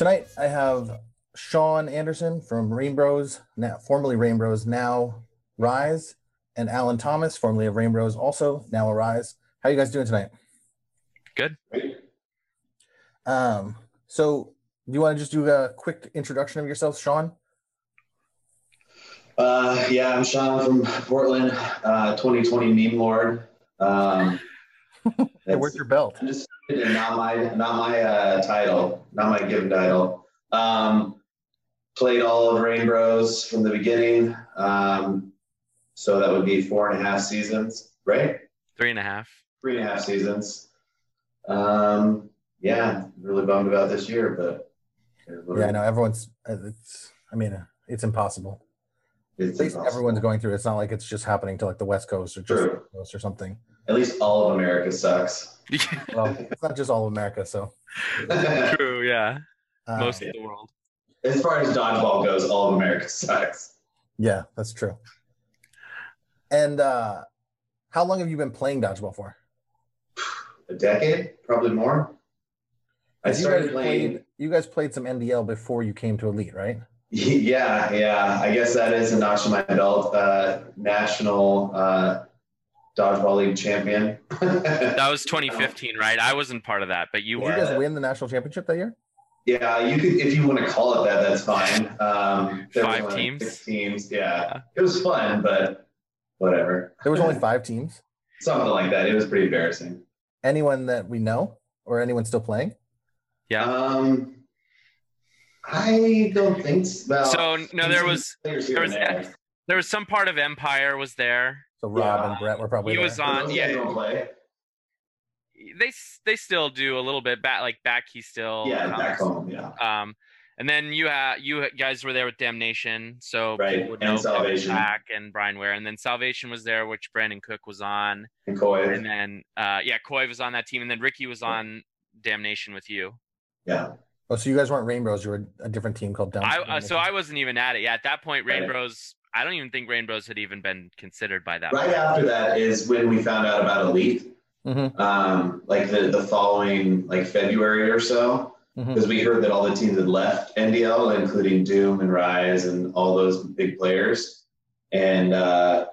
Tonight I have Shawn Anderson from Reignbros, now formerly Reignbros, now Rise, and Allyn Thomas, formerly of Reignbros, also now Arise. How you guys doing tonight? Good. Um, so do you want to just do a quick introduction of yourself, Shawn? Uh, yeah, I'm Shawn from Portland, uh, 2020 meme lord. Um, Hey, where's your belt? I'm just not my not my uh, title, not my given title. Um, played all of Reignbros from the beginning, um, so that would be four and a half seasons, right? Three and a half. Three and a half seasons. Um, yeah, really bummed about this year, but Yeah, I know everyone's. uh, It's. I mean, uh, it's impossible. It's At least impossible. everyone's going through. it. It's not like it's just happening to like the West Coast or just West Coast or something. At least all of America sucks. Well, it's not just all of America. So True. Yeah. uh, Most of the world. as far as dodgeball goes, all of America sucks. Yeah, that's true. And uh how long have you been playing dodgeball for? A decade, probably more. I 'Cause you started guys playing. played. You guys played some NDL before you came to Elite, right? Yeah, yeah. I guess that is a notch on my belt. Uh, national uh, dodgeball league champion. That was 2015, right? I wasn't part of that, but you Did were. you guys win the national championship that year? yeah, you could if you want to call it that. That's fine. Um, there Five only teams? Six teams. Yeah, it was fun, but whatever. There was only five teams. Something like that. It was pretty embarrassing. Anyone that we know or anyone still playing? Yeah. Um, I don't think so. Well, So no, there was there was- there. there was some part of Empire was there. So Rob Yeah. and Brett were probably He there. was on- Those yeah. guys don't play. They they still do a little bit back like back. He still Yeah, comes. back home. Yeah. Um, and then you ha- you guys were there with Damnation, so Right, would and know Salvation. Pack and Brian Ware, and then Salvation was there, which Brandon Cook was on, And Koi. and then uh, yeah, Coy was on that team, and then Ricky was on Damnation with you. Yeah. Oh, so you guys weren't Reignbros. You were a different team called Down. I uh, so I wasn't even at it. Yeah, at that point, Right. Reignbros. I don't even think Reignbros had even been considered by that. Right point. after that is when we found out about Elite. Mhm. Um, like the, the following like February or so, because we heard that all the teams had left NDL, including Doom and Rise and all those big players. And uh,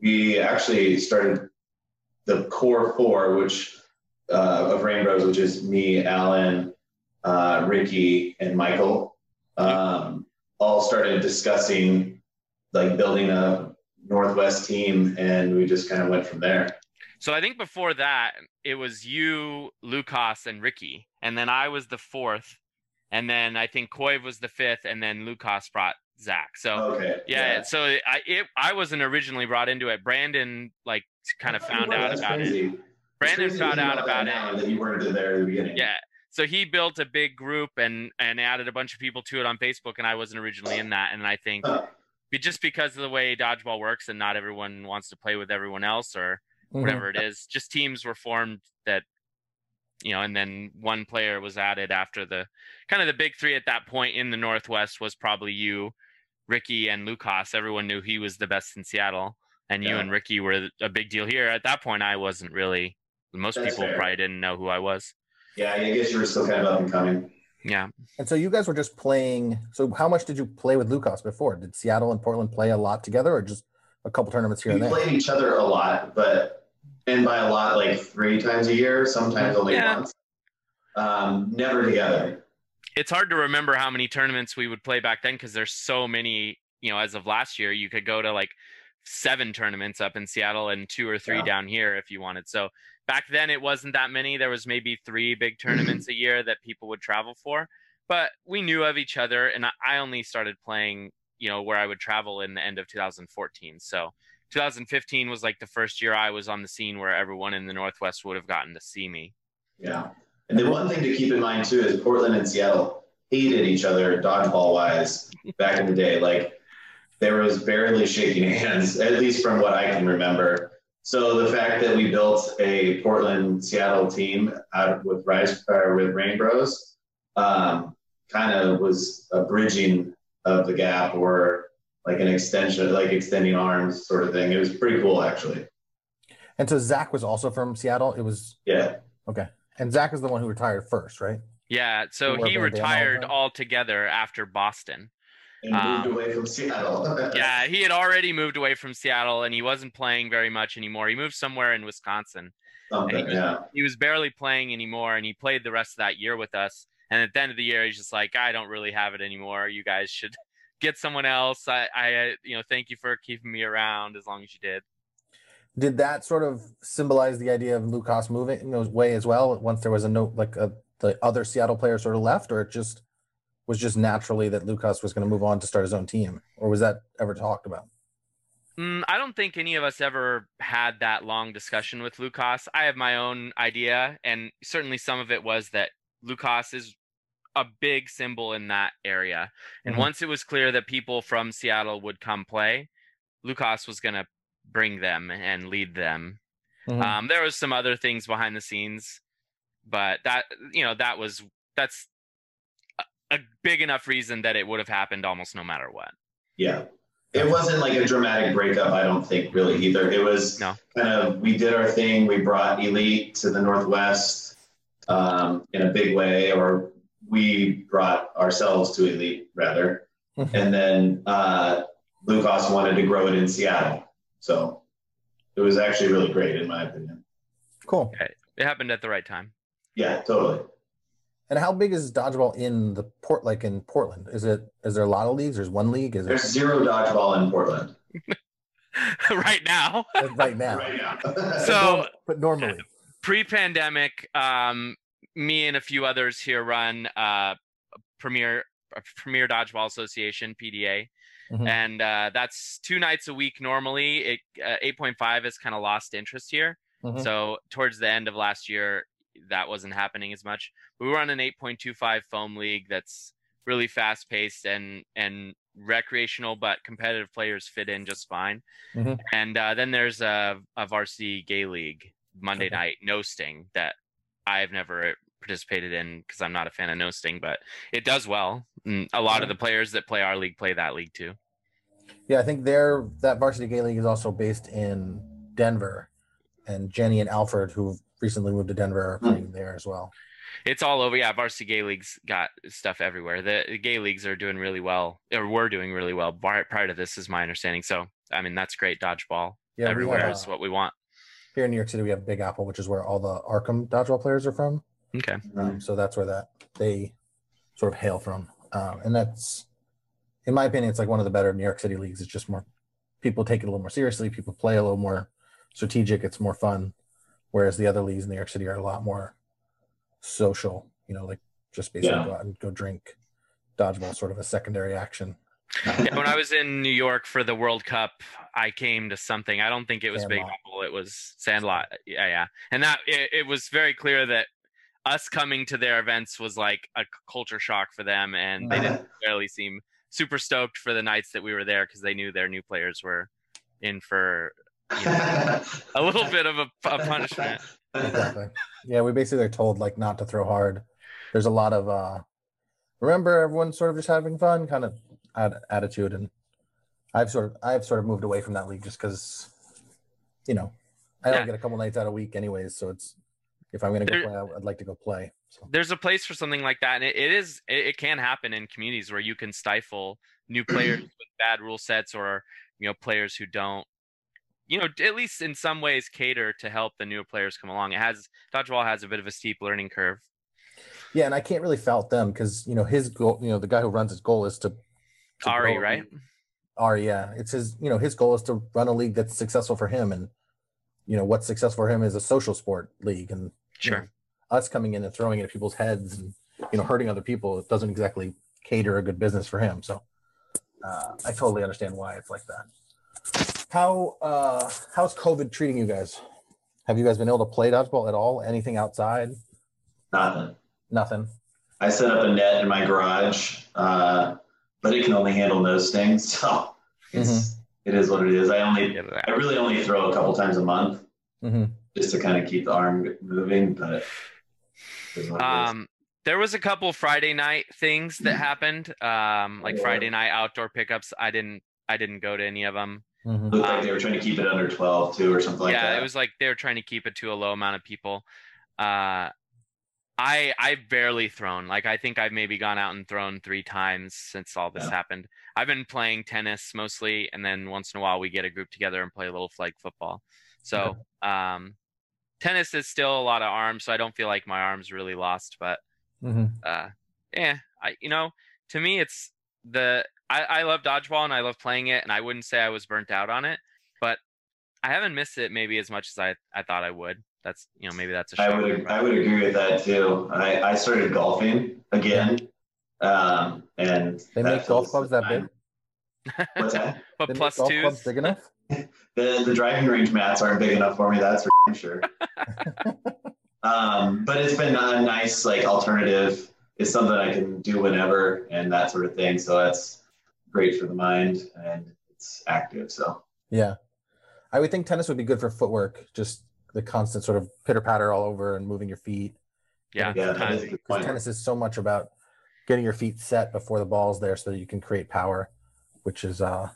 we actually started the core four, which uh, of Reignbros, which is me, Allyn, uh, Ricky, and Michael, um, all started discussing like building a Northwest team, and we just kind of went from there. So I think before that, it was you, Lucas, and Ricky, and then I was the fourth, and then I think Koiv was the fifth, and then Lucas brought Zach. So Okay. yeah, so I it, I wasn't originally brought into it. Brandon like kind of found out about it. Brandon crazy found out about it. That you weren't there at the beginning. Yeah. So he built a big group and and added a bunch of people to it on Facebook, and I wasn't originally in that. And I think Huh. Be- just because of the way dodgeball works, and not everyone wants to play with everyone else, or Mhm. whatever it is, just teams were formed that you know, and then one player was added after the kind of the big three at that point in the Northwest was probably you, Ricky, and Lucas. Everyone knew he was the best in Seattle, and you and Ricky were a big deal here. At that point, I wasn't really. Most That's people fair. probably didn't know who I was. Yeah, I guess you were still kind of up and coming. Yeah. And so you guys were just playing. So how much did you play with Lucas before? Did Seattle and Portland play a lot together, or just a couple tournaments here We and there? played each other a lot, but and by a lot, like three times a year, sometimes only Yeah. once. Um, never together. it's hard to remember how many tournaments we would play back then because there's so many you know as of last year you could go to like seven tournaments up in seattle and two or three Yeah. down here if you wanted so back then it wasn't that many there was maybe three big mm-hmm. tournaments a year that people would travel for but we knew of each other and I- i only started playing you know where i would travel in the end of 2014 so 2015 was like the first year i was on the scene where everyone in the northwest would have gotten to see me Yeah. And the one thing to keep in mind too is Portland and Seattle hated each other dodgeball wise back in the day. Like there was barely shaking hands, at least from what I can remember. So the fact that we built a Portland Seattle team out with Rise or with Reignbros, um, kind of was a bridging of the gap or like an extension, like extending arms sort of thing. It was pretty cool actually. And so Zach was also from Seattle. It was Yeah. okay. And Zach is the one who retired first, right? Yeah, so he retired Oliver? altogether after Boston. And moved Um, away from Seattle. Yeah, he had already moved away from Seattle and he wasn't playing very much anymore. He moved somewhere in Wisconsin. Something, yeah. He was barely playing anymore and he played the rest of that year with us. And at the end of the year, he's just like, I don't really have it anymore. You guys should get someone else. I, I, uh, you know, thank you for keeping me around as long as you did. Did that sort of symbolize the idea of Lucas moving you know, way as well? Once there was a note, like a, the other Seattle player sort of left, or it just was just naturally that Lucas was going to move on to start his own team, or was that ever talked about? Mm, I don't think any of us ever had that long discussion with Lucas. I have my own idea, and certainly some of it was that Lucas is a big symbol in that area. And Mhm. once it was clear that people from Seattle would come play, Lucas was going to bring them and lead them. Mhm. Um, there was some other things behind the scenes, but that you know that was that's a, a big enough reason that it would have happened almost no matter what. Yeah. It wasn't like a dramatic breakup, I don't think, really either. It was No. kind of, we did our thing. We brought Elite to the Northwest um, in a big way, or we brought ourselves to Elite, rather. Mhm. And then uh, Lucas wanted to grow it in Seattle. So it was actually really great, in my opinion. Cool. It happened at the right time. Yeah, totally. And how big is dodgeball in the port? Like in Portland, is it? Is there a lot of leagues? There's one league. Is There's it zero dodgeball in Portland right now. right now? right now. So- but normally, pre-pandemic um me and a few others here run uh premier premier dodgeball association pda Mhm. and uh that's two nights a week normally it uh, 8.5 has kind of lost interest here Mhm. so towards the end of last year that wasn't happening as much. We were on an 8.25 foam league that's really fast paced and and recreational but competitive players fit in just fine. Mhm. and uh, then there's a, a varsity gay league monday Okay. night no sting that i've never participated in because i'm not a fan of no sting but it does well. And a lot of the players that play our league play that league too. Yeah, I think they're that varsity gay league is also based in Denver, and Jenny and Alfred, who recently moved to Denver, are playing there as well. it's all over yeah varsity gay leagues got stuff everywhere the, the gay leagues are doing really well or were doing really well prior, prior to this is my understanding so i mean that's great dodgeball Yeah, we everywhere have, is uh, what we want here in New York City, we have Big Apple, which is where all the Arkham dodgeball players are from. okay Um, so that's where that they sort of hail from, um, and that's, in my opinion, it's like one of the better New York City leagues. It's just more people take it a little more seriously. People play a little more strategic. It's more fun, whereas the other leagues in New York City are a lot more social. You know, like just basically Yeah. go out and go drink. Dodgeball, sort of a secondary action. yeah, when I was in New York for the World Cup, I came to something. I don't think it was Big Apple. It was Sandlot. Yeah, yeah. And that it, it was very clear that us coming to their events was like a culture shock for them, and they didn't really seem super stoked for the nights that we were there because they knew their new players were in for you know, a little bit of a, a punishment. exactly. Yeah, we basically are told like not to throw hard. There's a lot of uh remember everyone's sort of just having fun kind of attitude and I've sort of I've sort of moved away from that league just cuz you know, I only get a couple nights out a week anyways, so it's if I'm going to go There- play I'd like to go play. So there's a place for something like that and it, it is it, it can happen in communities where you can stifle new players with bad rule sets or you know players who don't you know at least in some ways cater to help the newer players come along. It has dodgeball has a bit of a steep learning curve. Yeah, and I can't really fault them cuz you know his goal, you know, the guy who runs his goal is to, to ari grow- right? Ari, yeah. It's his, you know, his goal is to run a league that's successful for him and you know, what's successful for him is a social sport league and you know, sure. us coming in and throwing it at people's heads and you know hurting other people it doesn't exactly cater a good business for him so uh, i totally understand why it's like that how uh how's covid treating you guys have you guys been able to play dodgeball at all anything outside Nothing. nothing I set up a net in my garage, uh, but it can only handle those things. So it's, it is what it is. I only, I really only throw a couple times a month mm-hmm. just to kind of keep the arm moving. But it is what it is. um there was a couple friday night things that happened um like Yeah. friday night outdoor pickups i didn't i didn't go to any of them Mm-hmm. looked like they were trying to keep it under 12 too, or something like that. yeah that. it was like they were trying to keep it to a low amount of people uh I I've barely thrown. Like I think I've maybe gone out and thrown three times since all this Yeah. happened. I've been playing tennis mostly, and then once in a while we get a group together and play a little flag football. So um, tennis is still a lot of arms, so I don't feel like my arms really lost. But hmm uh, yeah, I you know to me it's the I I love dodgeball and I love playing it, and I wouldn't say I was burnt out on it, but I haven't missed it maybe as much as I I thought I would. That's you know maybe that's a I would I would agree with that too. I, I started golfing again, um, and They make golf clubs that big. What's that? but They make plus golf twos. clubs big enough. The the driving range mats aren't big enough for me. That's for sure. um, but it's been a nice like alternative. It's something I can do whenever and that sort of thing. So that's great for the mind and it's active. So Yeah, I would think tennis would be good for footwork. Just the constant sort of pitter patter all over and moving your feet. Yeah, yeah, that a good 'Cause point. tennis is so much about getting your feet set before the ball's there, so that you can create power, which is uh,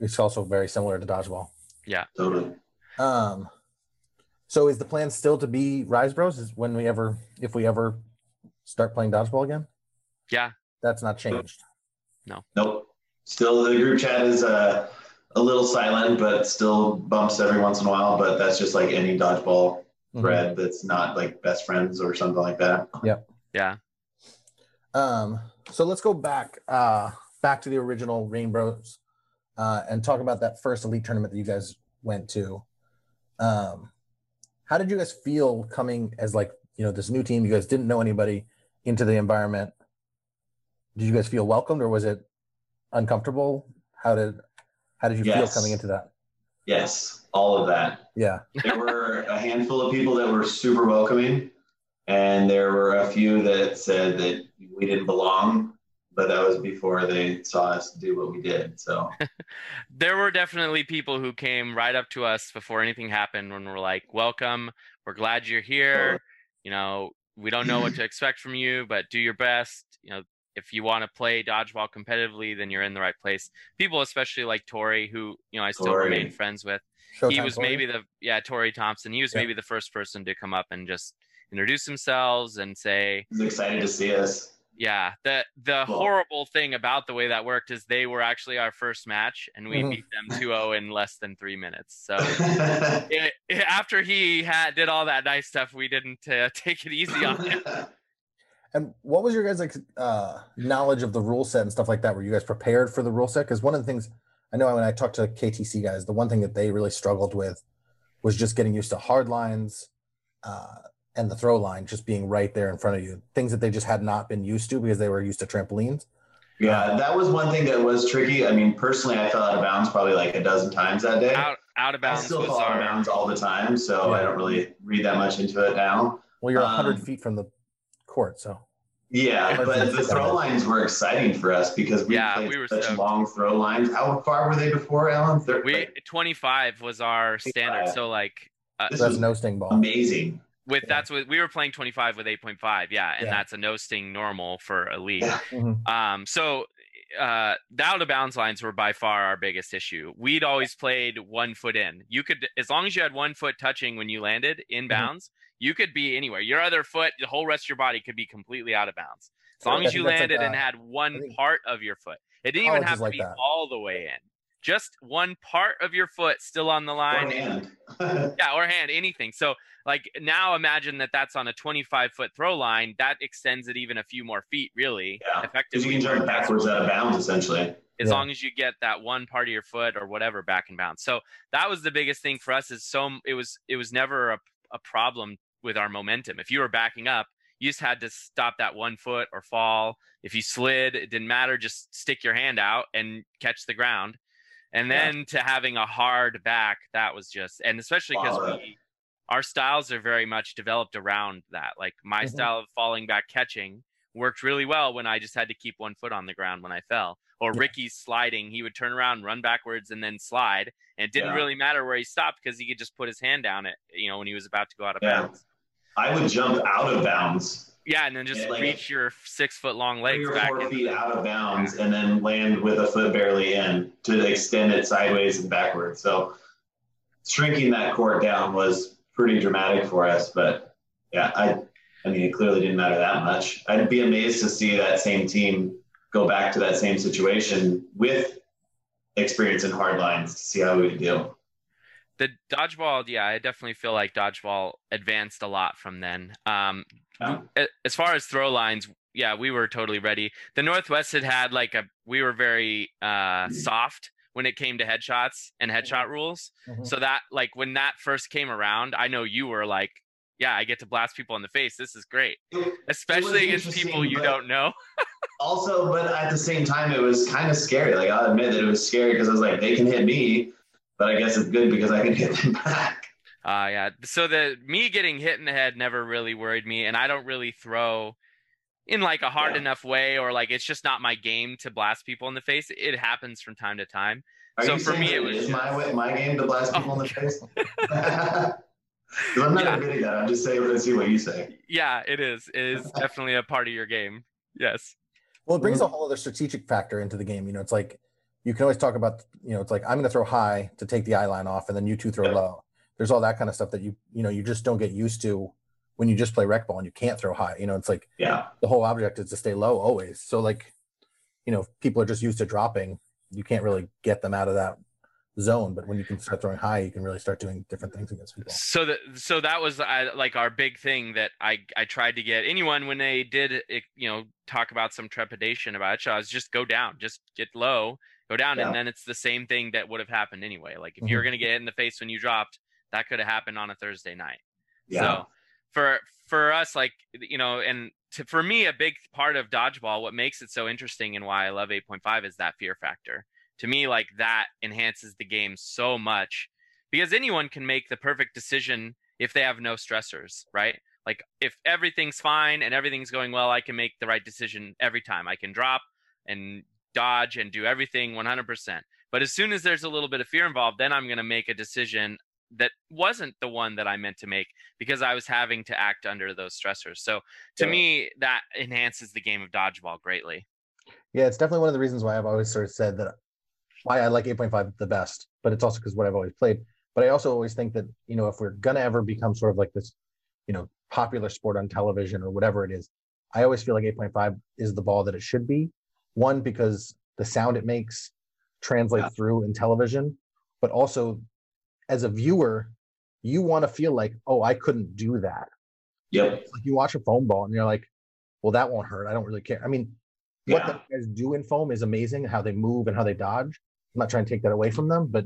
it's also very similar to dodgeball. Yeah, totally. Um, so is the plan still to be Rise Bros? Is when we ever, if we ever start playing dodgeball again? Yeah. That's not changed. Nope. Still, the group chat is uh, a little silent, but still bumps every once in a while. But that's just like any dodgeball Mhm. thread that's not like best friends or something like that. Yep. Yeah. Um, so let's go back, uh, back to the original Reignbros, uh, and talk about that first elite tournament that you guys went to. Um, how did you guys feel coming as like you know this new team? You guys didn't know anybody into the environment. Did you guys feel welcomed, or was it uncomfortable? How did how did you feel coming into that? Yes, all of that. Yeah, There were a handful of people that were super welcoming, and there were a few that said that we didn't belong, but that was before they saw us do what we did. So there were definitely people who came right up to us before anything happened when we're like, "Welcome, we're glad you're here. You know, we don't know what to expect from you, but do your best. You know, if you want to play dodgeball competitively, then you're in the right place." People, especially like Tori, who you know I still Tori. remain friends with. Showtime he was Tori? maybe the yeah Tori Thompson. He was Yeah. maybe the first person to come up and just introduce themselves and say, he's excited to see us. yeah, the the Cool. horrible thing about the way that worked is they were actually our first match, and we Mhm. beat them 2-0 in less than three minutes. So it, it- after he had did all that nice stuff, we didn't uh, take it easy on him. And what was your guys' like uh, knowledge of the rule set and stuff like that? Were you guys prepared for the rule set? Because one of the things I know when I talked to KTC guys, the one thing that they really struggled with was just getting used to hard lines uh, and the throw line just being right there in front of you. Things that they just had not been used to because they were used to trampolines. yeah, that was one thing that was tricky. I mean, personally, I fell out of bounds probably like a dozen times that day. Out out of I bounds still was fall out of bounds all the time, so I don't really read that much into it now. Well, you're a 100 Um, feet from the court, so Yeah, but the throw lines were exciting for us because we Yeah, played we were such stoked. long throw lines. How far were they before, Allyn? They're, we like, 25 was our standard. So like uh, this that's no sting ball. amazing. with Yeah. that's what we were playing 25 with 8.5, yeah, and Yeah. that's a no sting normal for elite. Yeah. Mhm. Um, so uh, the out of bounds lines were by far our biggest issue. We'd always played one foot in. You could, as long as you had one foot touching when you landed in Mhm. bounds, you could be anywhere. Your other foot, the whole rest of your body could be completely out of bounds. As long as you think that's like, landed and uh, had one part of your foot, it didn't even have to like be that. all the way in. Just one part of your foot still on the Or line. hand. Yeah, or hand, anything. So, like now, imagine that that's on a 25 foot throw line. That extends it even a few more feet, really, Yeah, Because effectively. you can jump backwards out of bounds, essentially. as Yeah. long as you get that one part of your foot or whatever back in bounds. So that was the biggest thing for us. Is so it was it was never a, a problem with our momentum. If you were backing up, you just had to stop that one foot or fall. If you slid, it didn't matter. Just stick your hand out and catch the ground. And Yeah. then to having a hard back, that was just and especially because Wow. our styles are very much developed around that. Like my Mhm. style of falling back catching worked really well when I just had to keep one foot on the ground when I fell. Or Yeah. Ricky's sliding, he would turn around, run backwards, and then slide. And it didn't Yeah. really matter where he stopped because he could just put his hand down it, you know, when he was about to go out of Yeah. bounds. I would jump out of bounds, Yeah, and then just like- reach your six foot long three or back. four feet the- out of bounds, and then land with a foot barely in to extend it sideways and backwards. So shrinking that court down was pretty dramatic for us. But yeah, I I mean, it clearly didn't matter that much. I'd be amazed to see that same team go back to that same situation with experience in hard lines to see how we would deal. The dodgeball, yeah, I definitely feel like dodgeball advanced a lot from then. Um, Yeah. as far as throw lines, yeah, we were totally ready. The Northwest had had like a, we were very uh, soft when it came to headshots and headshot rules. Mhm. So that like when that first came around, I know you were like, yeah, I get to blast people in the face. This is great, especially against people you don't know. Also, but at the same time, it was kind of scary. Like I'll admit that it was scary because I was like, they can hit me, but I guess it's good because I can hit them back. Uh, yeah. So the me getting hit in the head never really worried me, and I don't really throw in like a hard Yeah. enough way, or like it's just not my game to blast people in the face. It happens from time to time. Are So you for me, it was is my my game to blast people in the face. 'Cause I'm not Yeah. admitting that. I'm just saying, let's see what you say. Yeah, it is. It is definitely a part of your game. Yes. Well, it brings a Mhm. whole other strategic factor into the game. You know, it's like you can always talk about, you know, it's like I'm going to throw high to take the eye line off, and then you two throw Yeah. low. There's all that kind of stuff that you, you know, you just don't get used to when you just play rec ball and you can't throw high. You know, it's like Yeah. the whole object is to stay low always. So like, you know, if people are just used to dropping. You can't really get them out of that zone. But when you can start throwing high, you can really start doing different things against people. So that so that was uh, like our big thing that I I tried to get anyone when they did it, you know talk about some trepidation about it. So I was just go down, just get low, go down, Yeah. and then it's the same thing that would have happened anyway. Like if you were gonna get hit in the face when you dropped, that could have happened on a Thursday night. Yeah. So for for us, like you know, and to, for me, a big part of dodgeball, what makes it so interesting and why I love 8.5 is that fear factor. To me, like that enhances the game so much because anyone can make the perfect decision if they have no stressors, right? Like if everything's fine and everything's going well, I can make the right decision every time. I can drop and dodge and do everything 100%. But as soon as there's a little bit of fear involved, then I'm going to make a decision that wasn't the one that I meant to make because I was having to act under those stressors. So to Yeah. me, that enhances the game of dodgeball greatly. Yeah, it's definitely one of the reasons why I've always sort of said that why I like 8.5 the best, but it's also because what I've always played. But I also always think that, you know, if we're gonna ever become sort of like this, you know, popular sport on television or whatever it is, I always feel like 8.5 is the ball that it should be. One, because the sound it makes translates Yeah. through in television, but also as a viewer, you want to feel like, oh, I couldn't do that. Yep. Like you watch a foam ball and you're like, well, that won't hurt. I don't really care. I mean, what the guys do in foam is amazing how they move and how they dodge i'm not trying to take that away from them but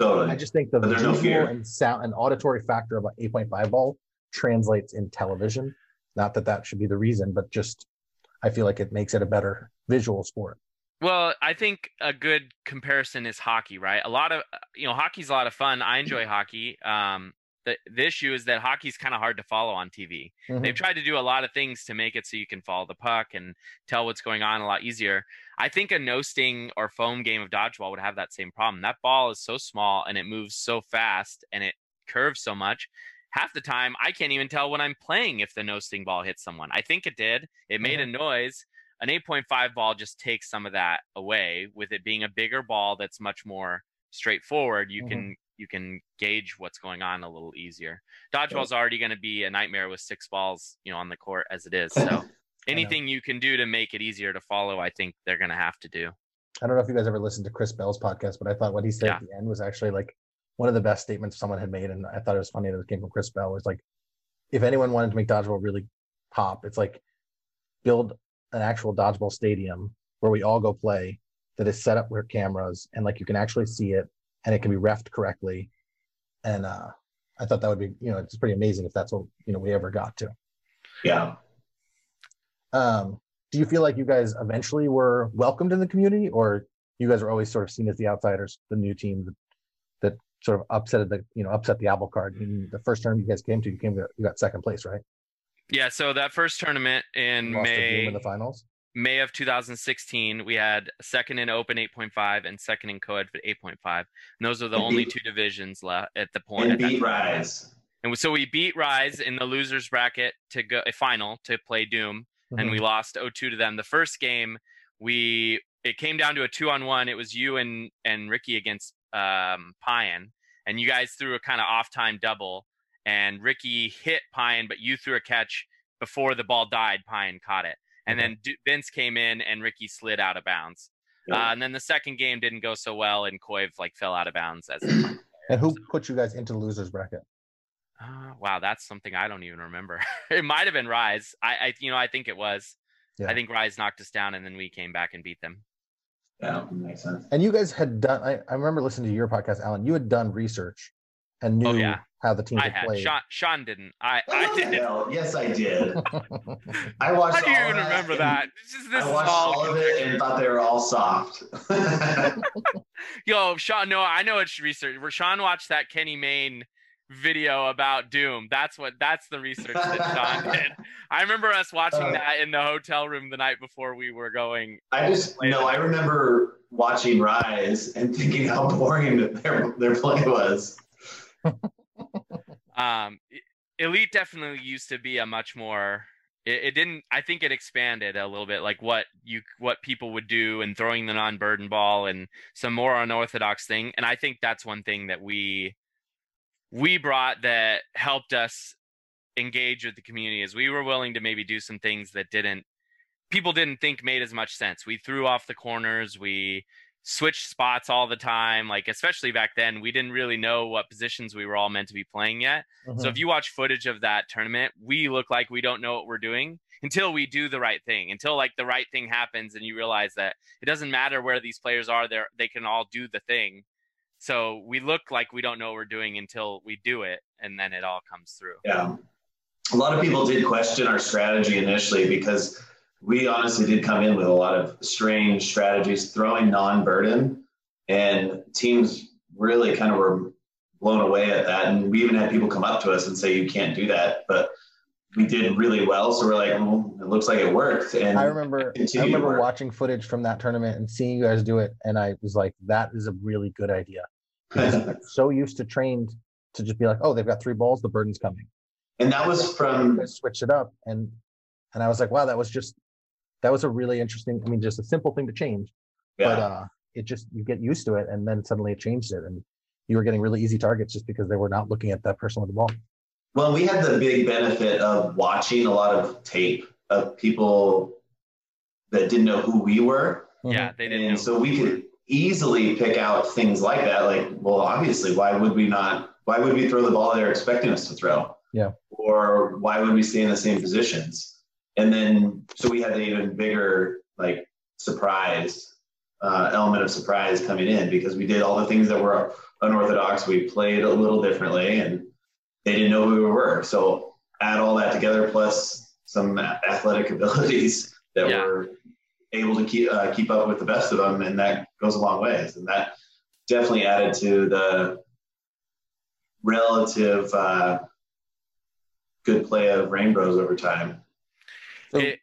Totally. i just think the But there's no visual fear. and sound and auditory factor of an 8.5 ball translates in television not that that should be the reason but just i feel like it makes it a better visual sport Well, I think a good comparison is hockey, right? A lot of you know, hockey's a lot of fun. I enjoy hockey. Um, the the issue is that hockey's kind of hard to follow on TV. Mhm. They've tried to do a lot of things to make it so you can follow the puck and tell what's going on a lot easier. I think a no sting or foam game of dodgeball would have that same problem. That ball is so small and it moves so fast and it curves so much. Half the time, I can't even tell when I'm playing if the no sting ball hits someone. I think it did. It made a noise. An 8.5 ball just takes some of that away with it being a bigger ball that's much more straightforward. You Mhm. can you can gauge what's going on a little easier. Dodgeball's already going to be a nightmare with six balls, you know, on the court as it is. So anything you can do to make it easier to follow, I think they're going to have to do. i don't know if you guys ever listened to chris bell's podcast but i thought what he said at the end was actually like one of the best statements someone had made and i thought it was funny that it came from chris bell was like if anyone wanted to make dodgeball really pop it's like build an actual dodgeball stadium where we all go play that is set up with cameras and like you can actually see it and it can be refed correctly. And uh i thought that would be you know it's pretty amazing if that's what you know we ever got to. Yeah. um do you feel like you guys eventually were welcomed in the community or you guys were always sort of seen as the outsiders the new team that, that sort of upset the you know upset the apple cart? In the first term you guys came to you came to, you got second place right? Yeah, so that first tournament in Lost to Doom May in the finals May of 2016, we had second in Open 8.5 and second in Co-ed for 8.5. And those are the And only beat- two divisions left at the point. And beat time. Rise. And so we beat Rise in the losers bracket to go a final to play Doom, and we lost 0-2 to them. The first game, we it came down to a two on one. It was you and and Ricky against um, Pyan, and you guys threw a kind of off time double, and Ricky hit Pyan, but you threw a catch. before the ball died, Pine caught it, and then D- Vince came in and Ricky slid out of bounds. Yeah. Uh, and then the second game didn't go so well, and Koiv like fell out of bounds as. And who put you guys into the losers bracket? Uh, wow, that's something I don't even remember. it might have been Rise. I, I, you know, I think it was. Yeah. I think Rise knocked us down, and then we came back and beat them. Yeah, makes sense. And you guys had done. I, I remember listening to your podcast, Allyn. You had done research and knew Oh, yeah. How the team I had had played. Shawn. Shawn didn't. I, I What the did. hell? Yes, I did. I watched. How do you all even that remember that? It's just, this I watched all, all of it and thought they were all soft. Yo, Shawn. No, I know it's research. Where Shawn watched that Kenny Mayne video about Doom. That's what. That's the research that Shawn did. I remember us watching Uh, that in the hotel room the night before we were going. I just no. I remember watching Rise and thinking how boring their their play was. Um elite definitely used to be a much more it, it didn't i think it expanded a little bit like what you what people would do and throwing the non-burden ball and some more unorthodox thing and i think that's one thing that we we brought that helped us engage with the community is we were willing to maybe do some things that didn't people didn't think made as much sense. We threw off the corners we switched spots all the time like especially back then we didn't really know what positions we were all meant to be playing yet so Mhm. if you watch footage of that tournament, we look like we don't know what we're doing until we do the right thing. Until like the right thing happens and you realize that it doesn't matter where these players are, they they can all do the thing. So we look like we don't know what we're doing until we do it and then it all comes through. Yeah, a lot of people did question our strategy initially because we honestly did come in with a lot of strange strategies, throwing non-burden, and teams really kind of were blown away at that. And we even had people come up to us and say, "You can't do that," but we did really well. So we're like, well, "It looks like it worked." And I remember. I remember watching footage from that tournament and seeing you guys do it, and I was like, "That is a really good idea." So used to trained to just be like, "Oh, they've got three balls, the burden's coming." and that was from guys switched it up, and and I was like, "Wow, that was just that was a really interesting. I mean, just a simple thing to change, yeah. but uh, it just you get used to it, and then suddenly it changed it, and you were getting really easy targets just because they were not looking at that person with the ball. Well, we had the big benefit of watching a lot of tape of people that didn't know who we were. Yeah, they didn't and know. so we could easily pick out things like that. Like, well, obviously, why would we not? Why would we throw the ball they're expecting us to throw? Yeah. Or why would we stay in the same positions? And then, so we had an even bigger like surprise uh, element of surprise coming in because we did all the things that were unorthodox. We played a little differently, and they didn't know who we were. So add all that together plus some athletic abilities that Yeah. were able to keep uh, keep up with the best of them, and that goes a long ways. And that definitely added to the relative uh, good play of Reignbros over time. So, It-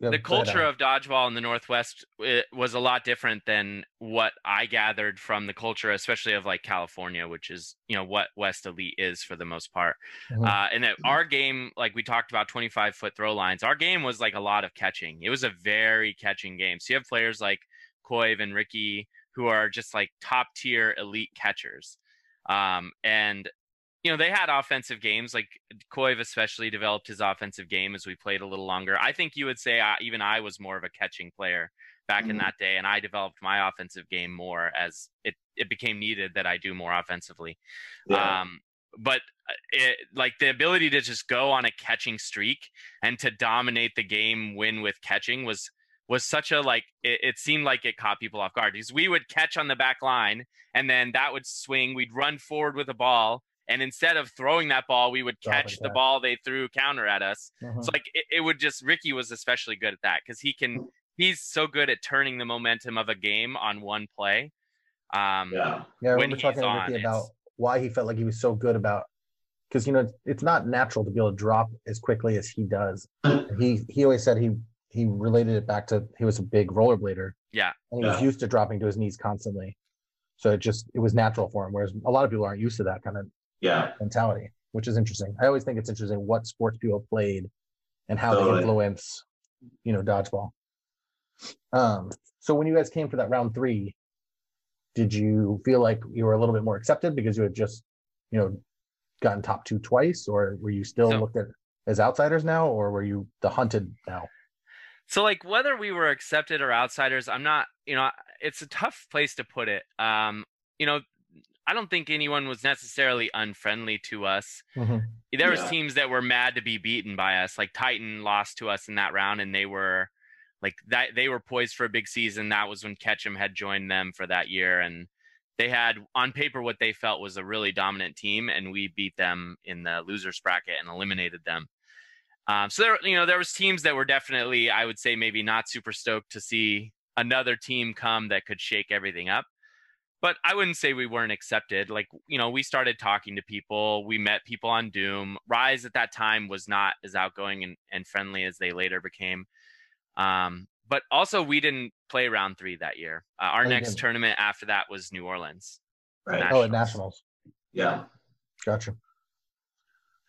yeah, the culture of dodgeball in the Northwest was a lot different than what I gathered from the culture, especially of like California, which is you know what West Elite is for the most part. Mhm. Uh, and that our game, like we talked about, 25 foot throw lines. Our game was like a lot of catching. It was a very catching game. So you have players like Koiv and Ricky who are just like top tier elite catchers. Um, and you know, they had offensive games. Like Koiv especially developed his offensive game as we played a little longer. I think you would say I, even I was more of a catching player back in Mhm. that day, and I developed my offensive game more as it it became needed that I do more offensively. Yeah. Um, but uh, it, like the ability to just go on a catching streak and to dominate the game, win with catching was was such a like it, it seemed like it caught people off guard because we would catch on the back line and then that would swing. We'd run forward with a ball. And instead of throwing that ball, we would catch the ball they threw counter at us. Mhm. So like it, it would just Ricky was especially good at that because he can he's so good at turning the momentum of a game on one play. Um, yeah. Yeah, I when remember he's talking to on, Ricky about why he felt like he was so good about because you know it's, it's not natural to be able to drop as quickly as he does. He he always said he he related it back to he was a big rollerblader. Yeah. and he was Yeah. used to dropping to his knees constantly, so it just it was natural for him. Whereas a lot of people aren't used to that kind of Yeah. mentality, which is interesting. I always think it's interesting what sports people played and how they influence, you know, dodgeball. Um, so when you guys came for that round three, did you feel like you were a little bit more accepted because you had just, you know, gotten top two twice, or were you still So- looked at? as outsiders now, or were you the hunted now? So like whether we were accepted or outsiders, I'm not, you know, it's a tough place to put it. Um, you know, I don't think anyone was necessarily unfriendly to us. Mm-hmm. There was Yeah. teams that were mad to be beaten by us. Like Titan lost to us in that round and they were like that they were poised for a big season. That was when Ketchum had joined them for that year and they had on paper what they felt was a really dominant team and we beat them in the losers bracket and eliminated them. Um, so there, you know, there was teams that were definitely, I would say, maybe not super stoked to see another team come that could shake everything up. But I wouldn't say we weren't accepted. Like, you know, we started talking to people. We met people on Doom. Rise at that time was not as outgoing and, and friendly as they later became. Um, but also, we didn't play round three that year. Uh, our Oh, next tournament after that was New Orleans. Right. Oh, at Nationals. nationals. Yeah. Gotcha.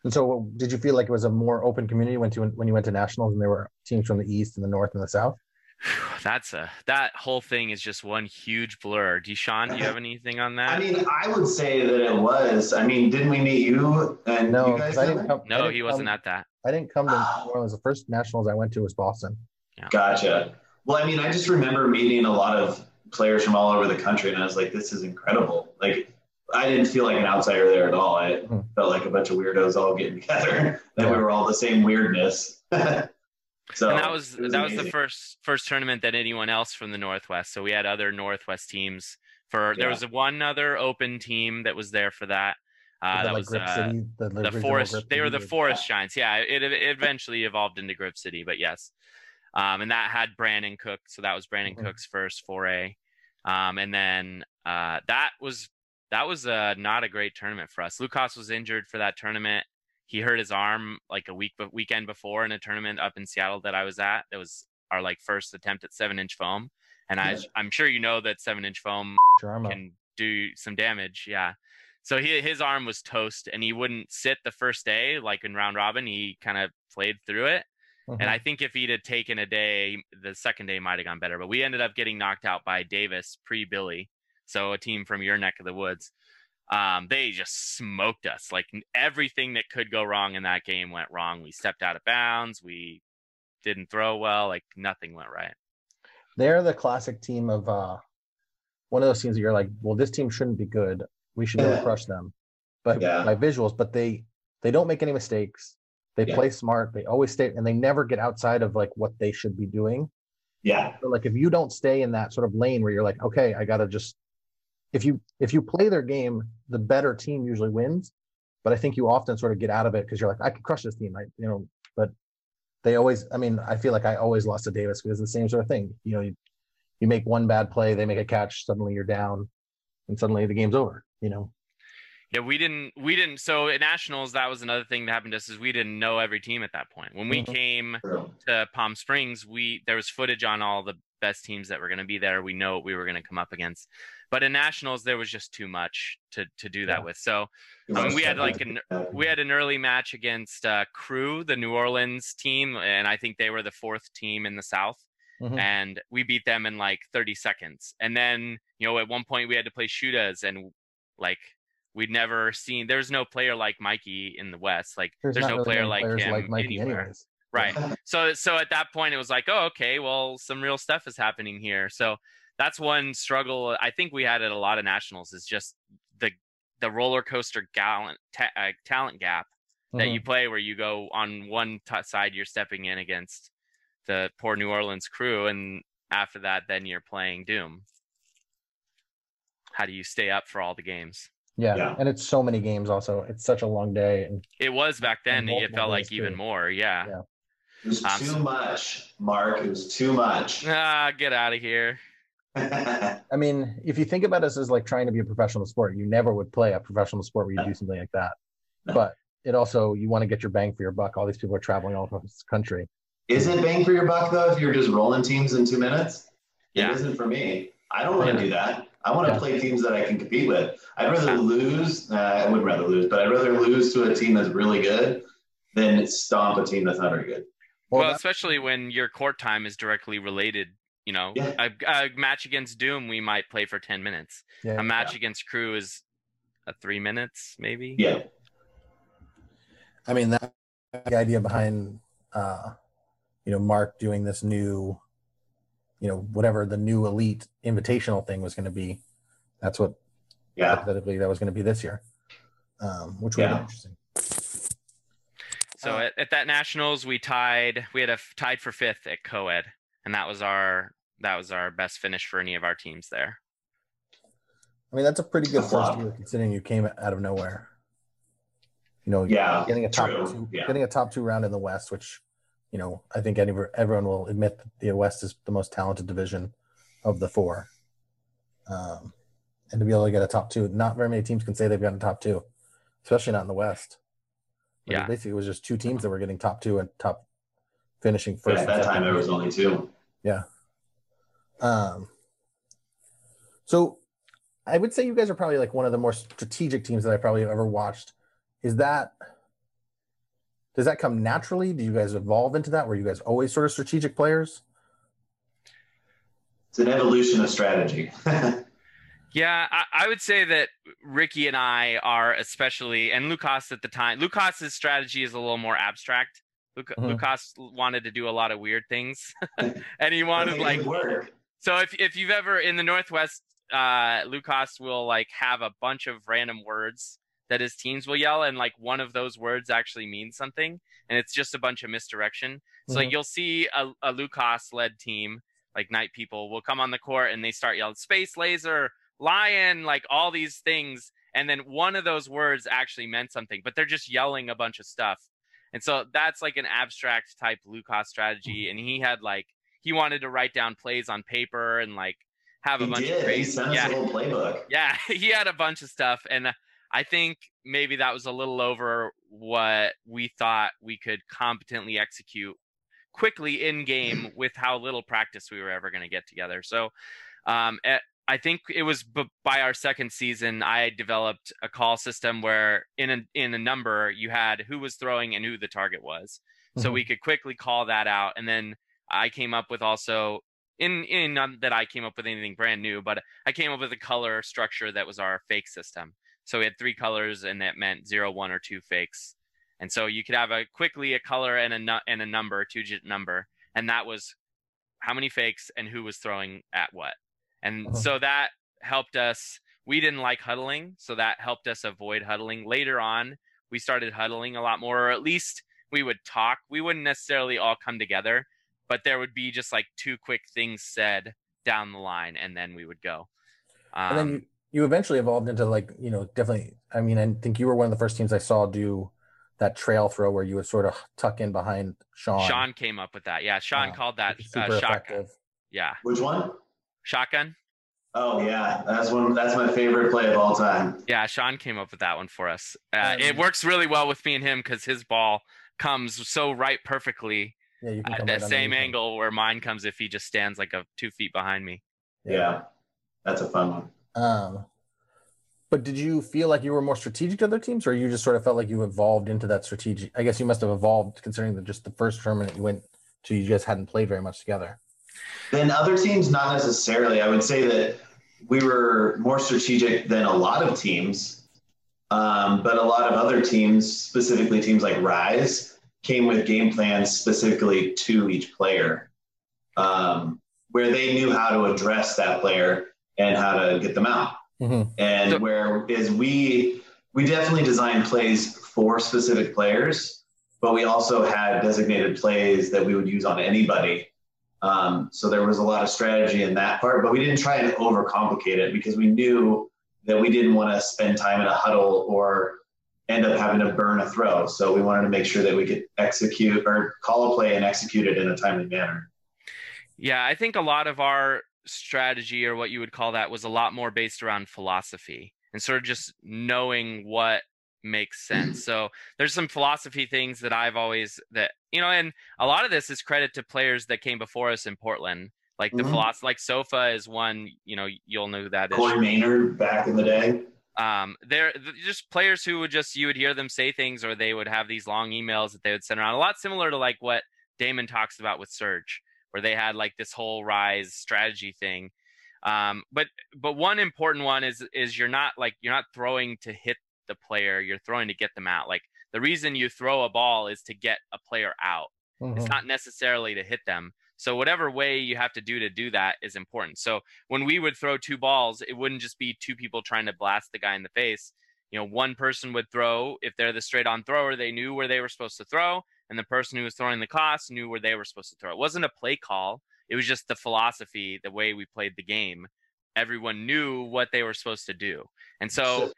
And so, did you feel like it was a more open community when you when you went to nationals and there were teams from the east and the north and the south? That's a that whole thing is just one huge blur. Deshaun, do you have anything on that? I mean, I would say that it was. I mean, didn't we meet you and No, you guys? 'cause I didn't come. I no, didn't he wasn't at that. I didn't come to New Orleans. The first nationals I went to was Boston. Gotcha. Well, I mean, I just remember meeting a lot of players from all over the country, and I was like, this is incredible. Like, I didn't feel like an outsider there at all. I Mhm. felt like a bunch of weirdos all getting together, that we were all the same weirdness. so and that was, was that was the first first tournament that anyone else from the Northwest. So we had other Northwest teams. For there Yeah. was one other open team that was there for that. Uh, that like was Grip uh, City, the, the forest. Grip They were the or- forest giants. Yeah, it, it eventually evolved into Grip City, but yes, um, and that had Brandon Cook. So that was Brandon Mhm. Cook's first foray, um, and then uh, that was that was uh, not a great tournament for us. Lucas was injured for that tournament. He hurt his arm like a week but weekend before in a tournament up in Seattle that I was at. That was our like first attempt at seven inch foam, and I Yeah. I'm sure you know that seven inch foam Sharma. can do some damage. Yeah. So he, his arm was toast and he wouldn't sit the first day, like in round robin. He kind of played through it. Mhm. And I think if he'd had taken a day, the second day might have gone better. But we ended up getting knocked out by Davis pre Billy. So a team from your neck of the woods. Um, they just smoked us. Like everything that could go wrong in that game went wrong. We stepped out of bounds. We didn't throw well. Like nothing went right. they're the classic team of uh one of those teams that you're like, well, this team shouldn't be good. We should be crush them. But Yeah. by visuals, but they they don't make any mistakes. They Yeah. play smart. They always stay and they never get outside of like what they should be doing. yeah, So like if you don't stay in that sort of lane where you're like, okay, I gotta just if you if you play their game, the better team usually wins. But I think you often sort of get out of it because you're like, I could crush this team, I you know, but they always I mean, I feel like I always lost to Davis because it's the same sort of thing. You know, you, you make one bad play, they make a catch, suddenly you're down, and suddenly the game's over, you know. Yeah, we didn't we didn't so at nationals that was another thing that happened to us is we didn't know every team at that point. When we Mhm. came to Palm Springs, we there was footage on all the best teams that were going to be there. We know what we were going to come up against. But in nationals there was just too much to to do that Yeah. with. So I mean, we had like an we had an early match against uh, Crew, the New Orleans team, and I think they were the fourth team in the South, Mhm. and we beat them in like 30 seconds. And then you know at one point we had to play Shootas, and like we'd never seen. There's no player like Mikey in the West. Like there's, not no really player like him like Mikey anywhere. anyways. Right. So so at that point it was like, oh okay, well some real stuff is happening here. So that's one struggle I think we had at a lot of nationals is just the the roller coaster gallant ta- uh, talent gap that Mhm. you play where you go on one t- side you're stepping in against the poor New Orleans crew and after that then you're playing Doom. How do you stay up for all the games? Yeah. Yeah. and it's so many games. Also, it's such a long day, and It was back then. It felt like days, even too. more. Yeah. Yeah. It was Um, too much, Mark. It was too much. Ah, get out of here. I mean, if you think about us as like trying to be a professional sport, you never would play a professional sport where you do something like that. No. But it also you want to get your bang for your buck. All these people are traveling all across the country. Is it bang for your buck though if you're just rolling teams in two minutes? Yeah. It isn't for me. I don't want to Yeah. do that. I want to Yeah. play teams that I can compete with. I'd rather lose. Uh, I would rather lose, but I'd rather lose to a team that's really good than stomp a team that's not very good. Well, that- especially when your court time is directly related. You know, Yeah. a, a match against Doom, we might play for 10 minutes. yeah, A match against Crew is a three minutes, maybe. Yeah. I mean that the idea behind uh, you know Mark doing this new, you know whatever the new elite invitational thing was going to be. That's what Yeah. hypothetically that was going to be this year, um, which would Yeah. be interesting. So Uh, at, at that nationals, we tied. We had a f- tied for fifth at co-ed, and that was our that was our best finish for any of our teams there. I mean, that's a pretty good A first year considering you came out of nowhere. You know, Yeah. getting a top true. two, Yeah. getting a top two round in the West, which you know I think any, everyone will admit that the West is the most talented division of the four. Um, and to be able to get a top two, not very many teams can say they've gotten top two, especially not in the West. Like, Yeah. basically, it was just two teams that were getting top two and top finishing But first. at that time, second. there was only two. Yeah. Um, so I would say you guys are probably like one of the more strategic teams that I probably have ever watched. Is that does that come naturally? Do you guys evolve into that? Were you guys always sort of strategic players? It's an evolution of strategy. Yeah, I, I would say that Ricky and I are especially, and Lucas at the time. Lucas's strategy is a little more abstract. Luc- Mhm. Lucas wanted to do a lot of weird things, and he wanted like It work. So if if you've ever in the Northwest, uh, Lucas will like have a bunch of random words that his teams will yell, and like one of those words actually means something, and it's just a bunch of misdirection. So like, you'll see a, a Lucas led team, like Night People, will come on the court and they start yelling space laser, lion, like all these things, and then one of those words actually meant something, but they're just yelling a bunch of stuff. And so that's like an abstract type Lucas strategy, and he had like he wanted to write down plays on paper and like have a He bunch did. of He crazy sent us yeah a whole playbook. yeah he had a bunch of stuff and uh, i think maybe that was a little over what we thought we could competently execute quickly in game with how little practice we were ever going to get together. So um, eh, i think it was b- by our second season i developed a call system where in a in a number you had who was throwing and who the target was. So Mhm. we could quickly call that out and then i came up with also in in not that i came up with anything brand new but i came up with a color structure that was our fake system so we had three colors and that meant zero one or two fakes. And so you could have a quickly a color and a nu- and a number a two digit number and that was how many fakes and who was throwing at what. And Uh-huh. so that helped us we didn't like huddling so that helped us avoid huddling. Later on we started huddling a lot more or at least we would talk. We wouldn't necessarily all come together but there would be just like two quick things said down the line and then we would go. Um, and then you, you eventually evolved into like you know definitely. I mean, I think you were one of the first teams I saw do that trail throw where you would sort of tuck in behind Shawn. shawn came up with that yeah shawn Uh, called that which uh, shotgun effective. yeah Which one? shotgun Oh yeah, that's one. That's my favorite play of all time. yeah shawn came up with that one for us uh, it works really well with me and him because his ball comes so right perfectly Yeah, you can at come that right same angle where mine comes if he just stands like a two feet behind me Yeah, that's a fun one. Um, but did you feel like you were more strategic to other teams, or you just sort of felt like you evolved into that strategic? I guess you must have evolved considering that just the first tournament you went to, you guys hadn't played very much together. Then other teams, not necessarily. I would say that we were more strategic than a lot of teams, um, but a lot of other teams, specifically teams like Rise, came with game plans specifically to each player, um, where they knew how to address that player and how to get them out. Mhm. And So- whereas we we definitely designed plays for specific players, but we also had designated plays that we would use on anybody. Um, so there was a lot of strategy in that part, but we didn't try and overcomplicate it because we knew that we didn't want to spend time in a huddle or end up having to burn a throw. So we wanted to make sure that we could execute or call a play and execute it in a timely manner. Yeah, I think a lot of our strategy or what you would call that was a lot more based around philosophy and sort of just knowing what makes sense. So there's some philosophy things that I've always that you know, and a lot of this is credit to players that came before us in Portland. Like the Mhm. philosophy, like Sofa is one. You know, you'll know who that is. Corey Maynard back in the day. um they're just players who would just you would hear them say things or they would have these long emails that they would send around a lot similar to like what damon talks about with serge where they had like this whole rise strategy thing um but but one important one is is you're not like you're not throwing to hit the player you're throwing to get them out like The reason you throw a ball is to get a player out. Mhm. It's not necessarily to hit them. So whatever way you have to do to do that is important. So when we would throw two balls, it wouldn't just be two people trying to blast the guy in the face. You know, one person would throw if they're the straight on thrower, they knew where they were supposed to throw, and the person who was throwing the cross knew where they were supposed to throw. It wasn't a play call. It was just the philosophy, the way we played the game. Everyone knew what they were supposed to do. And so So-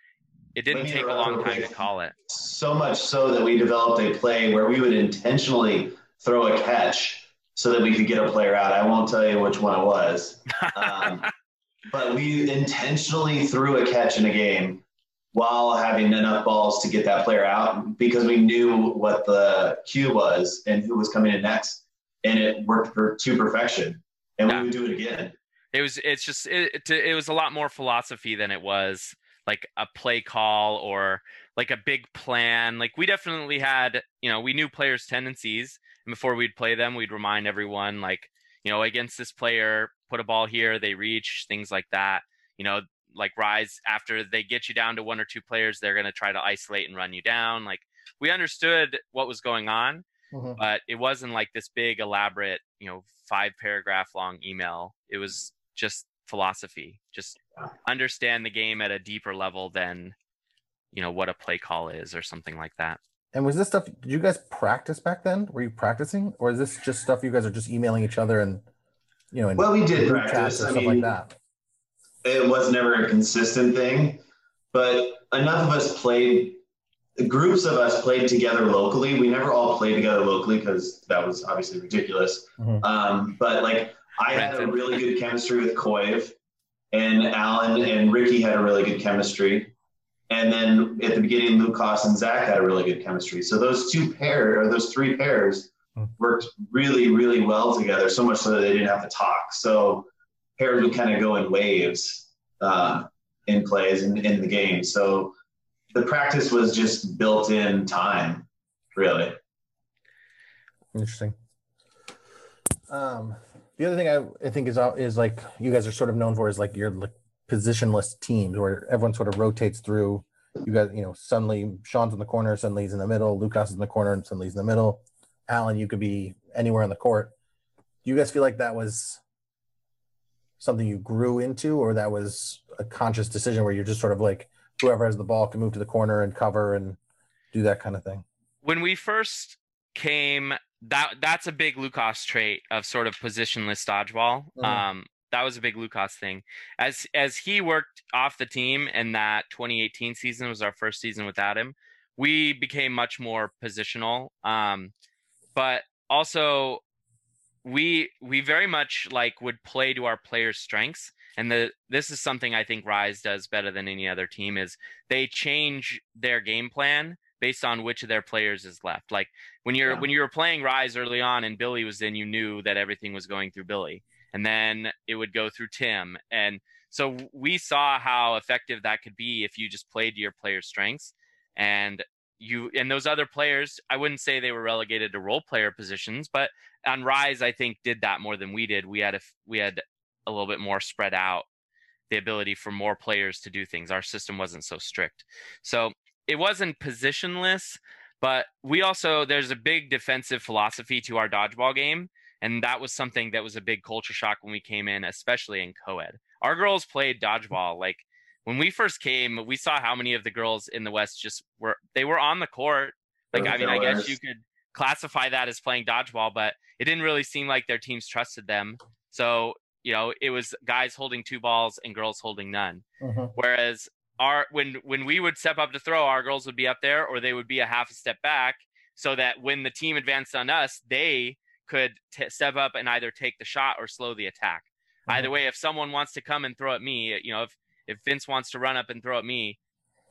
it didn't take a long time to call it. So much so that we developed a play where we would intentionally throw a catch so that we could get a player out. I won't tell you which one it was. Um, but we intentionally threw a catch in a game while having enough balls to get that player out because we knew what the cue was and who was coming in next. And it worked for, to perfection. And Yeah. we would do it again. it was it's just it, it, it was a lot more philosophy than it was like a play call or like a big plan like we definitely had you know we knew players tendencies and before we'd play them we'd remind everyone like you know against this player put a ball here they reach things like that you know like rise after they get you down to one or two players they're going to try to isolate and run you down like we understood what was going on Mhm. but it wasn't like this big elaborate you know five paragraph long email it was just philosophy just understand the game at a deeper level than you know what a play call is or something like that And was this stuff? Did you guys practice back then? Were you practicing, or is this just stuff you guys are just emailing each other and you know in Well, we did group chats practice. or I stuff mean, like that? It was never a consistent thing, but enough of us played. Groups of us played together locally. We never all played together locally because that was obviously ridiculous. Mhm. Um, but like, I had a really good chemistry with Koiv, and Allyn and Ricky had a really good chemistry. And then at the beginning, Lucas and Zach had a really good chemistry. So those two pair or those three pairs Hmm. worked really, really well together. So much so that they didn't have to talk. So pairs would kind of go in waves uh, in plays in, in the game. So the practice was just built in time, really. Interesting. Um, the other thing I, I think is uh, is like you guys are sort of known for is like your like positionless teams where everyone sort of rotates through. You guys, you know, suddenly Shawn's in the corner, suddenly he's in the middle, Lucas is in the corner, and suddenly he's in the middle. Allyn, you could be anywhere in the court. Do you guys feel like that was something you grew into, or that was a conscious decision where you're just sort of like whoever has the ball can move to the corner and cover and do that kind of thing? when we first came that that's a big lucas trait of sort of positionless dodgeball Mhm. um that was a big lucas thing as as he worked off the team and that 2018 season was our first season without him we became much more positional um but also we we very much like would play to our players strengths and the this is something i think rise does better than any other team is they change their game plan based on which of their players is left like when you're Yeah. when you were playing rise early on and billy was in you knew that everything was going through billy and then it would go through tim and so we saw how effective that could be if you just played to your players strengths and you and those other players i wouldn't say they were relegated to role player positions but on rise i think did that more than we did. We had a we had a little bit more spread out the ability for more players to do things. Our system wasn't so strict. So it wasn't positionless but we also there's a big defensive philosophy to our dodgeball game and that was something that was a big culture shock when we came in especially in co-ed. Our girls played dodgeball like when we first came we saw how many of the girls in the west just were they were on the court. Like i mean i guess you could classify that as playing dodgeball but it didn't really seem like their teams trusted them. So you know it was guys holding two balls and girls holding none. Mhm. Whereas our when when we would step up to throw, our girls would be up there, or they would be a half a step back, so that when the team advanced on us, they could t- step up and either take the shot or slow the attack. Either way, if someone wants to come and throw at me, you know, if if Vince wants to run up and throw at me,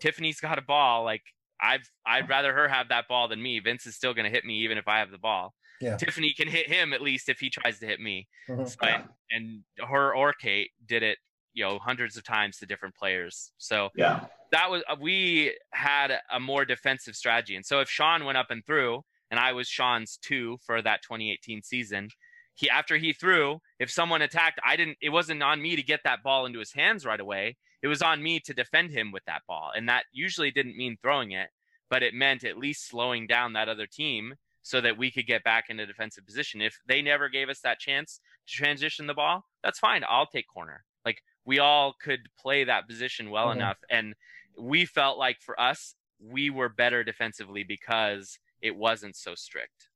Tiffany's got a ball. Like I've I'd rather her have that ball than me. Vince is still going to hit me even if I have the ball. Yeah. Tiffany can hit him at least if he tries to hit me. Mhm. So, and, and her or Kate did it, you know, hundreds of times to different players. So Yeah. that was uh, we had a more defensive strategy. And so if Shawn went up and threw, and I was Shawn's two for that 2018 season, he after he threw, if someone attacked, I didn't. It wasn't on me to get that ball into his hands right away. It was on me to defend him with that ball, and that usually didn't mean throwing it. but it meant at least slowing down that other team so that we could get back into defensive position. If they never gave us that chance to transition the ball, that's fine. I'll take corner. Like we all could play that position well mm-hmm. enough. And we felt like for us, we were better defensively because it wasn't so strict.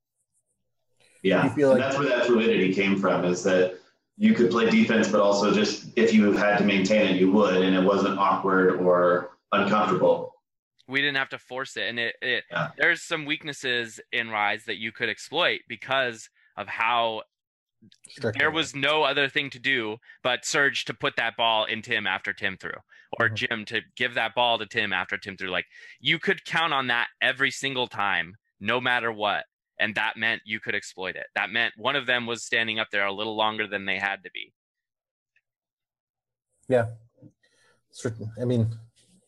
Yeah. Like- that's where that fluidity came from is that you could play defense, but also just if you had to maintain it, you would, and it wasn't awkward or uncomfortable we didn't have to force it and it, it yeah. there's some weaknesses in rise that you could exploit because of how there was no other thing to do but Serge to put that ball in Tim after Tim threw, or mm-hmm. Jim to give that ball to Tim after Tim threw. Like you could count on that every single time, no matter what. And that meant you could exploit it. That meant one of them was standing up there a little longer than they had to be. Yeah. certain. I mean,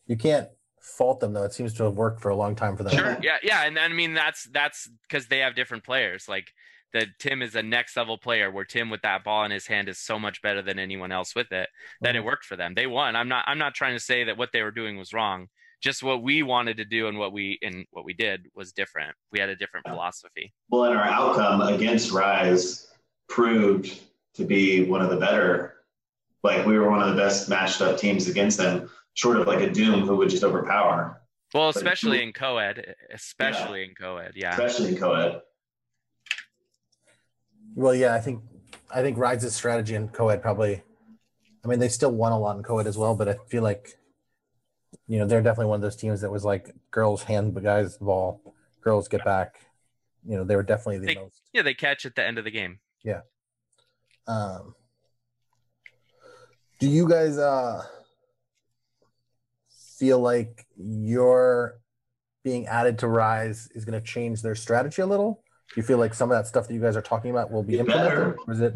you can't fault them though. It seems to have worked for a long time for them. Sure. Yeah. Yeah. And I mean, that's, that's because they have different players. Like that Tim is a next level player where Tim with that ball in his hand is so much better than anyone else with it that mm-hmm. it worked for them. They won. I'm not, I'm not trying to say that what they were doing was wrong. Just what we wanted to do and what we, and what we did was different. We had a different philosophy. Well, and our outcome against Rise proved to be one of the better like we were one of the best matched up teams against them short of like a Doom who would just overpower. Well, especially but, in co-ed, especially yeah. in co-ed, yeah. Especially in co-ed. Well, yeah, I think I think Rise's strategy in co-ed probably. I mean, they still won a lot in co-ed as well, but I feel like, you know, they're definitely one of those teams that was like girls hand the guys the ball, girls get back. You know, they were definitely the they, most. Yeah, they catch at the end of the game. Yeah. Um. Do you guys uh feel like your being added to Rise is going to change their strategy a little? Do you feel like some of that stuff that you guys are talking about will be implemented, or is it,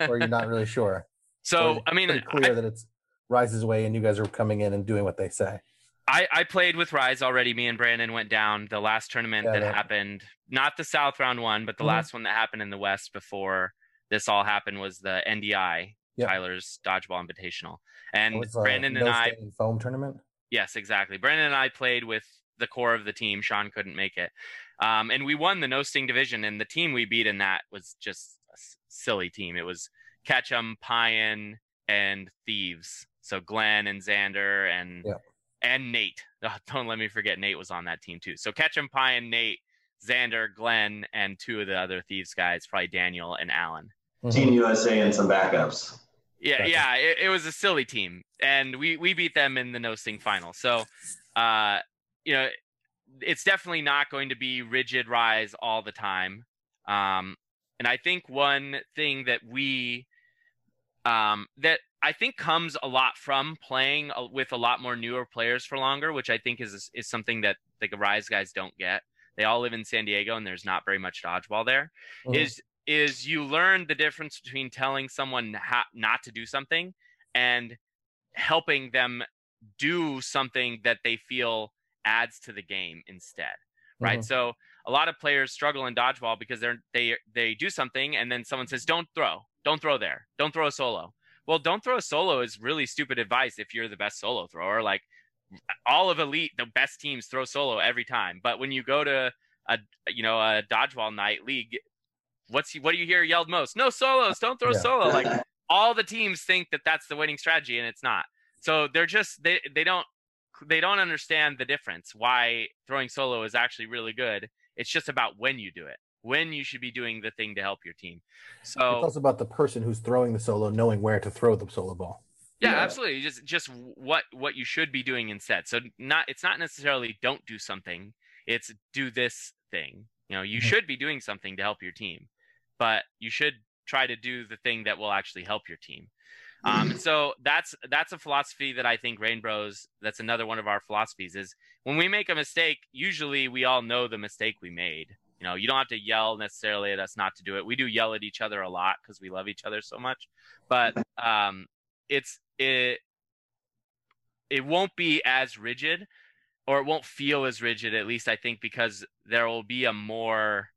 or you're not really sure? So, I mean, clear I, that it's Rise's way, and you guys are coming in and doing what they say. I, I played with Rise already. Me and Brandon went down the last tournament yeah, that, happened, not the South round one, but the mm-hmm. last one that happened in the West before this all happened was the NDI, yep. Tyler's Dodgeball Invitational. And was, uh, Brandon and I foam tournament. Yes, exactly. Brandon and I played with the core of the team. Shawn couldn't make it. Um, and we won the no sting division. And the team we beat in that was just a silly team. It was Ketchum, Pyan, and Thieves. So Glenn and Xander and yeah. and Nate. Oh, don't let me forget Nate was on that team too. So Ketchum, and Nate, Xander, Glenn, and two of the other Thieves guys, probably Daniel and Alan. Team USA and some backups. Yeah, gotcha. yeah, it, it, was a silly team, and we we beat them in the no sting final. So, uh, you know, it's definitely not going to be rigid rise all the time. Um, and I think one thing that we um, that I think comes a lot from playing with a lot more newer players for longer, which I think is is something that like the Rise guys don't get. They all live in San Diego, and there's not very much dodgeball there. Mm-hmm. Is is you learn the difference between telling someone ha- not to do something and helping them do something that they feel adds to the game instead right mm-hmm. so a lot of players struggle in dodgeball because they're they they do something and then someone says don't throw don't throw there don't throw a solo well don't throw a solo is really stupid advice if you're the best solo thrower like all of elite the best teams throw solo every time but when you go to a you know a dodgeball night league what's what do you hear yelled most? No solos, don't throw yeah. solo. Like all the teams think that that's the winning strategy, and it's not. So they're just they they don't they don't understand the difference. Why throwing solo is actually really good. It's just about when you do it, when you should be doing the thing to help your team. So it's also about the person who's throwing the solo knowing where to throw the solo ball. Yeah, yeah, absolutely. Just just what what you should be doing instead. So not it's not necessarily don't do something. It's do this thing. You know, you mm-hmm. should be doing something to help your team but you should try to do the thing that will actually help your team. Um, so that's that's a philosophy that I think Reignbros. That's another one of our philosophies is when we make a mistake, usually we all know the mistake we made. You know, you don't have to yell necessarily at us not to do it. We do yell at each other a lot because we love each other so much, but um, it's it it won't be as rigid, or it won't feel as rigid. At least I think because there will be a more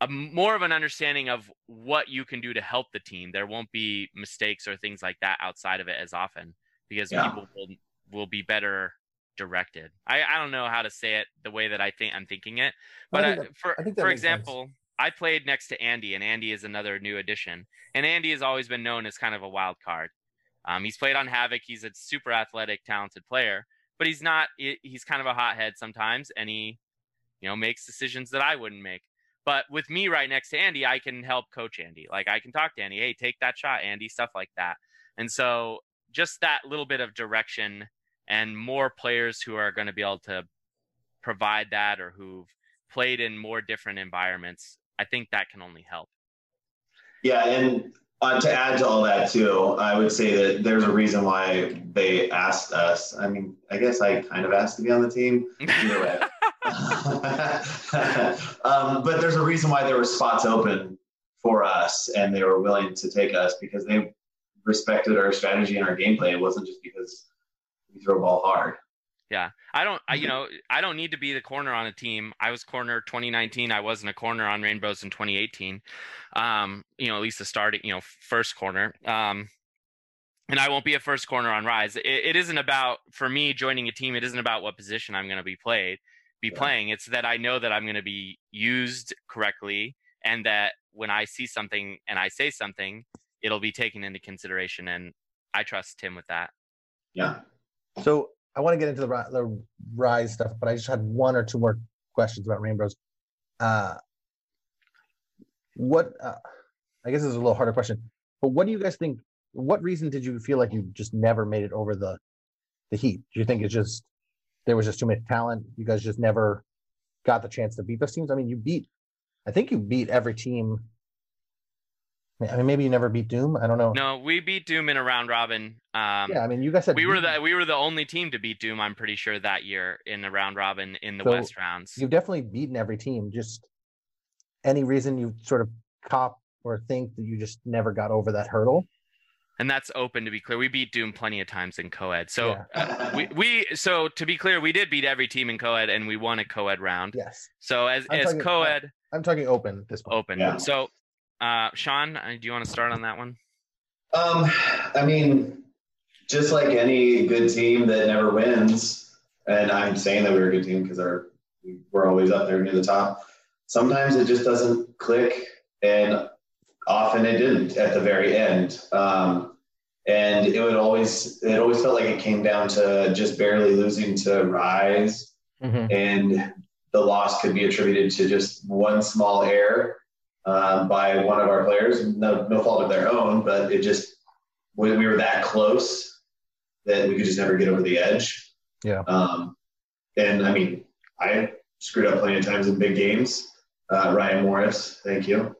a more of an understanding of what you can do to help the team. There won't be mistakes or things like that outside of it as often because yeah. people will will be better directed. I, I don't know how to say it the way that I think I'm thinking it, but I think that- for I for makes sense. example, I played next to Andy, and Andy is another new addition. And Andy has always been known as kind of a wild card. Um, he's played on Havoc. He's a super athletic, talented player, but he's not. He's kind of a hothead sometimes, and he, you know, makes decisions that I wouldn't make. But with me right next to Andy, I can help coach Andy. Like I can talk to Andy, hey, take that shot, Andy, stuff like that. And so just that little bit of direction and more players who are going to be able to provide that or who've played in more different environments, I think that can only help. Yeah, and uh, to add to all that too, I would say that there's a reason why they asked us. I mean, I guess I kind of asked to be on the team. Either way. um, but there's a reason why there were spots open for us and they were willing to take us because they respected our strategy and our gameplay. It wasn't just because we throw ball hard. Yeah. I don't, I, you know, I don't need to be the corner on a team. I was corner 2019. I wasn't a corner on Reignbros in 2018. Um, you know, at least the starting, you know, first corner. Um, and I won't be a first corner on Rise. It, it isn't about for me joining a team. It isn't about what position I'm going to be played, be Yeah. playing. It's that I know that I'm going to be used correctly, and that when I see something and I say something, it'll be taken into consideration. And I trust Tim with that. Yeah. So I want to get into the, the rise stuff, but I just had one or two more questions about reignbros. Uh, what uh, I guess this is a little harder question, but what do you guys think? What reason did you feel like you just never made it over the the heat? Do you think it's just there was just too much talent? You guys just never got the chance to beat those teams. I mean, you beat. I think you beat every team. I mean, maybe you never beat Doom. I don't know. No, we beat Doom in a round robin. Um, yeah, I mean, you guys said we were beat- the we were the only team to beat Doom. I'm pretty sure that year in the round robin in the So, West rounds. you've definitely beaten every team. Just any reason you sort of cop or think that you just never got over that hurdle? and that's open to be clear. We beat Doom plenty of times in co-ed. So Yeah. uh, we we so to be clear, we did beat every team in co-ed and we won a co-ed round. Yes, So as I'm as talking- co-ed I'm talking open this point. open. Yeah. So uh Shawn, uh, do you want to start on that one? Um, I mean, just like any good team that never wins, and I'm saying that we're a good team because our we're always up there near the top. Sometimes it just doesn't click, and often it didn't at the very end. Um, and it would always it always felt like it came down to just barely losing to Rise, Mhm. and the loss could be attributed to just one small error um, by one of our players. No, no fault of their own, but it just we, we were that close that we could just never get over the edge. Yeah. Um, and I mean, I screwed up plenty of times in big games. Uh, Ryan Morris, thank you.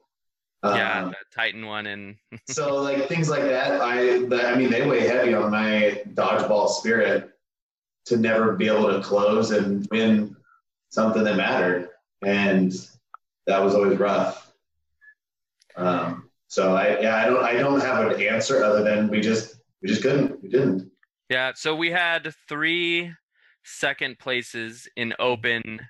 yeah, Um, the Titan one and so like things like that, I that, I mean they weigh heavy on my dodgeball spirit to never be able to close and win something that mattered, and that was always rough. Um, so I yeah I don't I don't have an answer other than we just we just couldn't we didn't. Yeah, so we had three second places in open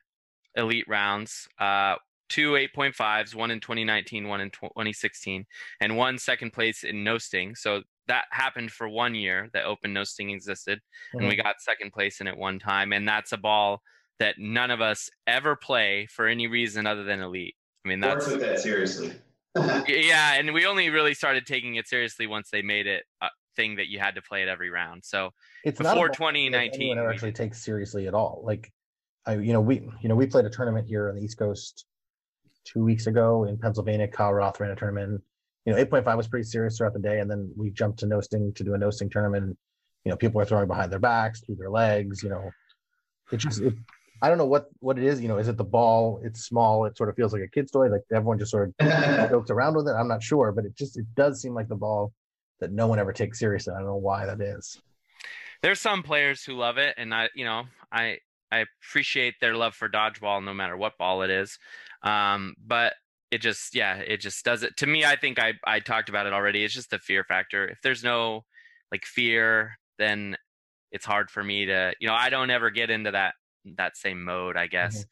elite rounds. Uh, two 8.5s, one in 2019, one in 2016, and one second place in no sting. So that happened for one year that open no sting existed, and we got second place in it one time. And that's a ball that none of us ever play for any reason other than elite. I mean, that's that seriously. Yeah, and we only really started taking it seriously once they made it a thing that you had to play it every round. So It's before ball that 2019, anyone actually takes seriously at all. Like, I you know we you know we played a tournament here on the East Coast two weeks ago in Pennsylvania. Kyle Roth ran a tournament. You know, 8.5 was pretty serious throughout the day, and then we jumped to no sting to do a no sting tournament. You know, people are throwing behind their backs, through their legs. You know, it just it, I don't know what what it is. You know, is it the ball? It's small. It sort of feels like a kid's toy. Like everyone just sort of jokes around with it. I'm not sure, but it just it does seem like the ball that no one ever takes seriously. I don't know why that is. there's some players who love it and i you know i i appreciate their love for dodgeball no matter what ball it is um but it just yeah it just does it to me i think i i talked about it already it's just the fear factor if there's no like fear then it's hard for me to you know i don't ever get into that that same mode i guess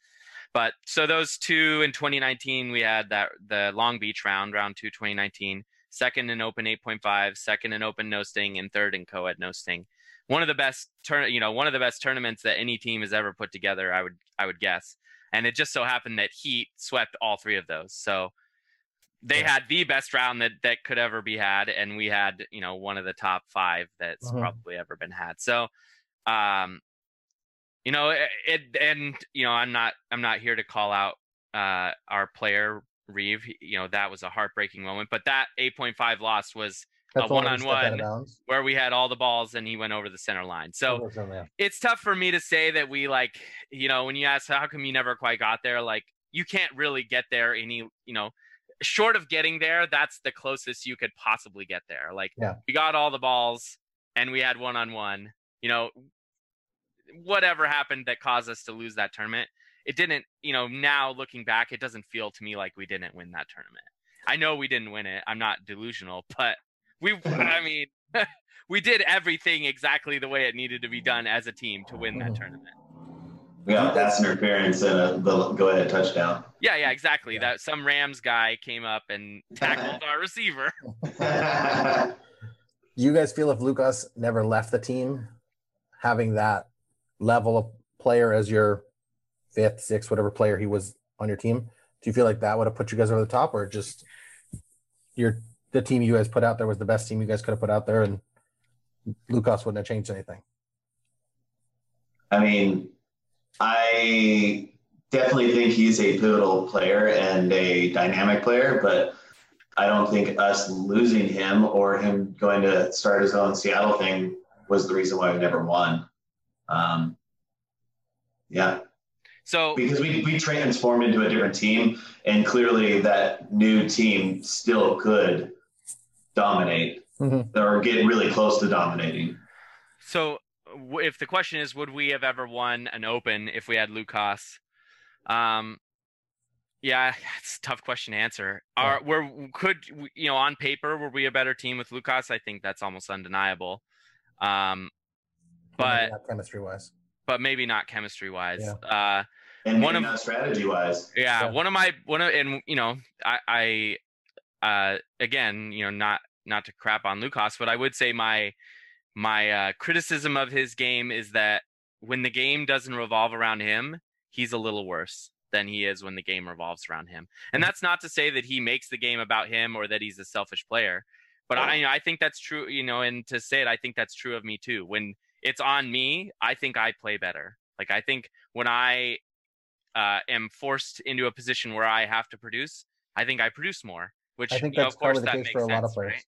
but so those two in 2019 we had that the long beach round round two 2019 second in open 8.5 second in open no sting and third in co-ed no sting one of the best turn, you know, one of the best tournaments that any team has ever put together. I would I would guess, and it just so happened that Heat swept all three of those. So they Yeah. had the best round that that could ever be had, and we had you know one of the top five that's Mhm. probably ever been had. So, um, you know, it, it and you know I'm not I'm not here to call out uh our player Reeve. You know that was a heartbreaking moment, but that 8.5 loss was That's A one where he stepped out of one-on-one. where we had all the balls and he went over the center line. So it's tough for me to say that we like, you know, when you ask how come you never quite got there, like you can't really get there any, you know, short of getting there, that's the closest you could possibly get there. Like Yeah. we got all the balls and we had one on one, you know, whatever happened that caused us to lose that tournament. It didn't, you know, now looking back, it doesn't feel to me like we didn't win that tournament. I know we didn't win it. I'm not delusional, but we, I mean, we did everything exactly the way it needed to be done as a team to win that Mhm. tournament. We got pass interference and a the go ahead touchdown. Yeah, yeah, exactly. Yeah. That some Rams guy came up and tackled our receiver. Do you guys feel if Lucas never left the team, having that level of player as your fifth, sixth, whatever player he was on your team, do you feel like that would have put you guys over the top, or just your the team you guys put out there was the best team you guys could have put out there, and Lucas wouldn't have changed anything? I mean, I definitely think he's a pivotal player and a dynamic player, but I don't think us losing him or him going to start his own Seattle thing was the reason why we never won. Um, yeah, So because we, we transformed into a different team, and clearly that new team still could dominate Mhm. or get really close to dominating. So, if the question is, would we have ever won an Open if we had Lucas? Um, yeah, it's a tough question to answer. Are were could you know on paper were we a better team with Lucas? I think that's almost undeniable. Um, but chemistry wise, but maybe not chemistry wise. Yeah. Uh, And One one of- of strategy wise. yeah, Yeah. one of my one of and you know I I uh again you know not not to crap on Lucas, but I would say my my uh, criticism of his game is that when the game doesn't revolve around him, he's a little worse than he is when the game revolves around him. And that's not to say that he makes the game about him or that he's a selfish player, but I you know, I think that's true. You know, and to say it, I think that's true of me too. When it's on me, I think I play better. Like I think when I uh, am forced into a position where I have to produce, I think I produce more. Which I think you know, of course the that case makes for a lot of sense, players. right?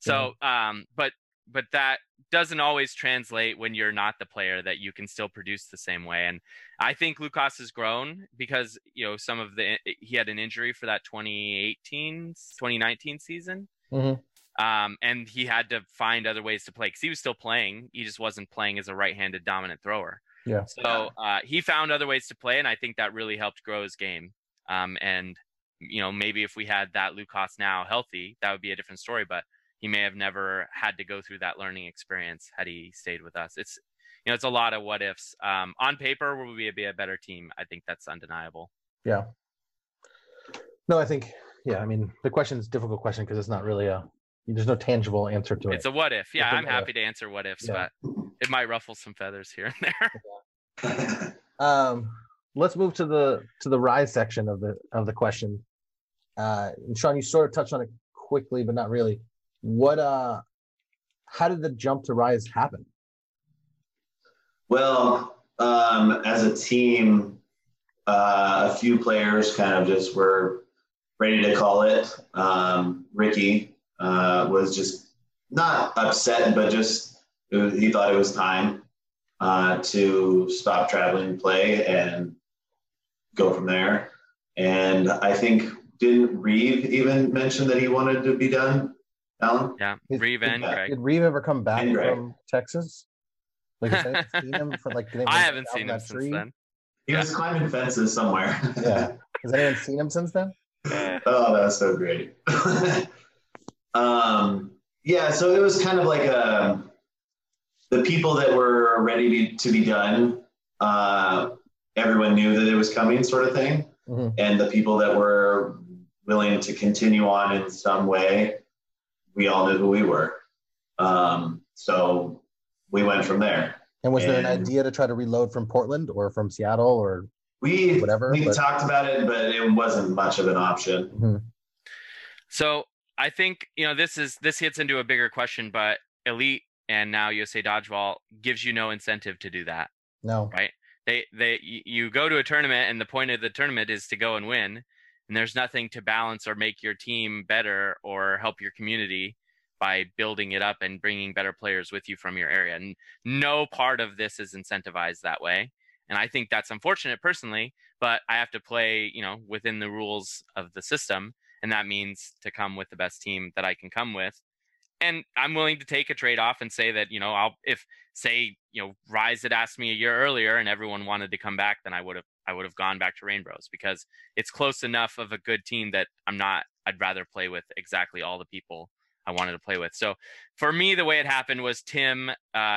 So, um, but but that doesn't always translate when you're not the player that you can still produce the same way. And I think Lucas has grown because you know some of the he had an injury for that 2018 2019 season. Mhm. Um, and he had to find other ways to play because he was still playing. He just wasn't playing as a right-handed dominant thrower. Yeah. So uh, he found other ways to play, and I think that really helped grow his game. Um, and you know, maybe if we had that Lucas now healthy, that would be a different story. But he may have never had to go through that learning experience had he stayed with us. It's you know, it's a lot of what ifs. Um, on paper, will we be a better team? I think that's undeniable. Yeah. No, I think yeah. I mean, the question is a difficult question because it's not really a there's no tangible answer to it. It's a what if. Yeah, It's a I'm what happy to answer what ifs, Yeah. but it might ruffle some feathers here and there. Um, let's move to the to the rise section of the of the question. Uh, and Shawn, you sort of touched on it quickly, but not really. What uh, how did the jump to rise happen? Well, um, as a team, uh, a few players kind of just were ready to call it. Um, Ricky uh, was just not upset, but just was- he thought it was time uh, to stop traveling and play and go from there. And I think didn't Reeve even mention that he wanted to be done, Allyn? Yeah, Is- Reeve and yeah, Greg. Did Reeve ever come back from Texas? Like, has seen him for like? I haven't seen him that since tree? then. He was climbing fences somewhere. Yeah. Has anyone seen him since then? Oh, that's so great. um, yeah, so it was kind of like a, the people that were ready to, to be done. Uh, everyone knew that it was coming, sort of thing. Mhm. And the people that were willing to continue on in some way, we all knew who we were. Um, so we went from there. And was there an idea to try to reload from Portland or from Seattle or We Whatever, we but- talked about it, but it wasn't much of an option. Mm-hmm. So I think you know this is this hits into a bigger question, but elite and now USA Dodgeball gives you no incentive to do that. no? Right. They they you go to a tournament and the point of the tournament is to go and win, and there's nothing to balance or make your team better or help your community by building it up and bringing better players with you from your area. And no part of this is incentivized that way. And I think that's unfortunate personally, but I have to play, you know, within the rules of the system. And that means to come with the best team that I can come with. And I'm willing to take a trade off and say that, you know, I'll, if say, you know, Rise had asked me a year earlier and everyone wanted to come back, then I would have, I would have gone back to Reignbros because it's close enough of a good team that I'm not, I'd rather play with exactly all the people I wanted to play with. So for me, the way it happened was Tim uh,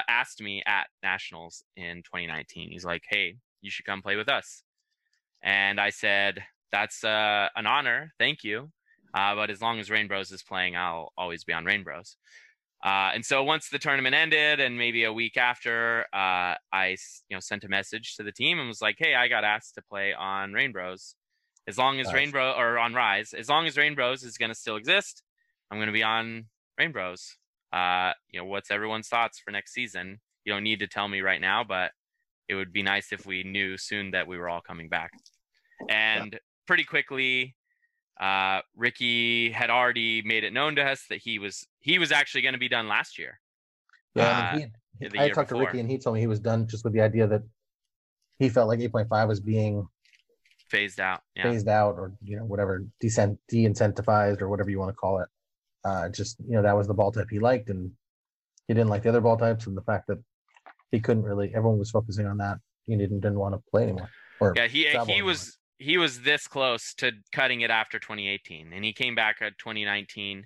asked me at Nationals in 2019. He's like, "Hey, you should come play with us," and I said, "That's uh, an honor, thank you, uh, but as long as Reignbros is playing, I'll always be on Reignbros." Uh, and so once the tournament ended, and maybe a week after, uh, I you know sent a message to the team and was like, "Hey, I got asked to play on Reignbros. As long as Nice. Rainbow or on Rise, as long as Reignbros is going to still exist, I'm going to be on Reignbros. Uh, you know, what's everyone's thoughts for next season? You don't need to tell me right now, but it would be nice if we knew soon that we were all coming back. And pretty quickly, uh, Ricky had already made it known to us that he was he was actually going to be done last year. Yeah, Uh, and he, I talked to. Ricky and he told me he was done just with the idea that he felt like 8.5 was being Phased out. Yeah. phased out or you know whatever decent de-incentivized or whatever you want to call it. Uh, just you know that was the ball type he liked and he didn't like the other ball types and the fact that he couldn't really everyone was focusing on that he didn't didn't want to play anymore. Or Yeah, he he anymore. was he was this close to cutting it after 2018, and he came back at 2019,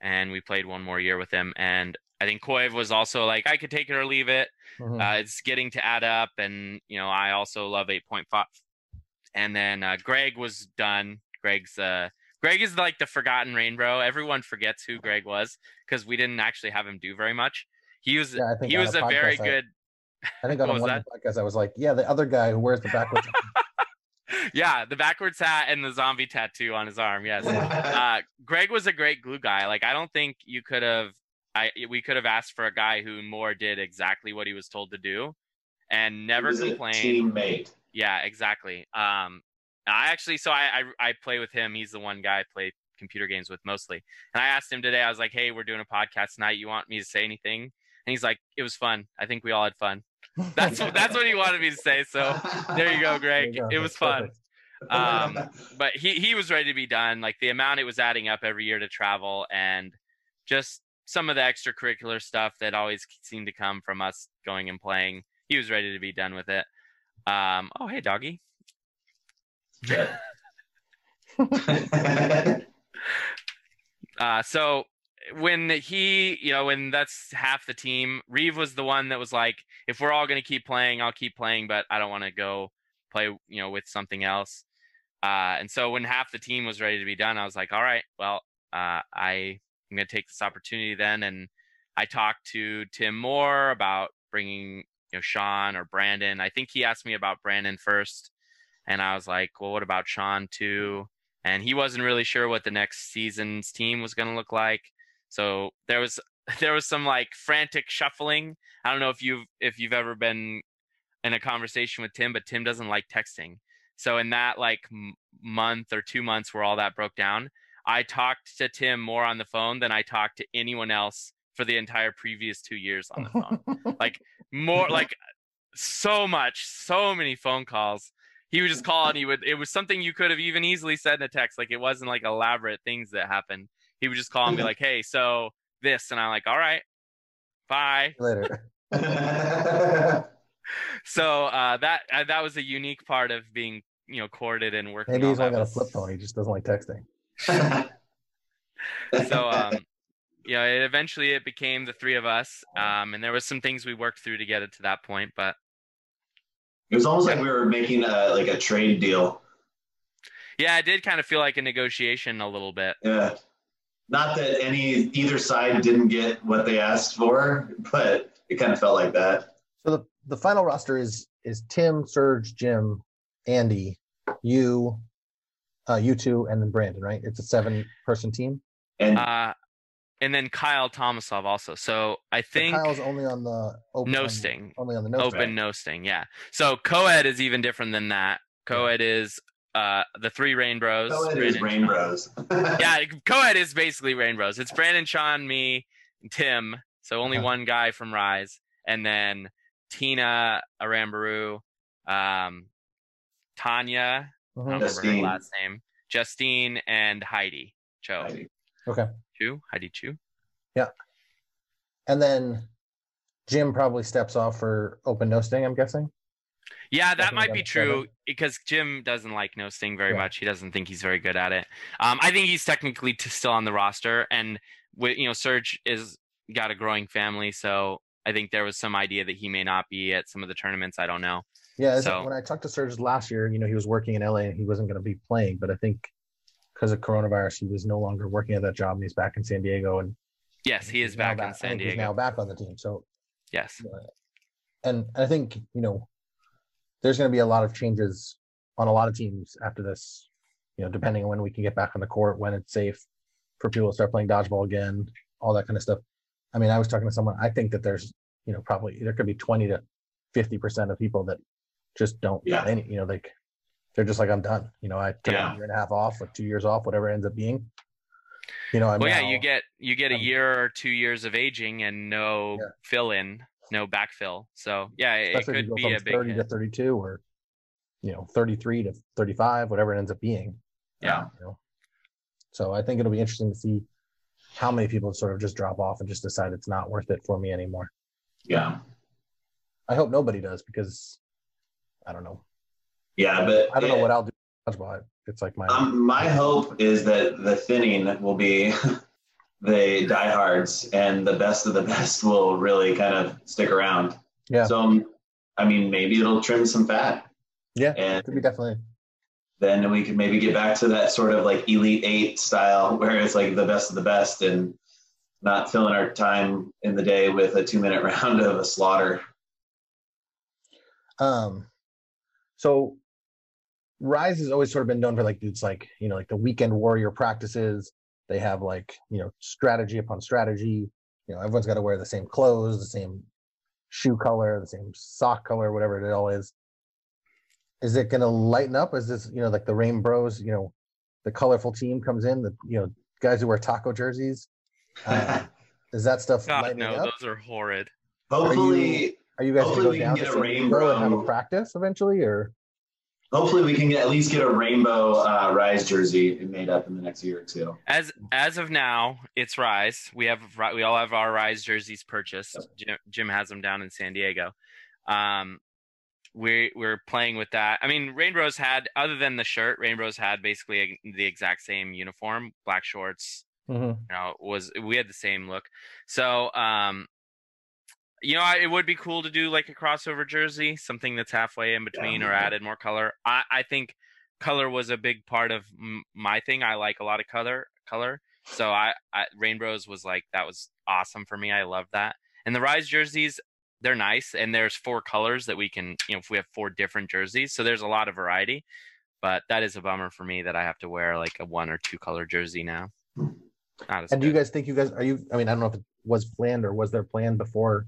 and we played one more year with him. And I think Koiv was also like, I could take it or leave it. Mhm. Uh, it's getting to add up, and you know, I also love 8.5. And then uh, Greg was done. Greg's uh, Greg is like the forgotten rainbow. Everyone forgets who Greg was because we didn't actually have him do very much. He was Yeah, I think he was a a very podcast I- good I think on was one of the podcasts I was like, yeah, the other guy who wears the backwards. yeah, the backwards hat and the zombie tattoo on his arm. Yes. Uh, Greg was a great glue guy. Like I don't think you could have I we could have asked for a guy who more did exactly what he was told to do and never He was a complained. teammate. Yeah, exactly. Um I actually so I, I I play with him. He's the one guy I play computer games with mostly. And I asked him today, I was like, Hey, we're doing a podcast tonight. You want me to say anything? And he's like, It was fun. I think we all had fun. That's that's what he wanted me to say. So there you go, There you Greg. go. It was That's fun perfect. um but he he was ready to be done like the amount it was adding up every year to travel and just some of the extracurricular stuff that always seemed to come from us going and playing he was ready to be done with it um oh hey doggy uh so when he you know when that's half the team reeve was the one that was like if we're all going to keep playing i'll keep playing but i don't want to go play you know with something else. Uh and so when half the team was ready to be done i was like all right well uh i i'm going to take this opportunity then and i talked to tim moore about bringing you know shawn or brandon. I think he asked me about brandon first and i was like well what about shawn too? And he wasn't really sure what the next season's team was going to look like. So there was there was some like frantic shuffling. I don't know if you've if you've ever been in a conversation with tim but tim doesn't like texting. So in that like m- month or two months where all that broke down i talked to tim more on the phone than i talked to anyone else for the entire previous two years on the phone. Like more like so much so many phone calls he would just call and he would it was something you could have even easily said in a text like it wasn't like elaborate things that happened he would just call and be like hey so this and i'm like all right bye later. so uh that uh, that was a unique part of being you know courted and working Maybe he's only got a flip phone. He just doesn't like texting. so um you know it, eventually it became the three of us um and there was some things we worked through to get it to that point but It was almost like we were making a like a trade deal. yeah it did kind of feel like a negotiation a little bit Yeah. Not that any either side didn't get what they asked for, but it kind of felt like that. So the, the final roster is is Tim, Serge, Jim, Andy, you, uh, you two, and then Brandon. Right? It's a seven person team. And Uh, and then Kyle Tomasov also. So I So think Kyle's only on the open, no on- sting. Only on the no open sting. no sting yeah so co-ed is even different than that co-ed is uh the three reignbros so it is Brandon, Reignbros. yeah co-ed is basically reignbros it's brandon shawn me tim so only Uh-huh. one guy from rise and then tina arambaru um tanya i Mhm. don't remember her Justine. last name justine and heidi cho Heidi. Okay. chu heidi chu Yeah. And then Jim probably steps off for open no sting. I'm guessing. Yeah, that Definitely might be true because Jim doesn't like no sting very Yeah. much. He doesn't think he's very good at it. Um, I think he's technically t- still on the roster, and with you know, Serge is got a growing family, so I think there was some idea that he may not be at some of the tournaments. I don't know. Yeah. So- when I talked to Serge last year, you know, he was working in LA and he wasn't going to be playing, but I think because of coronavirus, he was no longer working at that job and he's back in San Diego and Yes, he is now back in I San Diego. He's now back on the team. So Yes. Uh, and I think you know there's going to be a lot of changes on a lot of teams after this. You know, depending on when we can get back on the court, when it's safe for people to start playing dodgeball again, all that kind of stuff. I mean, I was talking to someone. I think that there's you know probably there could be 20 to 50 percent of people that just don't Yeah. any you know like they're just like I'm done. You know, I took Yeah. a year and a half off like two years off, whatever it ends up being. You know, I'm Well, yeah, you get you get a um, year or two years of aging and no Yeah. fill in, no backfill. So yeah, it, it especially if you could go be from a big 30 to hit. 32 or you know 33 to 35 whatever it ends up being Yeah. you know so i think it'll be interesting to see how many people sort of just drop off and just decide it's not worth it for me anymore Yeah. i hope nobody does because i don't know Yeah, but i don't know what i'll do with dodgeball. it's like my Um, my hope is that the thinning will be the diehards, and the best of the best will really kind of stick around. Yeah. So, um, I mean, maybe it'll trim some fat, yeah and could be definitely then we could maybe get back to that sort of like elite eight style, where it's like the best of the best, and not filling our time in the day with a two minute round of a slaughter. um so rise has always sort of been known for like it's like you know like the weekend warrior practices. They have like you know strategy upon strategy. You know everyone's got to wear the same clothes the same shoe color the same sock color whatever it all is. Is it going to lighten up? Is this you know like the reignbros you know the colorful team comes in the you know guys who wear taco jerseys? Uh, is that stuff God, lightening no, up? those are horrid. hopefully, are you guys going to hopefully go down to get a San Diego and have a practice eventually or hopefully we can get, at least get a rainbow uh, rise jersey made up in the next year or two. As as of now, it's Rise. We have we all have our Rise jerseys purchased. Jim, Jim has them down in San Diego. Um, we we're playing with that. I mean, Reignbros had other than the shirt, Reignbros had basically a, the exact same uniform, black shorts. Mhm. You know, was we had the same look. So, um, you know, I, it would be cool to do like a crossover jersey, something that's halfway in between or added more color. I I think color was a big part of m- my thing. I like a lot of color color. So I, I Reignbros was like that was awesome for me. I love that. And the Rise jerseys, they're nice and there's four colors that we can, you know, if we have four different jerseys, so there's a lot of variety. But that is a bummer for me that I have to wear like a one or two color jersey now. Hmm. As And do you guys think you guys are you? I mean, I don't know if it was planned or was there planned before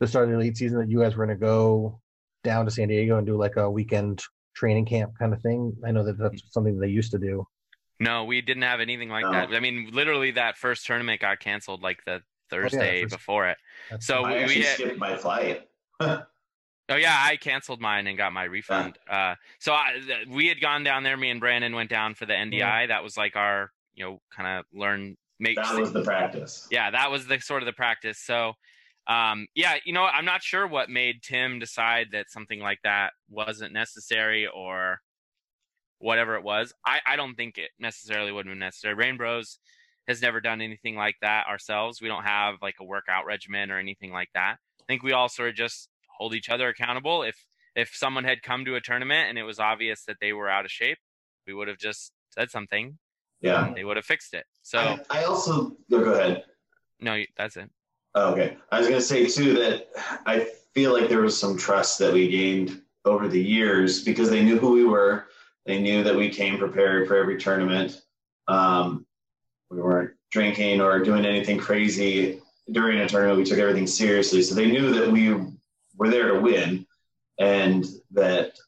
the start of the elite season that you guys were going to go down to San Diego and do like a weekend training camp kind of thing. I know that that's something they used to do. No, we didn't have anything like No. that. I mean, literally that first tournament got canceled like the Thursday first- before it. So I we, we had, skipped my flight. Oh yeah, I canceled mine and got my refund. Uh, so I, th- we had gone down there. Me and Brandon went down for the NDI. That was like our, you know, kind of learn make. That was the practice. yeah, that was the sort of the practice. So, um, yeah, you know, I'm not sure what made Tim decide that something like that wasn't necessary or whatever it was. I, I don't think it necessarily would have been necessary. Reignbros has never done anything like that ourselves. We don't have like a workout regimen or anything like that. I think we all sort of just hold each other accountable. If if someone had come to a tournament and it was obvious that they were out of shape, we would have just said something. Yeah. They would have fixed it. So I, I also no, go ahead. no, that's it. Okay. I was going to say too that I feel like there was some trust that we gained over the years because they knew who we were. They knew that we came prepared for every tournament. Um, we weren't drinking or doing anything crazy during a tournament. We took everything seriously. So they knew that we were there to win and that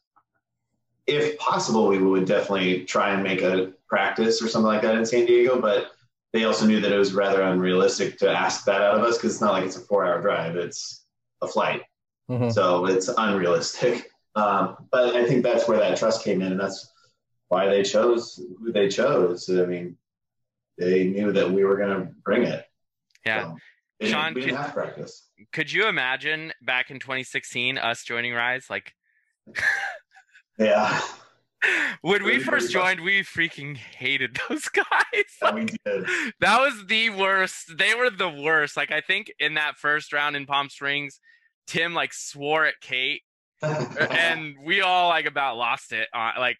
if possible, we would definitely try and make a practice or something like that in San Diego. But they also knew that it was rather unrealistic to ask that out of us because it's not like it's a four hour drive, it's a flight. Mm-hmm. So it's unrealistic. Um, but I think that's where that trust came in, and that's why they chose who they chose. I mean, they knew that we were going to bring it. Yeah. So Shawn, we didn't could, have practice. Could you imagine back in 2016 us joining Rise? Like, yeah. when we first joined, we freaking hated those guys. we did. That was the worst. They were the worst. Like I think in that first round in Palm Springs, Tim like swore at Kate, and we all like about lost it. Uh, like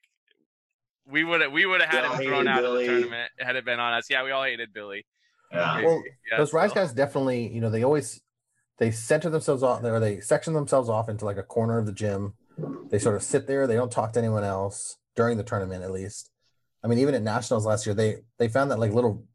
we would have we would have had him thrown out Billy. of the tournament had it been on us. Yeah, we all hated Billy. Yeah. Well, yeah, those so. Rise guys definitely, you know, they always they center themselves off or they section themselves off into like a corner of the gym they sort of sit there. They don't talk to anyone else during the tournament, at least. I mean, even at nationals last year, they they found that like little,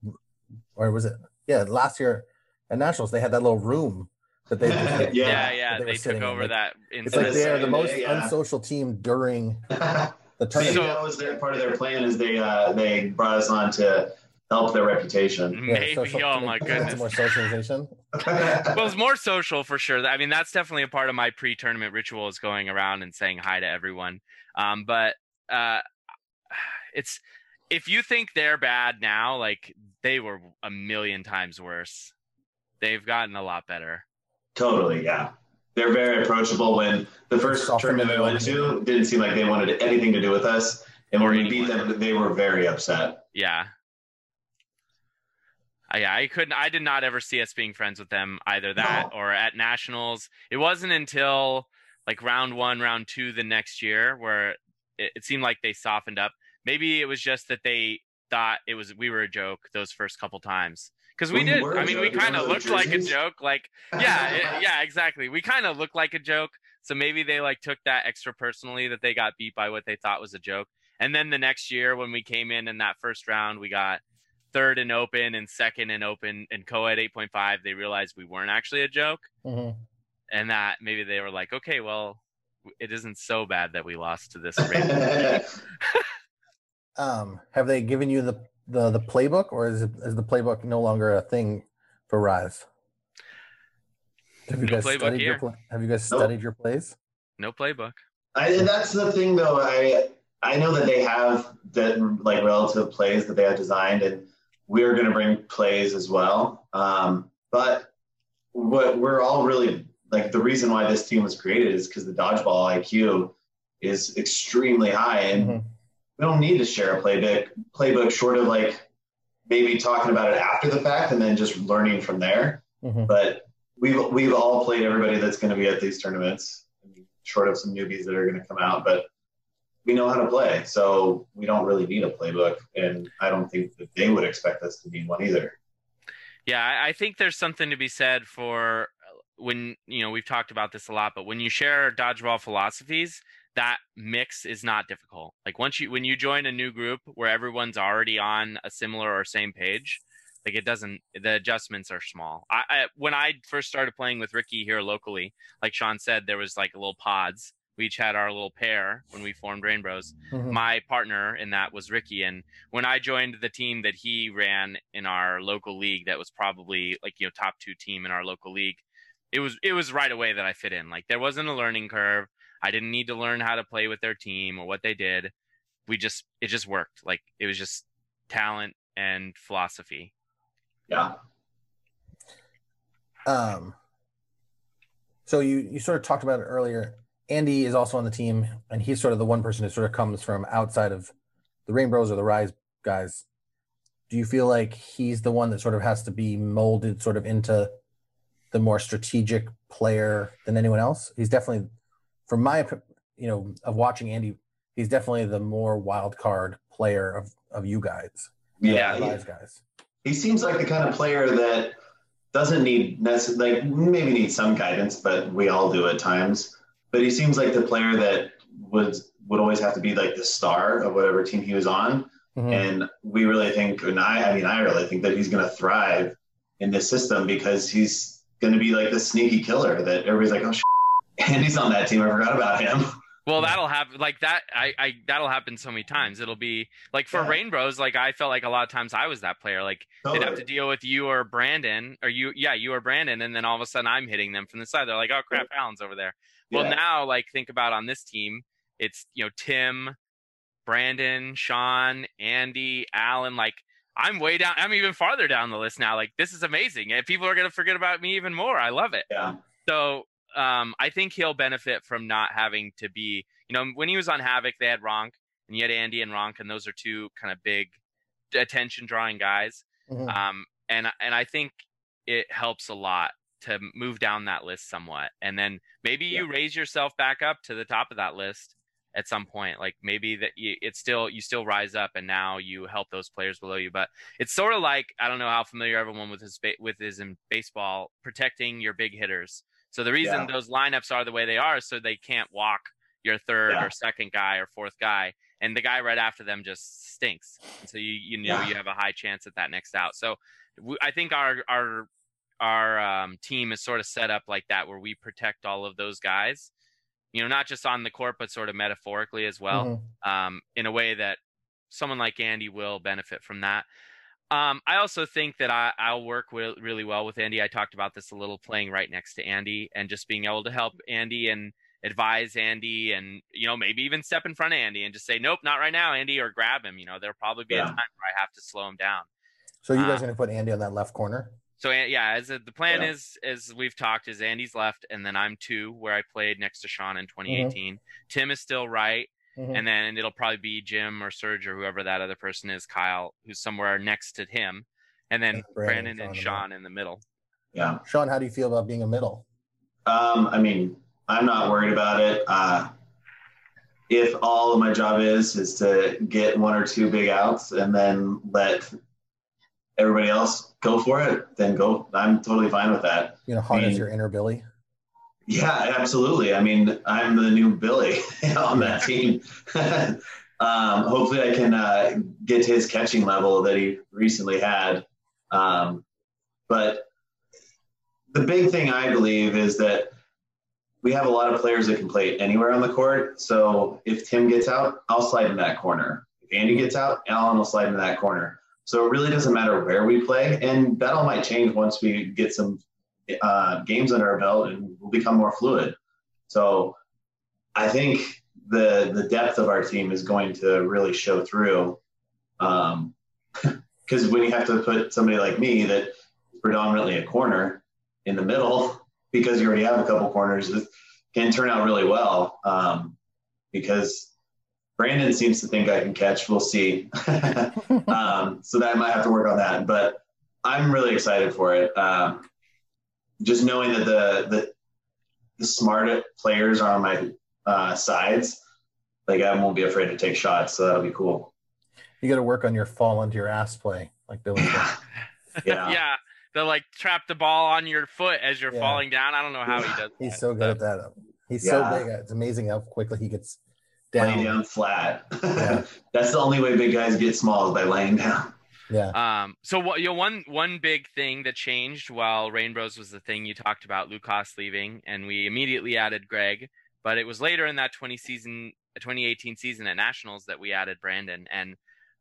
or was it? Yeah, last year at nationals they had that little room that they yeah yeah, yeah they, they took over like, that. It's like they're the most yeah. unsocial team during the tournament. So, that was their part of their plan is they uh, they brought us on to help their reputation. Maybe. Yeah, social, oh my goodness. More socialization. well, it's more social for sure. I mean, that's definitely a part of my pre-tournament ritual is going around and saying hi to everyone. Um, but uh, it's if you think they're bad now, like they were a million times worse. They've gotten a lot better. Totally, yeah. They're very approachable. When the first tournament we went to didn't seem like they wanted anything to do with us, and when we beat them, they were very upset. Yeah, Uh, yeah, I couldn't. I did not ever see us being friends with them either. That no. or at nationals. It wasn't until like round one, round two the next year where it, it seemed like they softened up. Maybe it was just that they thought it was we were a joke those first couple times because we, we did. I mean, we kind of looked like a joke. Like, yeah, it, yeah, exactly. We kind of looked like a joke. So maybe they like took that extra personally that they got beat by what they thought was a joke. And then the next year when we came in in that first round, we got third and open and second and open and co-ed 8.5 they realized we weren't actually a joke mm-hmm. and that maybe they were like okay well it isn't so bad that we lost to this um have they given you the the, the playbook or is, it, is the playbook no longer a thing for rise have you no guys studied here. your have you guys nope. studied your plays no playbook I, that's the thing though i i know that they have that like relative plays that they have designed and we're going to bring plays as well. Um, but what we're all really like the reason why this team was created is because the dodgeball IQ is extremely high, and mm-hmm. we don't need to share a playbook. Playbook short of like maybe talking about it after the fact and then just learning from there. Mm-hmm. But we've we've all played everybody that's going to be at these tournaments, short of some newbies that are going to come out, but we know how to play, so we don't really need a playbook, and I don't think that they would expect us to need one either. Yeah, I think there's something to be said for uh, when you know we've talked about this a lot, but when you share dodgeball philosophies, that mix is not difficult. Like once you when you join a new group where everyone's already on a similar or same page, like it doesn't the adjustments are small. I, I when I first started playing with Ricky here locally, like Shawn said, there was like little pods we each had our little pair when we formed Reignbros. Mm-hmm. My partner in that was Ricky, and when I joined the team that he ran in our local league, that was probably like you know top two team in our local league. It was it was right away that I fit in. Like there wasn't a learning curve. I didn't need to learn how to play with their team or what they did. We just it just worked. Like it was just talent and philosophy. Yeah. Um. So you you sort of talked about it earlier Andy is also on the team, and he's sort of the one person who sort of comes from outside of the Reignbros or the Rise guys. Do you feel like he's the one that sort of has to be molded sort of into the more strategic player than anyone else? He's definitely, from my, you know, of watching Andy, he's definitely the more wild card player of of you guys. Yeah, he, guys. He seems like the kind of player that doesn't need necessarily like maybe need some guidance, but we all do at times. But he seems like the player that would would always have to be like the star of whatever team he was on. Mm-hmm. And we really think, and I, I mean, I really think that he's going to thrive in this system because he's going to be like the sneaky killer that everybody's like, oh, shit. and he's on that team. I forgot about him. Well, that'll happen like that. I, I that'll happen so many times. It'll be like for yeah. Reignbros. Like I felt like a lot of times I was that player. Like totally. they'd have to deal with you or Brandon or you. Yeah, you or Brandon, and then all of a sudden I'm hitting them from the side. They're like, oh crap, Allyn's over there. Well, yeah. now like think about on this team, it's you know Tim, Brandon, Shawn, Andy, Allyn. Like I'm way down. I'm even farther down the list now. Like this is amazing, and people are gonna forget about me even more. I love it. Yeah. So um, I think he'll benefit from not having to be, you know, when he was on Havoc, they had Ronk and you had Andy and Ronk, and those are two kind of big attention drawing guys. Mm-hmm. Um, and and I think it helps a lot to move down that list somewhat, and then maybe you raise yourself back up to the top of that list at some point. Like maybe that you, it's still you still rise up, and now you help those players below you. But it's sort of like I don't know how familiar everyone with his with is in baseball, protecting your big hitters. So the reason yeah. those lineups are the way they are, is so they can't walk your third yeah. or second guy or fourth guy, and the guy right after them just stinks. And so you you know yeah. you have a high chance at that next out. So I think our our our um, team is sort of set up like that, where we protect all of those guys. You know, not just on the court, but sort of metaphorically as well, mm-hmm. um, in a way that someone like Andy will benefit from that. Um, I also think that I, I'll work with, really well with Andy. I talked about this a little playing right next to Andy and just being able to help Andy and advise Andy and, you know, maybe even step in front of Andy and just say, nope, not right now, Andy, or grab him. You know, there'll probably be yeah. a time where I have to slow him down. So you guys uh, going to put Andy on that left corner? So yeah, as a, the plan yeah. is, as we've talked, is Andy's left, and then I'm two, where I played next to Shawn in 2018. Mm-hmm. Tim is still right, Mm-hmm. And then it'll probably be Jim or Serge or whoever that other person is, Kyle, who's somewhere next to him. And then Brandon, Brandon and Shawn in the middle. Yeah. Shawn, how do you feel about being a middle? Um, I mean, I'm not worried about it. Uh, if all of my job is is to get one or two big outs and then let everybody else go for it, then go. I'm totally fine with that. You know, harness I mean, your inner Billy. Yeah, absolutely. I mean, I'm the new Billy on that team. um, hopefully, I can uh, get to his catching level that he recently had. Um, but the big thing I believe is that we have a lot of players that can play anywhere on the court. So if Tim gets out, I'll slide in that corner. If Andy gets out, Allyn will slide in that corner. So it really doesn't matter where we play, and that all might change once we get some uh, games under our belt and we'll become more fluid. So I think the the depth of our team is going to really show through. Because um, when you have to put somebody like me that predominantly a corner in the middle, because you already have a couple corners, it can turn out really well. Um, because Brandon seems to think I can catch. We'll see. um, so that I might have to work on that. But I'm really excited for it. Um, just knowing that the the, the smart players are on my uh, sides, like I won't be afraid to take shots. So that'll be cool. You got to work on your fall into your ass play, like Billy. yeah. yeah. they like trap the ball on your foot as you're yeah. falling down. I don't know how he does. That. He's that, so good at that. He's yeah. so big. It's amazing how quickly he gets down. Laying down flat. Yeah. That's the only way big guys get small is by laying down. Yeah. Um. So what? You know, one one big thing that changed while Reignbros was the thing you talked about, Lucas leaving, and we immediately added Greg. But it was later in that 20 season, 2018 season at Nationals that we added Brandon, and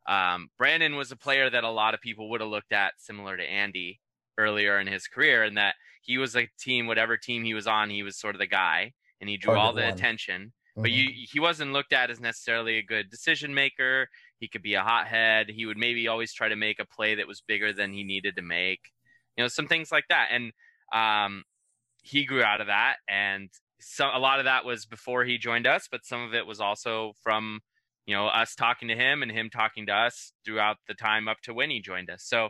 um, Brandon was a player that a lot of people would have looked at similar to Andy earlier in his career, and that he was a team, whatever team he was on, he was sort of the guy, and he drew all the one. attention. Mm-hmm. But you, he wasn't looked at as necessarily a good decision maker. He could be a hothead. He would maybe always try to make a play that was bigger than he needed to make. You know, some things like that. And um, he grew out of that. And so a lot of that was before he joined us, but some of it was also from you know us talking to him and him talking to us throughout the time up to when he joined us. So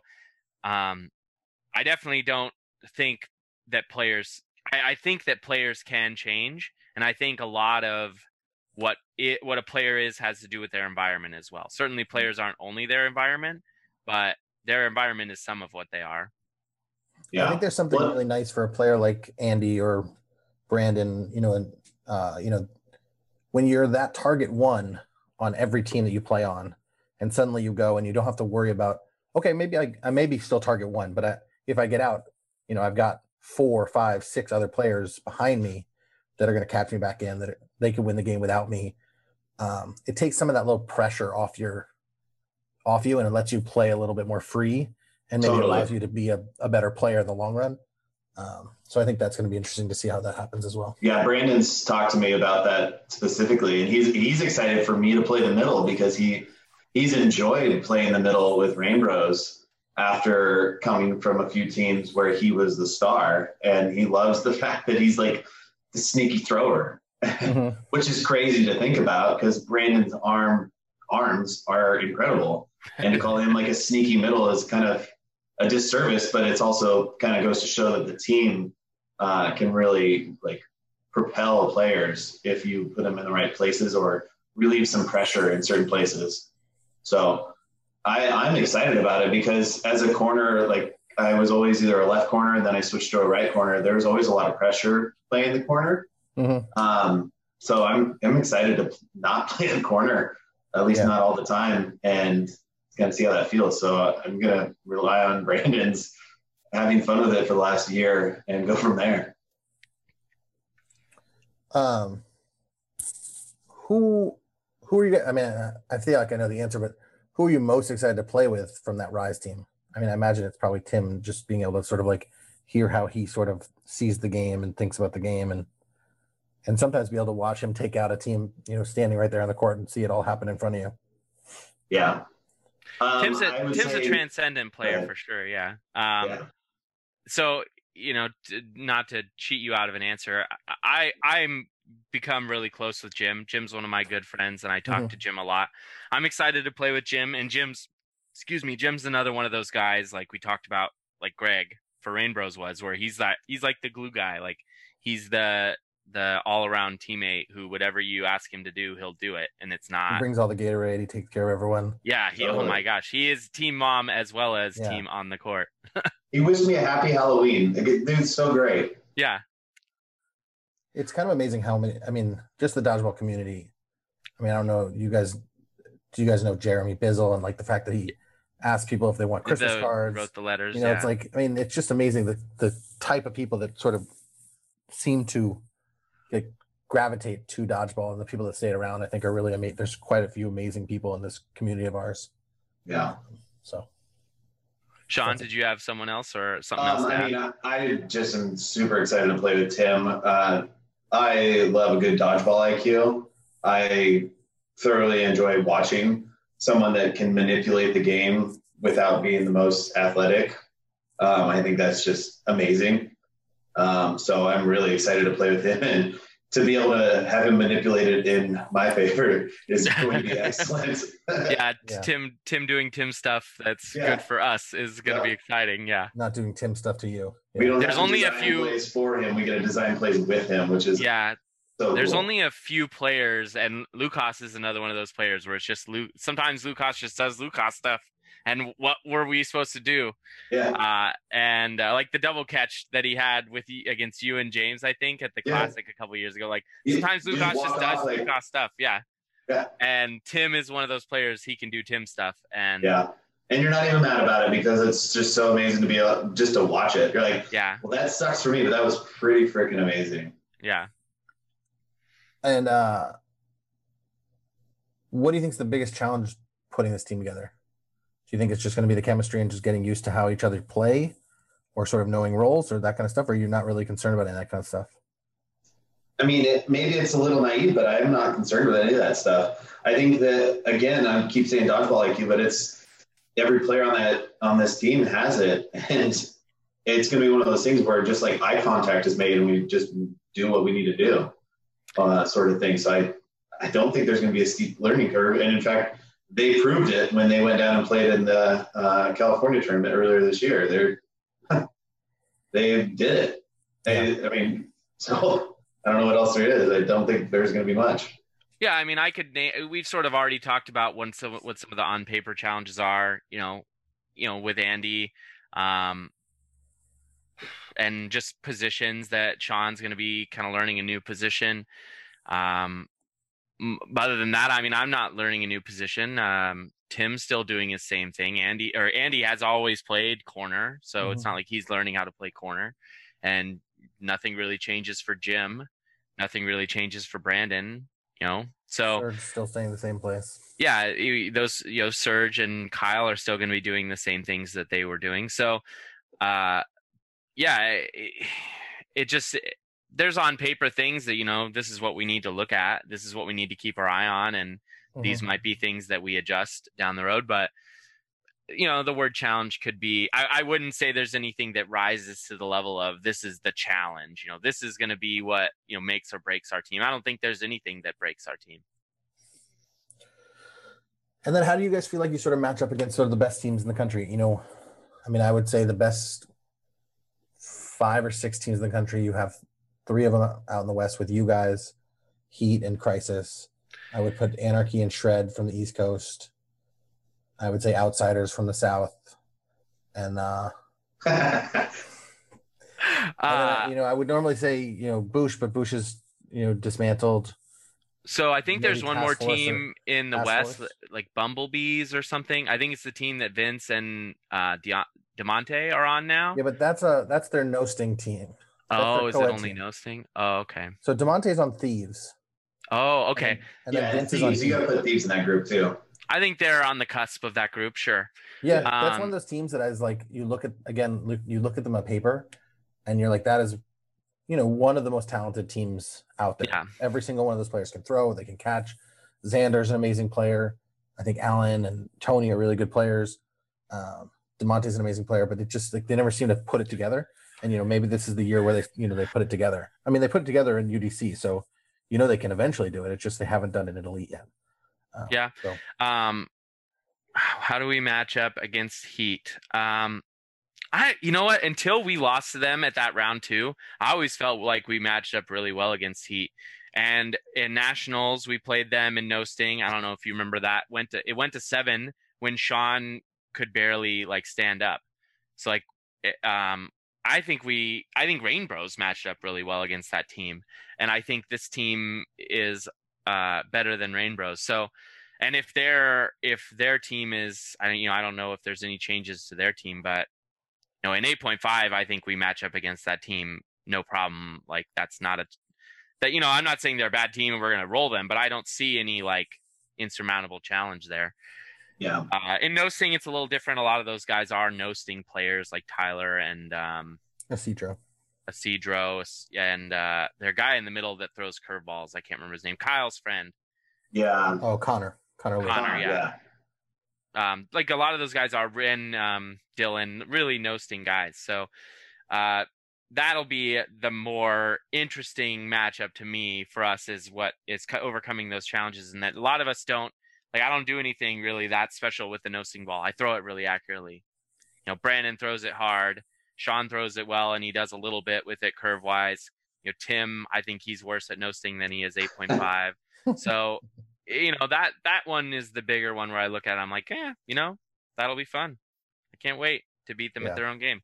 um, I definitely don't think that players. I, I think that players can change, and I think a lot of what it what a player is has to do with their environment as well. Certainly, mm. players aren't only their environment, but their environment is some of what they are. Yeah. I think there's something Well- really nice for a player like Andy or Brandon, you know, and uh, you know, when you're that target one on every team that you play on, and suddenly you go and you don't have to worry about, okay, maybe I, I may be still target one, but I, if I get out, you know, I've got four, five, six other players behind me that are going to catch me back in that they can win the game without me. Um, it takes some of that little pressure off your off you and it lets you play a little bit more free and maybe Totally. allows you to be a, a better player in the long run. Um, so I think that's going to be interesting to see how that happens as well. Yeah, Brandon's talked to me about that specifically, and he's he's excited for me to play the middle because he he's enjoyed playing the middle with Reignbros after coming from a few teams where he was the star, and he loves the fact that he's like sneaky thrower, which is crazy to think about because Brandon's arm arms are incredible, and to call him like a sneaky middle is kind of a disservice, but it's also kind of goes to show that the team uh, can really like propel players if you put them in the right places or relieve some pressure in certain places. So I, I'm excited about it because as a corner, like I was always either a left corner and then I switched to a right corner. There was always a lot of pressure playing the corner. Mhm. Um, so I'm I'm excited to not play in the corner, at least Yeah. not all the time, and kind of see how that feels. So I'm gonna rely on Brandon's having fun with it for the last year and go from there. Um, who who are you? I mean, I feel like I know the answer, but who are you most excited to play with from that Rise team? I mean, I imagine it's probably Tim, just being able to sort of like hear how he sort of sees the game and thinks about the game, and and sometimes be able to watch him take out a team, you know, standing right there on the court and see it all happen in front of you. Yeah. Um, Tim's I a would Tim's a transcendent player ahead. for sure. Yeah. Um, yeah. so you know t- not to cheat you out of an answer i i'm become really close with jim jim's one of my good friends and i talk Mhm. to jim a lot i'm excited to play with jim and jim's excuse me jim's another one of those guys like we talked about like greg for reignbros was where he's that he's like the glue guy like he's the the all around teammate who whatever you ask him to do he'll do it and it's not. He brings all the Gatorade. He takes care of everyone. yeah he, oh my gosh he is team mom as well as Yeah. team on the court He wished me a happy Halloween. Like, Dude's so great. yeah It's kind of amazing how many. I mean, just the dodgeball community. I mean, I don't know. You guys, do you guys know Jeremy Bizzle and like the fact that he asked people if they want Christmas The- cards? wrote the letters you know yeah. it's like i mean it's just amazing the the type of people that sort of seem to like gravitate to dodgeball and the people that stayed around i think are really amazing there's quite a few amazing people in this community of ours Yeah. so Shawn, did you have someone else or something else Um, to I add? mean, I, I just am super excited to play with Tim. Uh, I love a good dodgeball IQ. I thoroughly enjoy watching someone that can manipulate the game without being the most athletic. Um, I think that's just amazing. Um, so I'm really excited to play with him and to be able to have him manipulated in my favor is going to be excellent. yeah, Yeah. Tim Tim doing Tim stuff that's Yeah. good for us is going to be exciting. Yeah. not doing tim stuff to you we don't There's have to only a few- plays for him. We get to design plays with him, which is Yeah, so there's cool. only a few players and Lucas is another one of those players where it's just Lu- sometimes Lucas just does Lucas stuff and what were we supposed to do? yeah. Uh and uh, like the double catch that he had with against you and James I think at the Yeah. classic a couple years ago like sometimes Lucas walk just does like- Lucas stuff, yeah. Yeah. And Tim is one of those players he can do Tim stuff and Yeah. And you're not even mad about it because it's just so amazing to be able, just to watch it. You're like, yeah, well, that sucks for me, but that was pretty freaking amazing. yeah. And uh what do you think is the biggest challenge putting this team together? Do you think it's just going to be the chemistry and just getting used to how each other play or sort of knowing roles or that kind of stuff or are you not really concerned about any of that kind of stuff? I mean, it, maybe it's a little naive, but I'm not concerned with any of that stuff. I think that again, I keep saying dodgeball IQ, but it's every player on that on this team has it, and it's going to be one of those things where just like eye contact is made, and we just do what we need to do, uh, sort of thing. So I, I don't think there's going to be a steep learning curve, and in fact, they proved it when they went down and played in the uh, California tournament earlier this year. They're they did it. They, I mean, so I don't know what else there is. I don't think there's going to be much. Yeah, I mean, I could. name. we've sort of already talked about what some what some of the on paper challenges are. You know, you know, with Andy, um, and just positions that Shawn's going to be kind of learning a new position. Um, other than that, I mean, I'm not learning a new position. Um, Tim's still doing his same thing. Andy or Andy has always played corner, so mm-hmm. it's not like he's learning how to play corner. And nothing really changes for Jim. Nothing really changes for Brandon. You know, so Serge still staying the same place. Yeah, those you know Serge and Kyle are still going to be doing the same things that they were doing. So, uh, yeah, it, it just there's on paper things that you know this is what we need to look at. This is what we need to keep our eye on, and mm-hmm. these might be things that we adjust down the road. But you know the word challenge could be I, I, wouldn't say there's anything that rises to the level of this is the challenge you know this is going to be what you know makes or breaks our team i don't think there's anything that breaks our team and then how do you guys feel like you sort of match up against sort of the best teams in the country you know i mean i would say the best five or six teams in the country you have three of them out in the west with you guys heat and crisis i would put anarchy and shred from the east coast I would say outsiders from the south, and uh, uh, you know I would normally say you know Bush, but Bush is you know dismantled. So I think there's one more team in the West, force. like Bumblebees or something. I think it's the team that Vince and uh, Demonte are on now. Yeah, but that's a that's their Nosting team. That's oh, is it only team. Nosting? Oh, okay. So Demonte's on Thieves. Oh, okay. And, and yeah, Vince Thieves. You got to put Thieves in that group too. I think they're on the cusp of that group. Sure. Yeah, that's um, one of um, those teams that is like you look at again, you look at them on paper, and you're like, that is, you know, one of the most talented teams out there. Yeah. Every single one of those players can throw, they can catch. Xander's an amazing player. I think Allen and Tony are really good players. Um, Demonte's an amazing player, but they just like they never seem to put it together. And you know, maybe this is the year where they, you know, they put it together. I mean, they put it together in UDC, so you know they can eventually do it. It's just they haven't done it in elite yet. Uh, yeah. So. Um, how do we match up against Heat? Um, I, you know what? Until we lost to them at that round two, I always felt like we matched up really well against Heat. And in nationals, we played them in no sting. I don't know if you remember that. Went to it went to seven when Sean could barely like stand up. So like, it, um, I think we, I think Reignbros matched up really well against that team, and I think this team is uh, better than Reignbros. So, and if their if their team is, I you know, I don't know if there's any changes to their team, but you know, in 8.5, I think we match up against that team no problem. Like that's not a that you know, I'm not saying they're a bad team and we're gonna roll them, but I don't see any like insurmountable challenge there. Yeah. Uh, in no sting, it's a little different. A lot of those guys are no sting players, like Tyler and um, Isidro. Isidro and uh, their guy in the middle that throws curveballs. I can't remember his name. Kyle's friend. Yeah. Oh, Connor. Connor. Connor. yeah. yeah. Um, like a lot of those guys are Ren, um, Dylan, really no sting guys. So, uh, that'll be the more interesting matchup to me for us is what is overcoming those challenges and that a lot of us don't like i don't do anything really that special with the no sting ball i throw it really accurately you know brandon throws it hard Shawn throws it well and he does a little bit with it curve wise. You know, Tim, I think he's worse at no sting than he is 8.5. so, you know, that that one is the bigger one where I look at it, I'm like, yeah, you know, that'll be fun. I can't wait to beat them yeah. at their own game.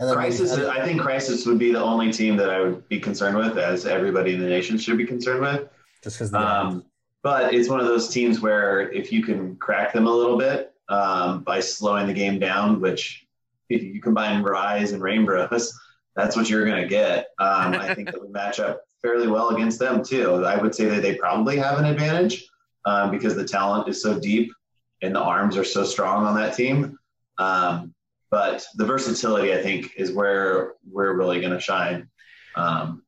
Crisis, I think Crisis would be the only team that I would be concerned with, as everybody in the nation should be concerned with. Just because, um, but it's one of those teams where if you can crack them a little bit um, by slowing the game down, which if you combine Rise and Reignbros, that's what you're going to get. Um, I think that we match up fairly well against them too. I would say that they probably have an advantage um, because the talent is so deep and the arms are so strong on that team. Um, but the versatility, I think, is where we're really going to shine. Um,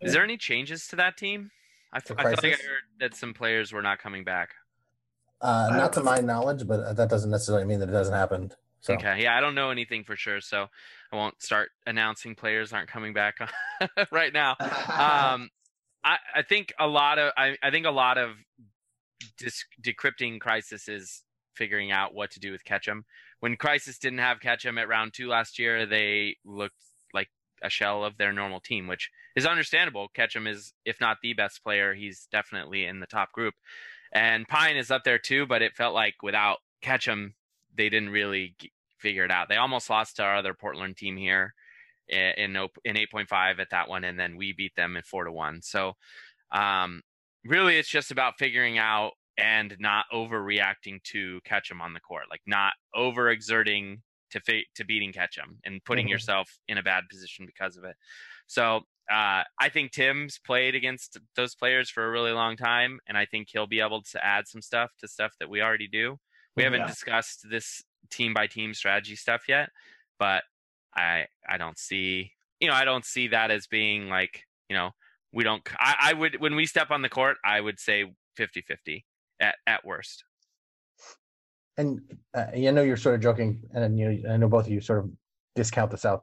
is there any changes to that team? I, th- I feel like I heard that some players were not coming back. Uh, not to my knowledge, but that doesn't necessarily mean that it doesn't happen. So. Okay, yeah, I don't know anything for sure, so I won't start announcing players aren't coming back right now. Um, I, I think a lot of I, I think a lot of dis- decrypting crisis is figuring out what to do with Ketchum. When Crisis didn't have Ketchum at round two last year, they looked like a shell of their normal team, which is understandable. Ketchum is, if not the best player, he's definitely in the top group. And Pine is up there too, but it felt like without Ketchum, they didn't really figure it out. They almost lost to our other Portland team here in in 8.5 at that one, and then we beat them in four to one. So um, really, it's just about figuring out and not overreacting to Ketchum on the court, like not overexerting to fi- to beating Ketchum and putting mm-hmm. yourself in a bad position because of it. So uh, I think Tim's played against those players for a really long time, and I think he'll be able to add some stuff to stuff that we already do. We haven't discussed this team by team strategy stuff yet, but I I don't see you know I don't see that as being like you know we don't I, I would when we step on the court I would say 50-50 at at worst. And uh, I know you're sort of joking, and you know, I know both of you sort of discount the South.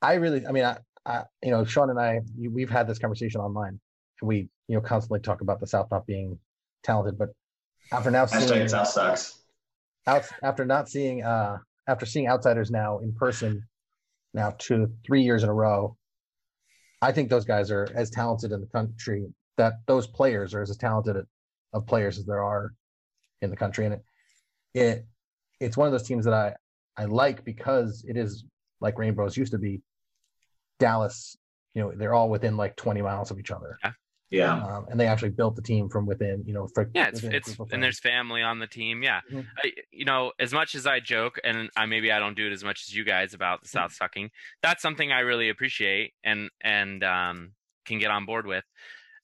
I really, I mean, I, I you know, Shawn and I, we've had this conversation online, and we, you know, constantly talk about the South not being talented. But after now seeing South sucks. Out, after not seeing, uh, after seeing outsiders now in person, now two, three years in a row, I think those guys are as talented in the country. That those players are as talented of players as there are in the country, and it, it it's one of those teams that I I like because it is like Reignbros used to be. Dallas, you know, they're all within like 20 miles of each other. Yeah. Yeah. Um, and they actually built the team from within, you know, for, yeah, it's, it's and there's family on the team. Yeah. Mm-hmm. I, you know, as much as I joke and I, maybe I don't do it as much as you guys about the South mm-hmm. sucking, that's something I really appreciate and, and, um, can get on board with.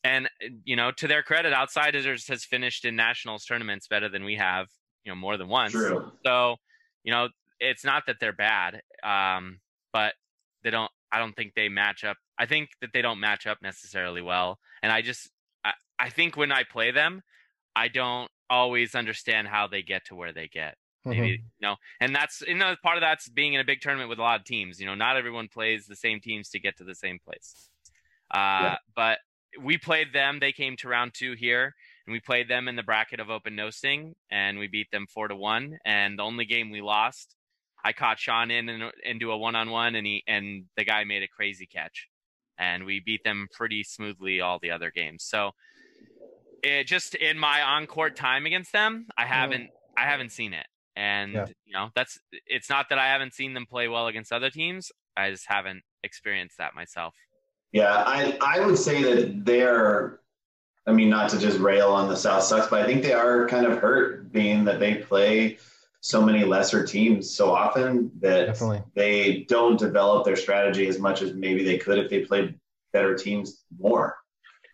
And, you know, to their credit, Outsiders has finished in nationals tournaments better than we have you know more than once. True. So you know it's not that they're bad, um, but they don't. I don't think they match up. I think that they don't match up necessarily well, and I just I, I think when I play them, I don't always understand how they get to where they get. Maybe mm-hmm. you know, and that's you know part of that's being in a big tournament with a lot of teams. You know, not everyone plays the same teams to get to the same place. Uh, yeah. But we played them. They came to round two here, and we played them in the bracket of open no sting and we beat them four to one. And the only game we lost i caught shawn in and into a one-on-one and he and the guy made a crazy catch. And we beat them pretty smoothly all the other games. So it just in my on-court time against them i haven't i haven't seen it. And yeah. you know that's it's not that i haven't seen them play well against other teams. I just haven't experienced that myself. Yeah i i would say that they're I mean, not to just rail on the South Sucks, but I think they are kind of hurt being that they play so many lesser teams so often that Definitely. they don't develop their strategy as much as maybe they could if they played better teams more.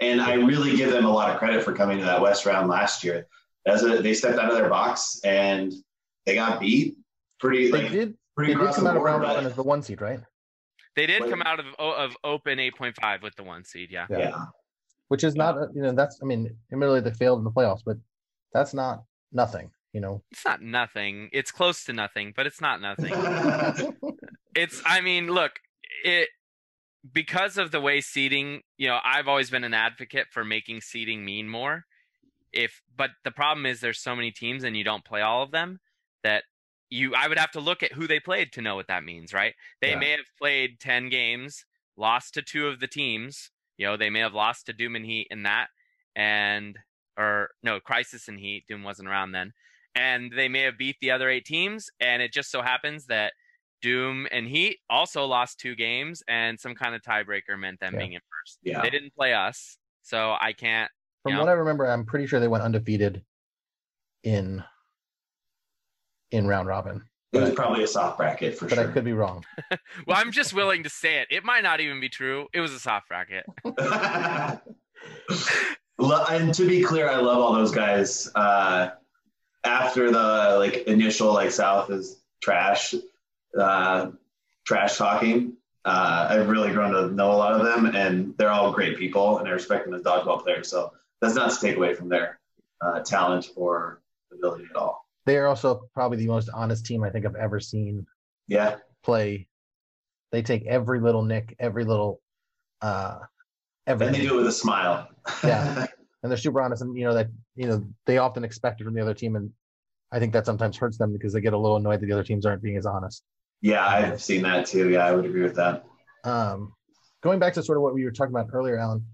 And I really give them a lot of credit for coming to that West round last year. As a, they stepped out of their box and they got beat pretty. They like, did. Pretty they did come out of round one as the one seed, right? They did come out of of open eight point five with the one seed. Yeah. Yeah. yeah which is not you know that's I mean admittedly they failed in the playoffs, but that's not nothing. You know, it's not nothing. It's close to nothing, but it's not nothing. it's I mean, look, it because of the way seeding. You know, I've always been an advocate for making seeding mean more. If but the problem is there's so many teams and you don't play all of them that you I would have to look at who they played to know what that means, right? They yeah. may have played 10 games, lost to two of the teams, you know, they may have lost to Doom and Heat in that, and or no, Crisis and Heat. Doom wasn't around then, and they may have beat the other eight teams. And it just so happens that Doom and Heat also lost two games, and some kind of tiebreaker meant them yeah. being in first. Yeah. They didn't play us, so I can't. From know, what I remember, I'm pretty sure they went undefeated in in round robin. It was probably a soft bracket for but sure. But I could be wrong. well, I'm just willing to say it. It might not even be true. It was a soft bracket. and to be clear, I love all those guys. Uh, after the like initial like South is trash, uh, trash talking. Uh, I've really grown to know a lot of them, and they're all great people, and I respect them as dodgeball players. So that's not to take away from their uh, talent or ability at all they are also probably the most honest team I think I've ever seen. Yeah. Play. They take every little nick, every little uh everything. And they do it with a smile. yeah. And they're super honest and you know that you know they often expect it from the other team and I think that sometimes hurts them because they get a little annoyed that the other teams aren't being as honest. Yeah, I've seen that too. Yeah, I would agree with that. Um going back to sort of what we were talking about earlier, Allyn,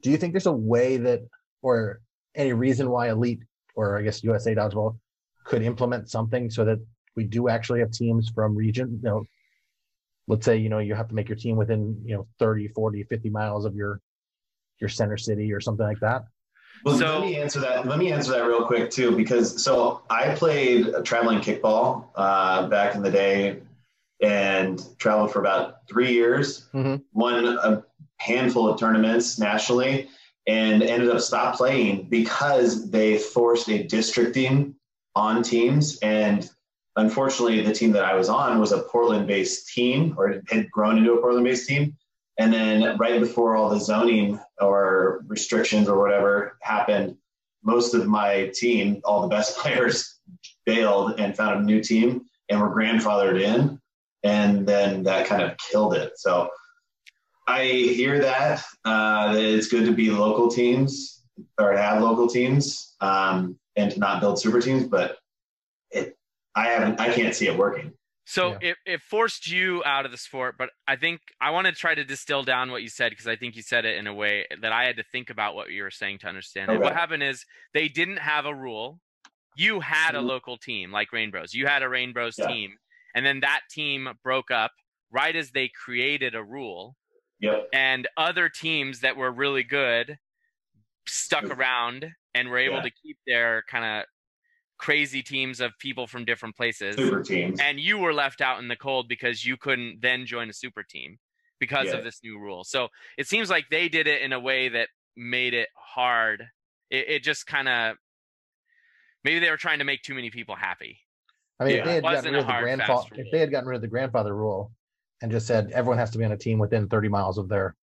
do you think there's a way that or any reason why elite or I guess USA dodgeball could implement something so that we do actually have teams from region, you know, let's say, you know, you have to make your team within, you know, 30, 40, 50 miles of your your center city or something like that. Well, So- let me answer that. Let me answer that real quick too, because so I played traveling kickball uh, back in the day, and traveled for about three years. Mhm. Won a handful of tournaments nationally, and ended up stop playing because they forced a districting on teams. And unfortunately, the team that I was on was a Portland-based team, or had grown into a Portland-based team. And then right before all the zoning or restrictions or whatever happened, most of my team, all the best players, bailed and found a new team and were grandfathered in. And then that kind of killed it. So I hear that, uh, that it's good to be local teams or have local teams um, and to not build super teams, but it, I haven't, I can't see it working. So Yeah. it, it forced you out of the sport, but I think I want to try to distill down what you said because I think you said it in a way that I had to think about what you were saying to understand it. What happened is they didn't have a rule. You had a Mhm. local team like Reignbros. You had a Reignbros Yeah. team, and then that team broke up right as they created a rule, Yep. and other teams that were really good stuck around and were able Yeah. to keep their kind of crazy teams of people from different places Super teams. and you were left out in the cold because you couldn't then join a super team because Yeah. of this new rule. So it seems like they did it in a way that made it hard. It, it just kind of maybe they were trying to make too many people happy. I mean, Yeah. if they had Wasn't gotten rid of the hard, grandfather, if they had gotten rid of the grandfather rule and just said everyone has to be on a team within 30 miles of their,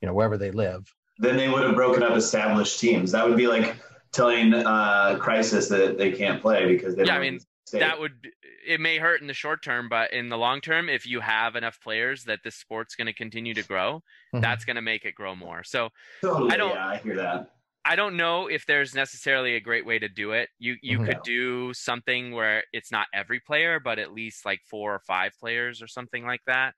you know, wherever they live. Then they would have broken up established teams. That would be like telling uh, Crisis that they can't play because they Yeah, I don't mean, stay. That would it may hurt in the short term, but in the long term, if you have enough players that this sport's going to continue to grow, Mhm. that's going to make it grow more. So totally. I don't- yeah, I hear that. I don't know if there's necessarily a great way to do it. You you Mhm. could do something where it's not every player, but at least like four or five players or something like that.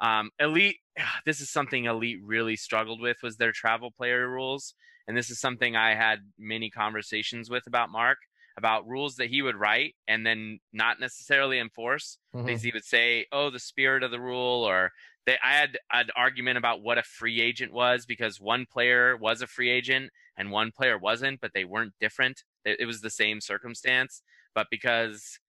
Um, Elite, this is something Elite really struggled with was their travel player rules, and this is something I had many conversations with about Mark about rules that he would write and then not necessarily enforce Mhm. because he would say, "Oh, the spirit of the rule," or they. I had an argument about what a free agent was because one player was a free agent and one player wasn't, but they weren't different. It, it was the same circumstance, but because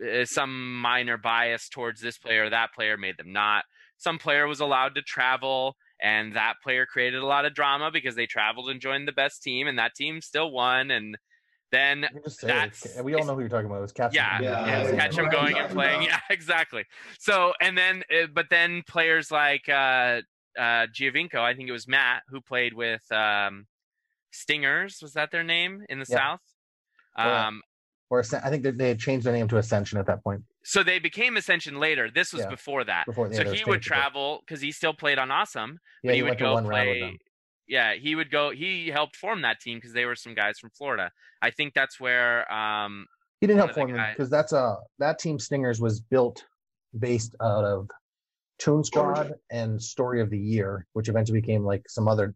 uh, some minor bias towards this player or that player made them not. Some player was allowed to travel, and that player created a lot of drama because they traveled and joined the best team, and that team still won. And then You can just say That's- it's- we all know who you're talking about. It was catch. yeah, Yeah, yeah, I catch know them going and playing. about. Yeah, exactly. So and then, uh, but then players like uh, uh, Giovinco, I think it was Matt who played with um, Stingers. Was that their name in the Yeah. South? Um, Or Ascen- I think they had changed their name to Ascension at that point. So they became Ascension later. This was Yeah, before that. Before, yeah, so he would travel because he still played on Awesome. Yeah, but he, he, would go one round with play. Yeah, he would go. He helped form that team because they were some guys from Florida. I think that's where. Um, He didn't help form them because that's a that team Stingers was built based out of Toon Squad and Story of the Year, which eventually became like some other.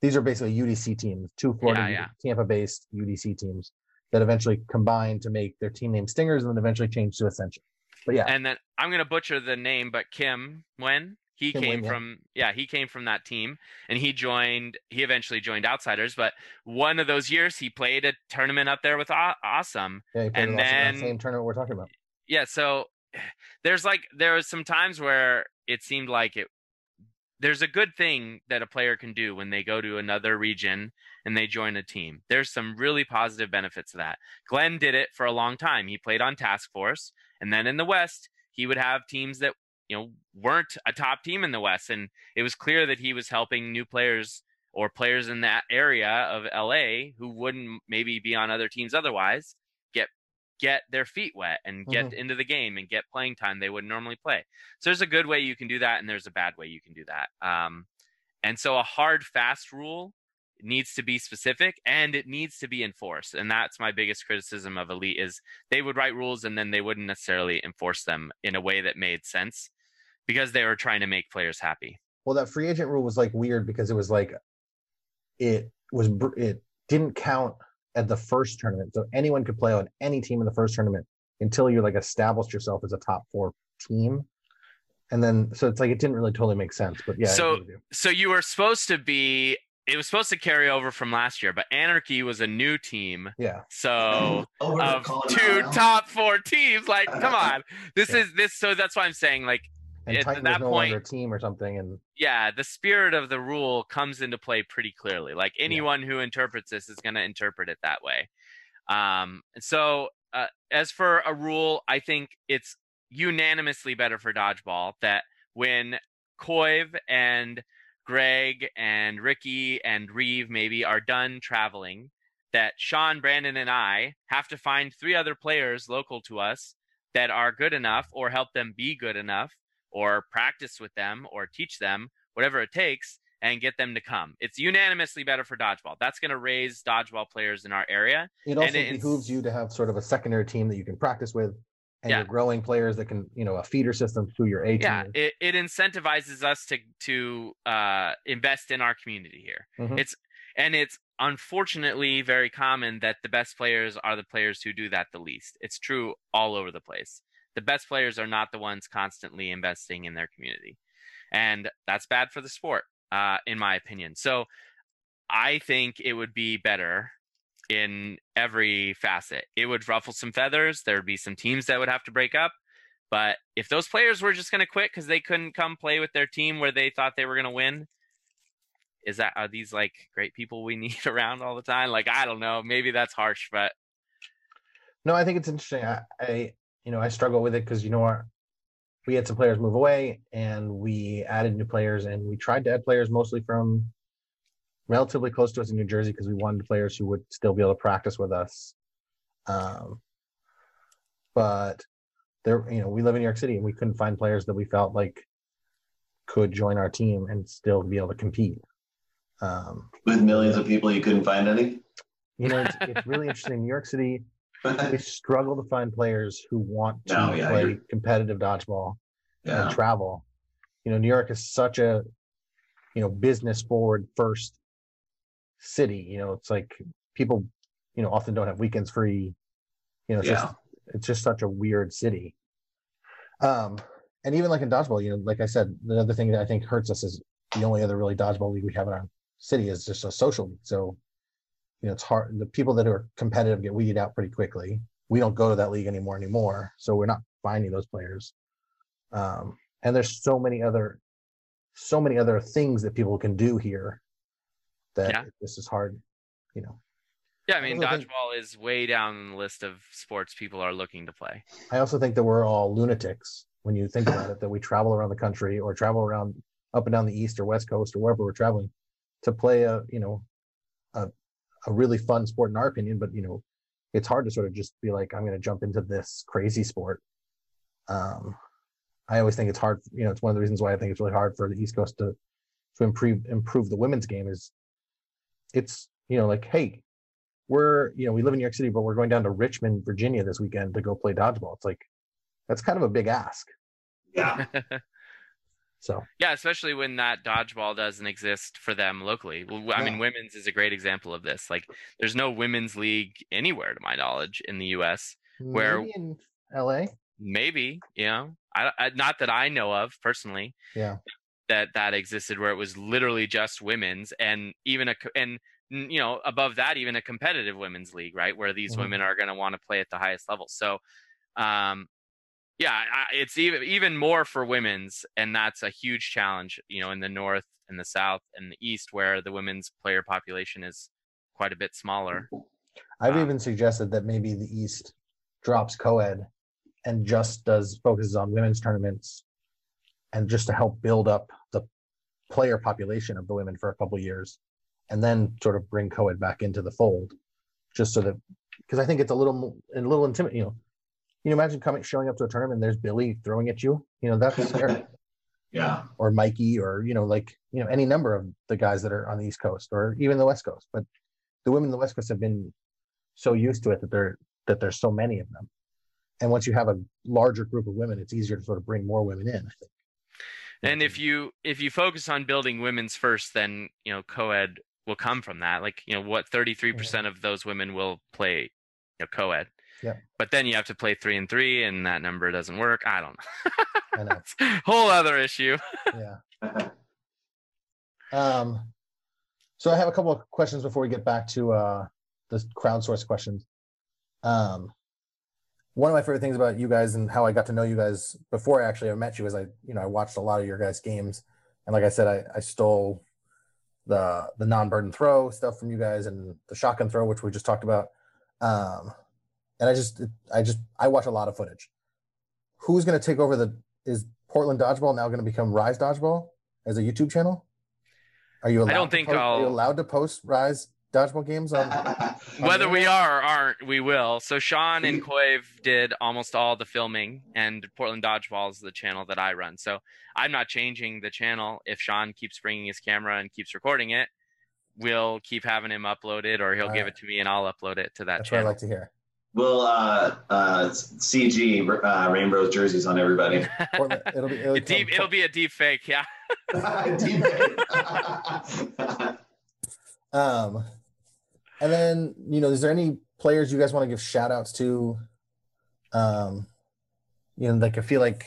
These are basically UDC teams, two Florida Yeah, yeah. Tampa-based UDC teams that eventually combined to make their team name Stingers, and then eventually changed to Ascension. But yeah, and then I'm gonna butcher the name, but Kim Wen. He Kim came from yeah, he came from that team, and he joined. He eventually joined Outsiders, but one of those years he played a tournament up there with Awesome. yeah, he played and in also uh, that same tournament we're talking about. yeah so there's like there was some times where it seemed like it there's a good thing that a player can do when they go to another region and they join a team there's some really positive benefits to that glenn did it for a long time he played on task force and then in the west he would have teams that you know weren't a top team in the west and it was clear that he was helping new players or players in that area of LA who wouldn't maybe be on other teams otherwise get get their feet wet and get into the game and get playing time they wouldn't normally play. So there's a good way you can do that and there's a bad way you can do that. Um, and so a hard fast rule needs to be specific and it needs to be enforced. And that's my biggest criticism of elite is they would write rules and then they wouldn't necessarily enforce them in a way that made sense because they were trying to make players happy. Well, that free agent rule was like weird because it was like it was it didn't count at the first tournament, so anyone could play on any team in the first tournament until you like established yourself as a top four team. And then so it's like it didn't really totally make sense. But yeah. So- agree with you. So you were supposed to be. It was supposed to carry over from last year, but Anarchy was a new team. yeah. So of two it out now? top four teams, like come on, this Yeah. is this. So that's why I'm saying, like, And At Titan that no point- longer a team or something. And yeah, the spirit of the rule comes into play pretty clearly. Like anyone who interprets this is going to interpret it that way. Um, and so, uh, as for a rule, I think it's unanimously better for dodgeball that when Koiv and Greg and Ricky and Reeve maybe are done traveling, that Shawn, Brandon, and I have to find three other players local to us that are good enough or help them be good enough or practice with them or teach them whatever it takes and get them to come. It's unanimously better for dodgeball. That's going to raise dodgeball players in our area. it also it's- behooves you to have sort of a secondary team that you can practice with. And Yeah. you're growing players that can, you know, a feeder system through your A. Yeah, it, it incentivizes us to to uh, invest in our community here. Mhm. It's and it's unfortunately very common that the best players are the players who do that the least. It's true all over the place. The best players are not the ones constantly investing in their community, and that's bad for the sport, uh, in my opinion. So, I think it would be better in every facet. It would ruffle some feathers. There would be some teams that would have to break up. But if those players were just going to quit because they couldn't come play with their team where they thought they were going to win, is that are these like great people we need around all the time? Like I don't know, maybe that's harsh, but No, I think it's interesting. I, I you know, I struggle with it because you know our we had some players move away and we added new players and we tried to add players mostly from relatively close to us in New Jersey because we wanted players who would still be able to practice with us. Um, but there, you know, we live in New York City and we couldn't find players that we felt like could join our team and still be able to compete. Um, With millions of people, you couldn't find any. you know, it's, it's really interesting. New York City, we struggle to find players who want to No, yeah, play competitive dodgeball and travel. You know, New York is such a, you know, business forward first city. You know, it's like people, you know, often don't have weekends free. You know, it's just it's just such a weird city. Um, and even like in dodgeball, you know, like I said, the other thing that I think hurts us is the only other really dodgeball league we have in our city is just a social league. So, you know, it's hard. The people that are competitive get weeded out pretty quickly. We don't go to that league anymore anymore, so we're not finding those players. Um, and there's so many other, so many other things that people can do here that Yeah. this is hard. You know, yeah, I mean think- dodgeball is way down the list of sports people are looking to play. I also think that we're all lunatics when you think about it, that we travel around the country or travel around up and down the east or west coast or wherever we're traveling to play a, you know, a, a really fun sport in our opinion, but you know, it's hard to sort of just be like, I'm going to jump into this crazy sport. Um, I always think it's hard, you know, it's one of the reasons why I think it's really hard for the East Coast to, to improve, improve the women's game is it's, you know, like, Hey, we're, you know, we live in New York City, but we're going down to Richmond, Virginia this weekend to go play dodgeball. It's like, that's kind of a big ask. Yeah. So Yeah, especially when that dodgeball doesn't exist for them locally. Well, I mean, women's is a great example of this. Like, there's no women's league anywhere, to my knowledge, in the U.S. Where- maybe in LA, Maybe, you know, I, I not that I know of personally. Yeah. That that existed where it was literally just women's and even a and you know above that even a competitive women's league right where these Mhm. women are going to want to play at the highest level so um yeah I, it's even even more for women's and that's a huge challenge you know in the north and the south and the east where the women's player population is quite a bit smaller I've Wow. even suggested that maybe the East drops co-ed and just does focuses on women's tournaments and just to help build up the player population of the women for a couple years and then sort of bring co-ed back into the fold just so that because I think it's a little a little intimidating, you know. You know, imagine coming showing up to a tournament and there's Billy throwing at you. You know, that's scary. Yeah. or Mikey or you know like you know any number of the guys that are on the East Coast or even the West Coast. But the women in the West Coast have been so used to it that there that there's so many of them. And once you have a larger group of women, it's easier to sort of bring more women in. I think. And if you if you focus on building women's first then you know co-ed will come from that like you know what 33% of those women will play you know co-ed Yep. But then you have to play three and three, and that number doesn't work. I don't know. I know. Whole other issue. Yeah. Um, so I have a couple of questions before we get back to uh, the crowdsourced questions. Um, one of my favorite things about you guys and how I got to know you guys before I actually ever met you is I, you know, I watched a lot of your guys' games, and like I said, I, I stole the the non-burden throw stuff from you guys and the shotgun throw, which we just talked about. Um, and I just, I just, I watch a lot of footage. Who's going to take over the? Is Portland Dodgeball now going to become Rise Dodgeball as a YouTube channel? Are you? Allowed I don't to think post, Are you I'll- allowed to post Rise Dodgeball games on? Whether we are or aren't, we will. So Shawn and Koiv did almost all the filming, and Portland Dodgeball is the channel that I run. So I'm not changing the channel. If Shawn keeps bringing his camera and keeps recording it, we'll keep having him upload it, or he'll give Alright. it to me and I'll upload it to that That's what I channel. like to hear. We'll uh, uh, CG uh, Rainbow's jerseys on everybody. Portland, it'll be. It'll, A deep, it'll be a deep fake, yeah. Um, and then you know, is there any players you guys want to give shout outs to? Um, you know, like I feel like,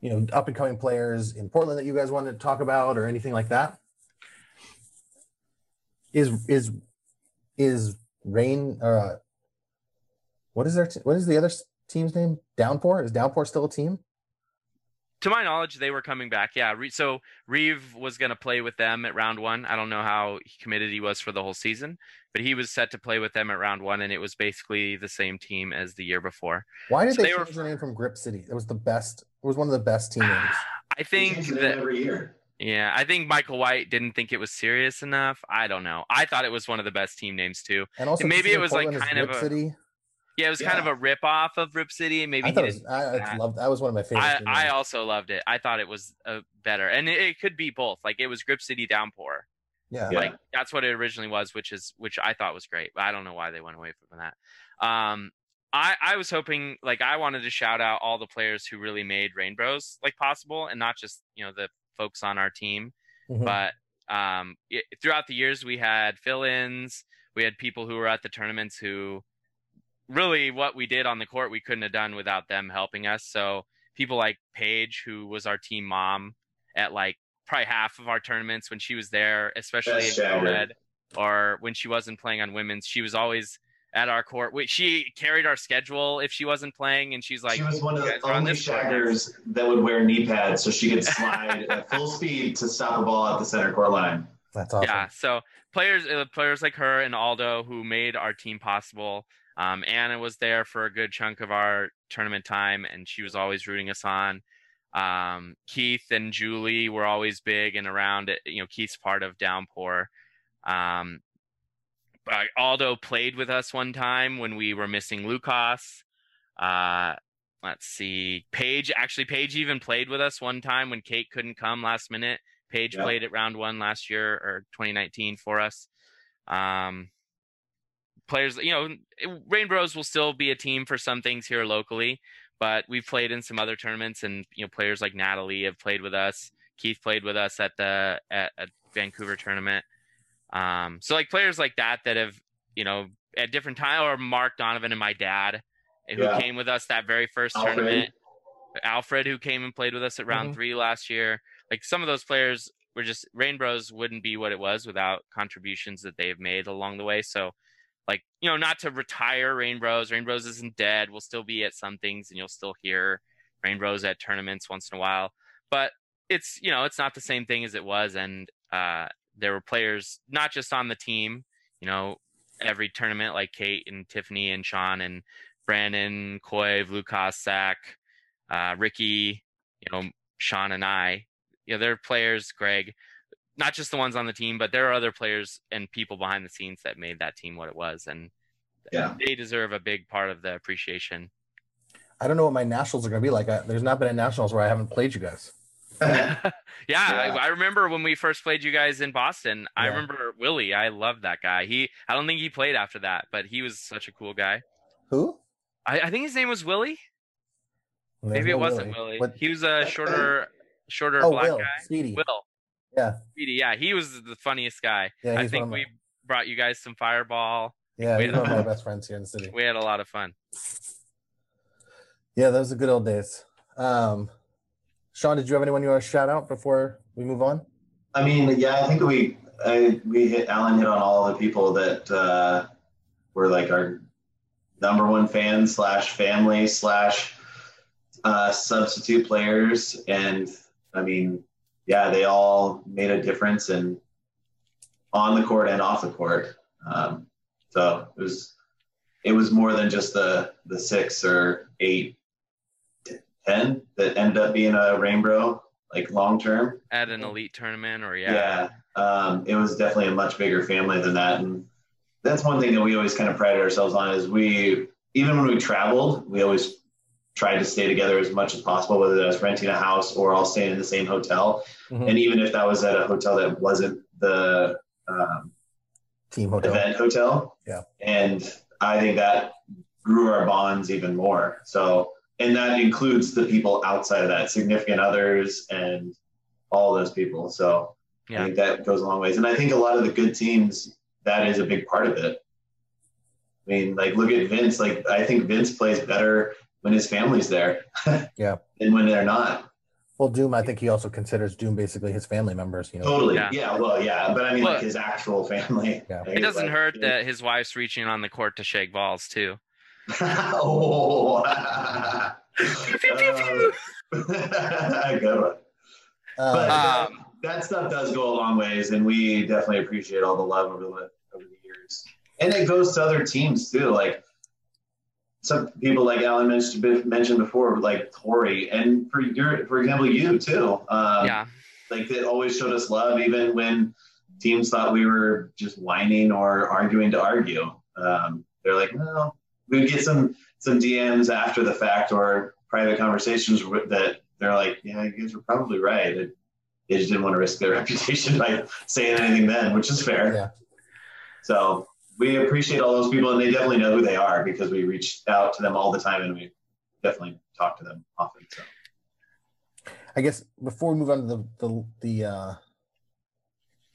you know, up and coming players in Portland that you guys wanted to talk about or anything like that. Is is is Rain uh what is their t- what is the other team's name? Downpour? Is Downpour still a team? To my knowledge, they were coming back. Yeah. Re- so Reeve was going to play with them at round one. I don't know how committed he was for the whole season, but he was set to play with them at round one, and it was basically the same team as the year before. Why did So they, they were- change their name from Grip City? It was the best. It was one of the best team names. I think Change the name that every year. yeah, I think Michael White didn't think it was serious enough. I don't know. I thought it was one of the best team names too. And also, maybe it was, like, Portland is kind of Rip a- City. Yeah, it was kind of a rip off of Rip City. Maybe I thought it was. I, I that. loved. That was one of my favorite. I, team I also loved it. I thought it was uh, better, and it, it could be both. Like it was Grip City Downpour. yeah. Yeah. like that's what it originally was which is which i thought was great but i don't know why they went away from that um i i was hoping like i wanted to shout out all the players who really made reignbros like possible and not just you know the folks on our team Mhm. but um it, throughout the years we had fill-ins we had people who were at the tournaments who really what we did on the court we couldn't have done without them helping us so people like paige who was our team mom at like probably half of our tournaments when she was there especially That's in Jagger. co-ed or when she wasn't playing on women's she was always at our court We- she carried our schedule if she wasn't playing and she's like she was one of the guys are on only this court." shaggers that would wear knee pads so she could slide at full speed to stop a ball at the center court line. That's awesome. Yeah, so players uh, players like her and Aldo who made our team possible. Um, Anna was there for a good chunk of our tournament time, and she was always rooting us on. Um, Keith and Julie were always big and around. You know, Keith's part of Downpour. Um, Aldo played with us one time when we were missing Lucas. Uh, let's see, Paige actually Paige even played with us one time when Kate couldn't come last minute. Paige Yeah. played at round one last year or 2019 for us. Um, players, you know, Reignbros will still be a team for some things here locally, but we've played in some other tournaments, and you know, players like Natalie have played with us. Keith played with us at the at, at Vancouver tournament. Um, so like players like that that have you know at different time, or Mark Donovan and my dad, who Yeah. came with us that very first Alfred. tournament. Alfred, who came and played with us at round Mhm. three last year. Like some of those players were just Reignbros wouldn't be what it was without contributions that they've made along the way. So, like you know, not to retire Reignbros. Reignbros isn't dead. We'll still be at some things, and you'll still hear Reignbros at tournaments once in a while. But it's you know, it's not the same thing as it was. And uh, there were players not just on the team. You know, every tournament like Kate and Tiffany and Shawn and Brandon, Koiv, Lucas, Sack, uh, Ricky, you know, Shawn and I. You know, they're players, Greg, not just the ones on the team, but there are other players and people behind the scenes that made that team what it was. And Yeah. they deserve a big part of the appreciation. I don't know what my nationals are going to be like. I, there's not been a nationals where I haven't played you guys. yeah, I, Yeah. I remember when we first played you guys in Boston. I remember Willie. I loved that guy. He, I don't think he played after that, but he was such a cool guy. Who? I, I think his name was Willie. There's Maybe no it wasn't Willie. Willie. What- He was a shorter, shorter oh, black Will. guy. Speedy. Will. Yeah. Speedy, yeah, he was the funniest guy. Yeah, I think we brought you guys some Fireball. Yeah, We he's had, one of my best friends here in the city. we had a lot of fun. Yeah, those are good old days. Um, Shawn, did you have anyone you want to shout out before we move on? I mean, yeah, I think we I, we hit Allyn hit on all the people that uh, were like our number one fans slash family slash uh, substitute players, and I mean, yeah, they all made a difference and on the court and off the court. Um, so it was it was more than just the the six or eight, ten that ended up being a rainbow like long term. At an elite tournament, or yeah, Yeah, um, it was definitely a much bigger family than that, and that's one thing that we always kind of prided ourselves on is we even when we traveled, we always tried to stay together as much as possible, whether that was renting a house or all staying in the same hotel, Mhm. and even if that was at a hotel that wasn't the um, Team hotel. event hotel. Yeah. And I think that grew our bonds even more. So, and that includes the people outside of that, significant others and all those people. So Yeah. I think that goes a long ways. And I think a lot of the good teams, that is a big part of it. I mean, like look at Vince. Like I think Vince plays better when his family's there. Yeah. Than when they're not. Well, Doom, I think he also considers Doom basically his family members. You know, Totally. Yeah. Yeah. well, yeah. But I mean, Well- like his actual family. Yeah. Like, It doesn't like, hurt that his wife's reaching on the court to shake balls too. oh. Uh, good one. But Uh, Um, that stuff does go a long ways, and we definitely appreciate all the love over the over the years. And it goes to other teams too, like some people like Allyn mentioned mentioned before, like Tori, and for your for example, you too. Um, yeah, like that always showed us love, even when teams thought we were just whining or arguing to argue. Um, they're like, no, we would get some some DMs after the fact or private conversations with, that they're like, yeah, you guys were probably right. It, they just didn't want to risk their reputation by saying anything then, which is fair. Yeah. So we appreciate all those people, and they definitely know who they are because we reach out to them all the time, and we definitely talk to them often. So. I guess before we move on to the the the uh,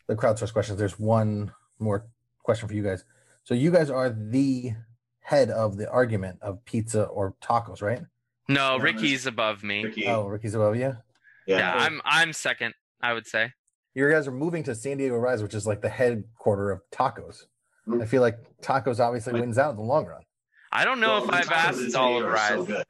the crowdsource questions, there's one more question for you guys. So you guys are the head of the argument of pizza or tacos, right? no, Ricky's above me. Ricky, Oh, Ricky's above you. yeah, Yeah, I'm I'm second. I would say. You guys are moving to San Diego Rise, which is like the headquarter of tacos. Mm. I feel like tacos obviously Like- wins out in the long run. I don't know Well, if I've asked San all of Diego are so Rise.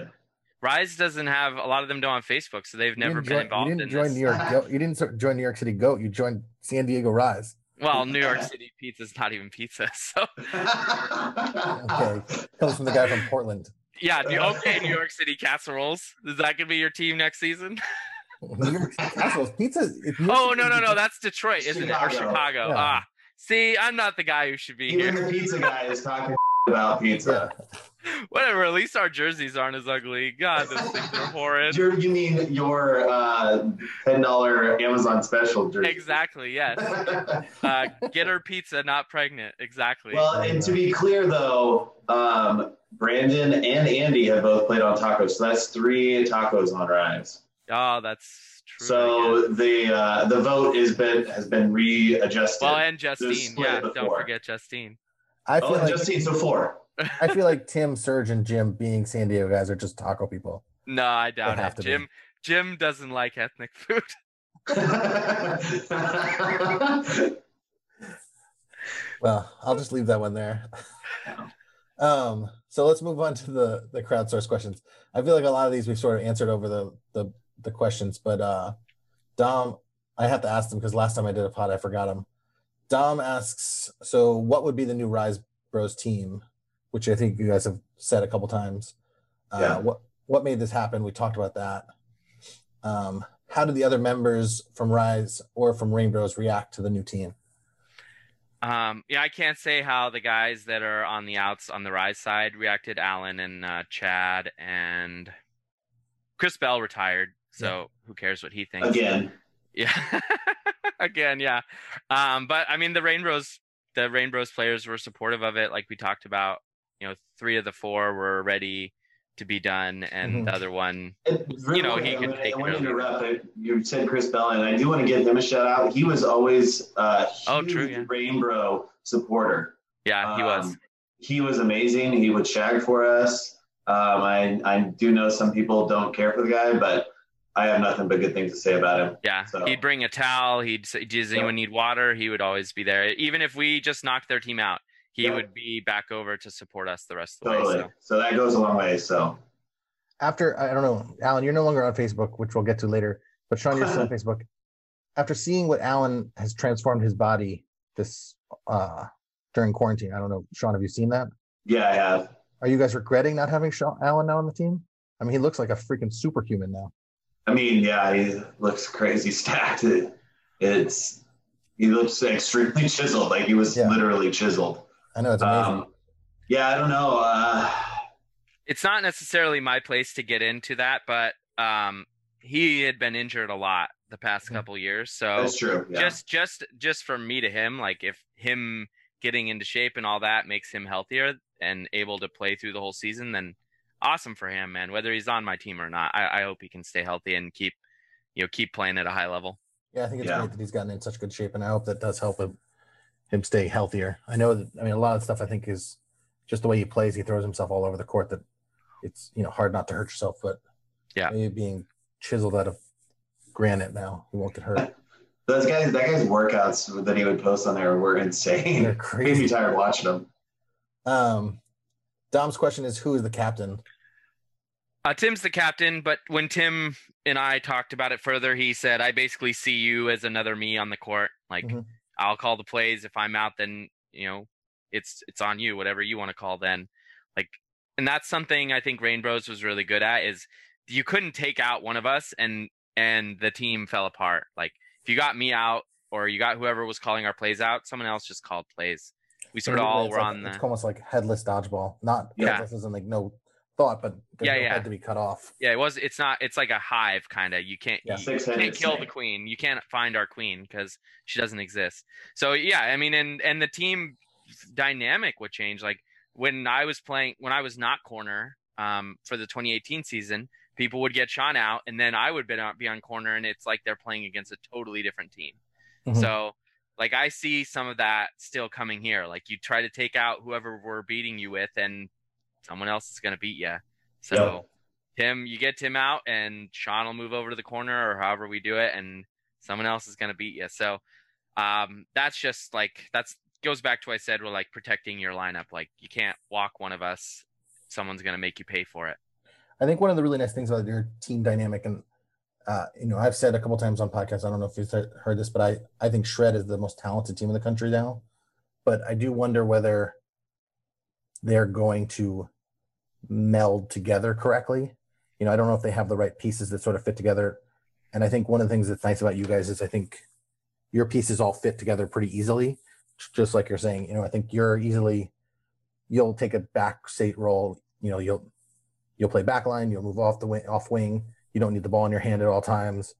Rise doesn't have a lot of them don't have Facebook, so they've never didn't been join- involved You didn't join this. New York. Goat. You didn't join New York City Goat. You joined San Diego Rise. Well, New York City pizza is not even pizza, so Okay, comes from the guy from Portland. yeah. New, okay, New York City casseroles. Is that gonna be your team next season? New York City Casseroles pizza. if New York Oh no no no, that's Detroit, isn't it? Or Chicago. Chicago? Yeah. Ah, see, I'm not the guy who should be Even here. the pizza guy is talking about pizza. Whatever. At least our jerseys aren't as ugly. God, those things are horrid. Your- you mean your uh, ten dollar Amazon special jersey? Exactly. Yes. Uh, get her pizza, not pregnant. Exactly. well, and to be clear though, um, Brandon and Andy have both played on tacos, so that's three tacos on Rise. oh, that's. So the uh, the vote has been has been readjusted. well, and Justine. Yeah, don't forget Justine. I feel oh, like Justine, so four. I feel like Tim, Serge, and Jim being San Diego guys are just taco people. No, I doubt have it. to be. Jim. Jim doesn't like ethnic food. Well, I'll just leave that one there. um, so let's move on to the the crowdsource questions. I feel like a lot of these we've sort of answered over the the, the questions, but uh, Dom, I have to ask them because last time I did a pod, I forgot them. Dom asks, so what would be the new Rise Bros team? Which I think you guys have said a couple times. Uh, Yeah. What what made this happen? We talked about that. Um, how did the other members from Rise or from Reignbros react to the new team? Um, yeah, I can't say how the guys that are on the outs on the rise side reacted. Alan and uh, Chad and Chris Bell retired, so who cares what he thinks? Again, Yeah. Again, yeah. Um, but I mean the Reignbros the Reignbros players were supportive of it, like we talked about. You know, three of the four were ready to be done, and Mhm. the other one And You know, he I could wanna- take I want it to interrupt. I- You said Chris Bell, and I do want to give him a shout out. He was always a Oh, huge true, yeah. Rainbow supporter. yeah, he was. Um, he was amazing. He would shag for us. Um, I I do know some people don't care for the guy, but I have nothing but good things to say about him. Yeah, So- he'd bring a towel. He'd say, "Does Yeah. anyone need water?" He would always be there. Even if we just knocked their team out, he Yeah. would be back over to support us the rest of the Totally. way. So. So that goes a long way. So After I don't know, Allyn, you're no longer on Facebook, which we'll get to later. But Shawn, you're still on Facebook. After seeing what Alan has transformed his body this uh during quarantine, I don't know, Shawn, have you seen that? yeah, I have. Are you guys regretting not having Shawn, Alan now on the team? I mean, he looks like a freaking superhuman now. I mean, yeah, he looks crazy stacked. It, it's he looks extremely chiseled, like he was Yeah. literally chiseled. I know it's amazing. Um, yeah, I don't know. Uh, It's not necessarily my place to get into that, but um, he had been injured a lot the past couple years. So that's true. Yeah. just just just from me to him, like if him getting into shape and all that makes him healthier and able to play through the whole season, then awesome for him, man. Whether he's on my team or not, I, I hope he can stay healthy and keep you know keep playing at a high level. Yeah, I think it's Yeah. great that he's gotten in such good shape, and I hope that does help him him stay healthier. I know that I mean a lot of stuff I think is just the way he plays. He throws himself all over the court. That it's you know hard not to hurt yourself, but Yeah. maybe being chiseled out of granite now, he won't get hurt. Those guys, that guy's workouts that he would post on there were insane. They're insane. Made me crazy. tired watching them. Um, Dom's question is who is the captain? Uh, Tim's the captain, but when Tim and I talked about it further, he said, "I basically see you as another me on the court. Like, Mhm. I'll call the plays. If I'm out, then you know, it's it's on you. Whatever you want to call, then like, and that's something I think Reignbros was really good at. Is you couldn't take out one of us, and and the team fell apart. Like, if you got me out, or you got whoever was calling our plays out, someone else just called plays. We sort of all were like- on It's almost like headless dodgeball. Not Yeah. headless as in like no thought, but there's Yeah, no yeah. head to be cut off. Yeah, it was. It's not. It's like a hive kind of. You can't. Yeah. you- Six can't headed kill the queen. You can't find our queen because she doesn't exist. So yeah, I mean, and and the team dynamic would change. Like when I was playing, when I was not corner um, for the 2018 season, people would get Shawn out, and then I would be on, be on corner, and it's like they're playing against a totally different team. Mhm. So like I see some of that still coming here. Like you try to take out whoever we're beating you with, and someone else is going to beat you. So. Yep. Tim, you get Tim out, and Shawn will move over to the corner, or however we do it, and someone else is going to beat you. So um, that's just like that's goes back to what I said. We're like protecting your lineup. Like you can't walk one of us. Someone's going to make you pay for it. I think one of the really nice things about your team dynamic, and uh, you know, I've said a couple times on podcasts. I don't know if you've heard this, but I I think Shred is the most talented team in the country now. But I do wonder whether they're going to meld together correctly. You know, I don't know if they have the right pieces that sort of fit together. And I think one of the things that's nice about you guys is I think your pieces all fit together pretty easily. Just like you're saying, you know, I think you're easily you'll take a back state role. You know, you'll you'll play back line, you'll move off the wing, off wing. You don't need the ball in your hand at all times.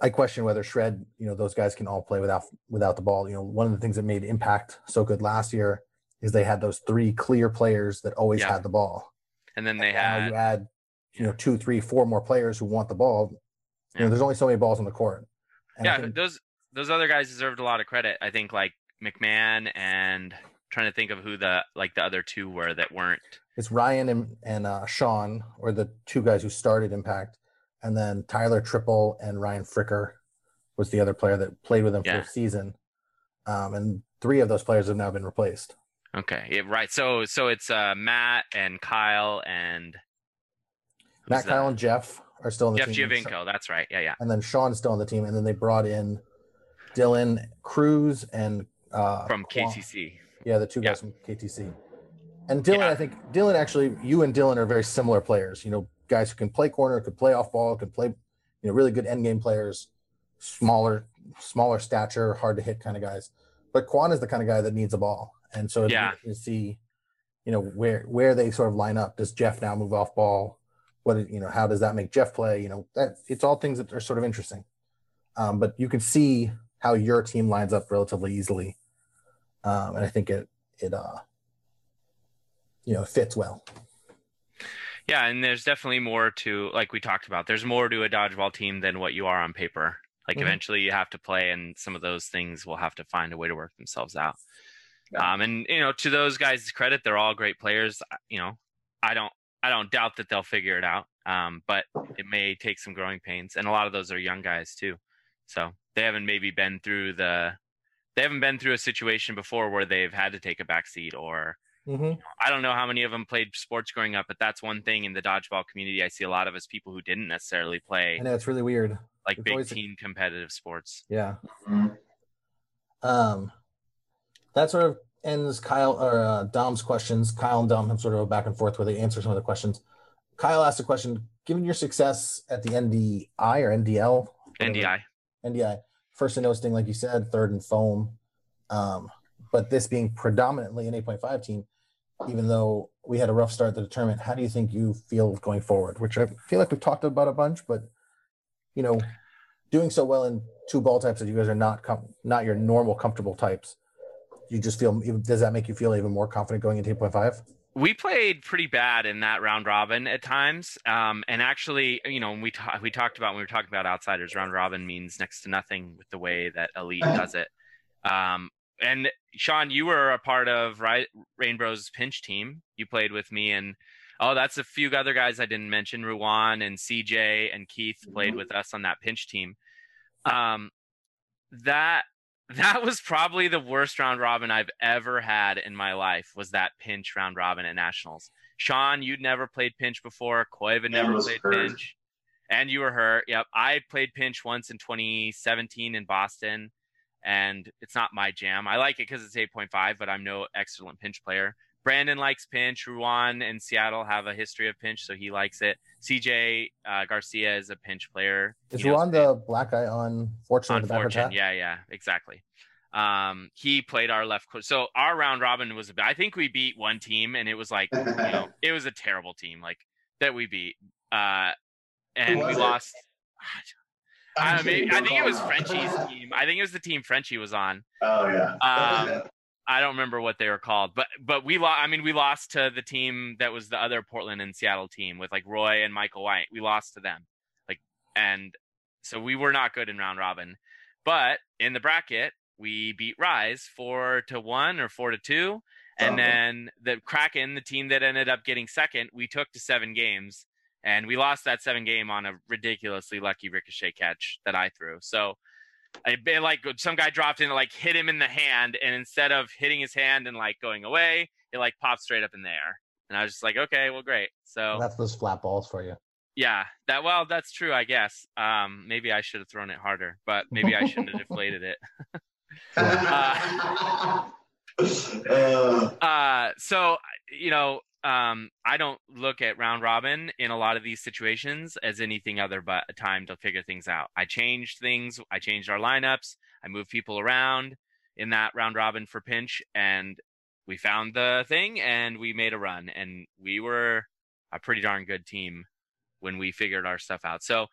I question whether Shred, you know, those guys can all play without without the ball. You know, one of the things that made Impact so good last year is they had those three clear players that always Yeah. had the ball. And then they had you add, you know, two, three, four more players who want the ball. You know, there's only so many balls on the court. And yeah, think- those those other guys deserved a lot of credit. I think like McMahon and trying to think of who the like the other two were that weren't. it's Ryan and, and uh, Sean or the two guys who started Impact, and then Tyler Triple and Ryan Fricker was the other player that played with them Yeah. for a season. Um, and three of those players have now been replaced. Okay, yeah, right. So so it's uh, Matt and Kyle and Matt? Kyle, and Jeff are still on the Jeff team. Giovinco. That's right. Yeah, yeah. And then Sean's still on the team, and then they brought in Dylan Cruz and uh, From KTC. Yeah, the two Yeah. guys from KTC. And Dylan, Yeah. I think Dylan actually, you and Dylan are very similar players. You know, guys who can play corner, could play off ball, could play, you know, really good end game players, smaller, smaller stature, hard to hit kind of guys. But Quan is the kind of guy that needs a ball, and so it's Yeah. to see, you know, where where they sort of line up. Does Jeff now move off ball? What you know, how does that make Jeff play? You know, that it's all things that are sort of interesting. Um, but you can see how your team lines up relatively easily, um, and I think it it uh you know fits well. Yeah, and there's definitely more to like we talked about. There's more to a dodgeball team than what you are on paper. Like Mhm. eventually you have to play and some of those things will have to find a way to work themselves out. Yeah. Um, and you know, to those guys' credit, they're all great players. You know, I don't, I don't doubt that they'll figure it out. Um, but it may take some growing pains, and a lot of those are young guys too. So they haven't maybe been through the, they haven't been through a situation before where they've had to take a back seat or hmm I don't know how many of them played sports growing up, but that's one thing in the dodgeball community I see a lot of us people who didn't necessarily play I know it's really weird. like it's big always a- team competitive sports. Yeah. Mhm. Um, that sort of ends Kyle or uh, Dom's questions. Kyle and Dom have sort of a back and forth where they answer some of the questions. Kyle asked a question: Given your success at the NDI or NDL, NDI. NDI, first in hosting, like you said, third in foam, um, but this being predominantly an 8.5 team, even though we had a rough start to the tournament, how do you think you feel going forward? Which I feel like we've talked about a bunch, but you know, doing so well in two ball types that you guys are not com- not your normal comfortable types. You just feel does that make you feel even more confident going into 8.5? we played pretty bad in that round robin at times. Um, and actually, you know, when we ta- we talked about when we were talking about outsiders, round robin means next to nothing with the way that elite does it. Um, and Shawn, you were a part of right Rainbow's pinch team. You played with me, and oh, that's a few other guys I didn't mention. Ruwan and CJ and Keith played Mhm. with us on that pinch team. Um, that that was probably the worst round robin I've ever had in my life. Was that pinch round robin at nationals? Shawn, you'd never played pinch before. Coiv had never played hurt. pinch, and you were hurt. Yep, I played pinch once in 2017 in Boston, and it's not my jam. I like it because it's 8.5, but I'm no excellent pinch player. Brandon likes pinch. Ruan and Seattle have a history of pinch, so he likes it. CJ uh, Garcia is a pinch player. Is He knows Ron the black guy on Fortune? on the Fortune. Yeah, yeah, exactly. Um, he played our left. co- So our round robin was. I think we beat one team, and it was like you know, it was a terrible team, like that we beat. Uh, and we it? lost. I, I'm mean, I think it was him. Frenchie's team. I think it was the team Frenchie was on. Oh yeah. Um, I don't remember what they were called, but but we lost. I mean, we lost to the team that was the other Portland and Seattle team with like Roy and Michael White. We lost to them, like, and so we were not good in round robin. But in the bracket, we beat Rise four to one or four to two, and Okay. then the Kraken, the team that ended up getting second, we took to seven games, and we lost that seven game on a ridiculously lucky ricochet catch that I threw. So. I like some guy dropped in and like hit him in the hand, and instead of hitting his hand and like going away, it like popped straight up in the air. And I was just like, okay, well, great. So That's those flat balls for you. yeah, that well, that's true, I guess. Um, maybe I should have thrown it harder, but maybe I shouldn't have deflated it. Uh, Uh, so you know, um, I don't look at round robin in a lot of these situations as anything other but a time to figure things out. I changed things. I changed our lineups. I moved people around in that round robin for pinch, and we found the thing, and we made a run, and we were a pretty darn good team when we figured our stuff out. So,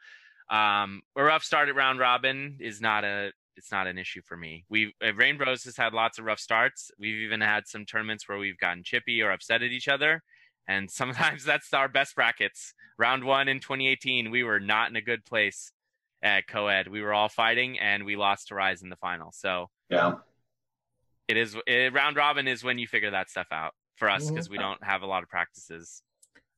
um, a rough start at round robin is not a it's not an issue for me. We uh, Reignbros has had lots of rough starts. We've even had some tournaments where we've gotten chippy or upset at each other, and sometimes that's our best brackets. Round one in 2018, we were not in a good place at co-ed. We were all fighting, and we lost to Rise in the final. So yeah. it is it, round robin is when you figure that stuff out for us because we don't have a lot of practices.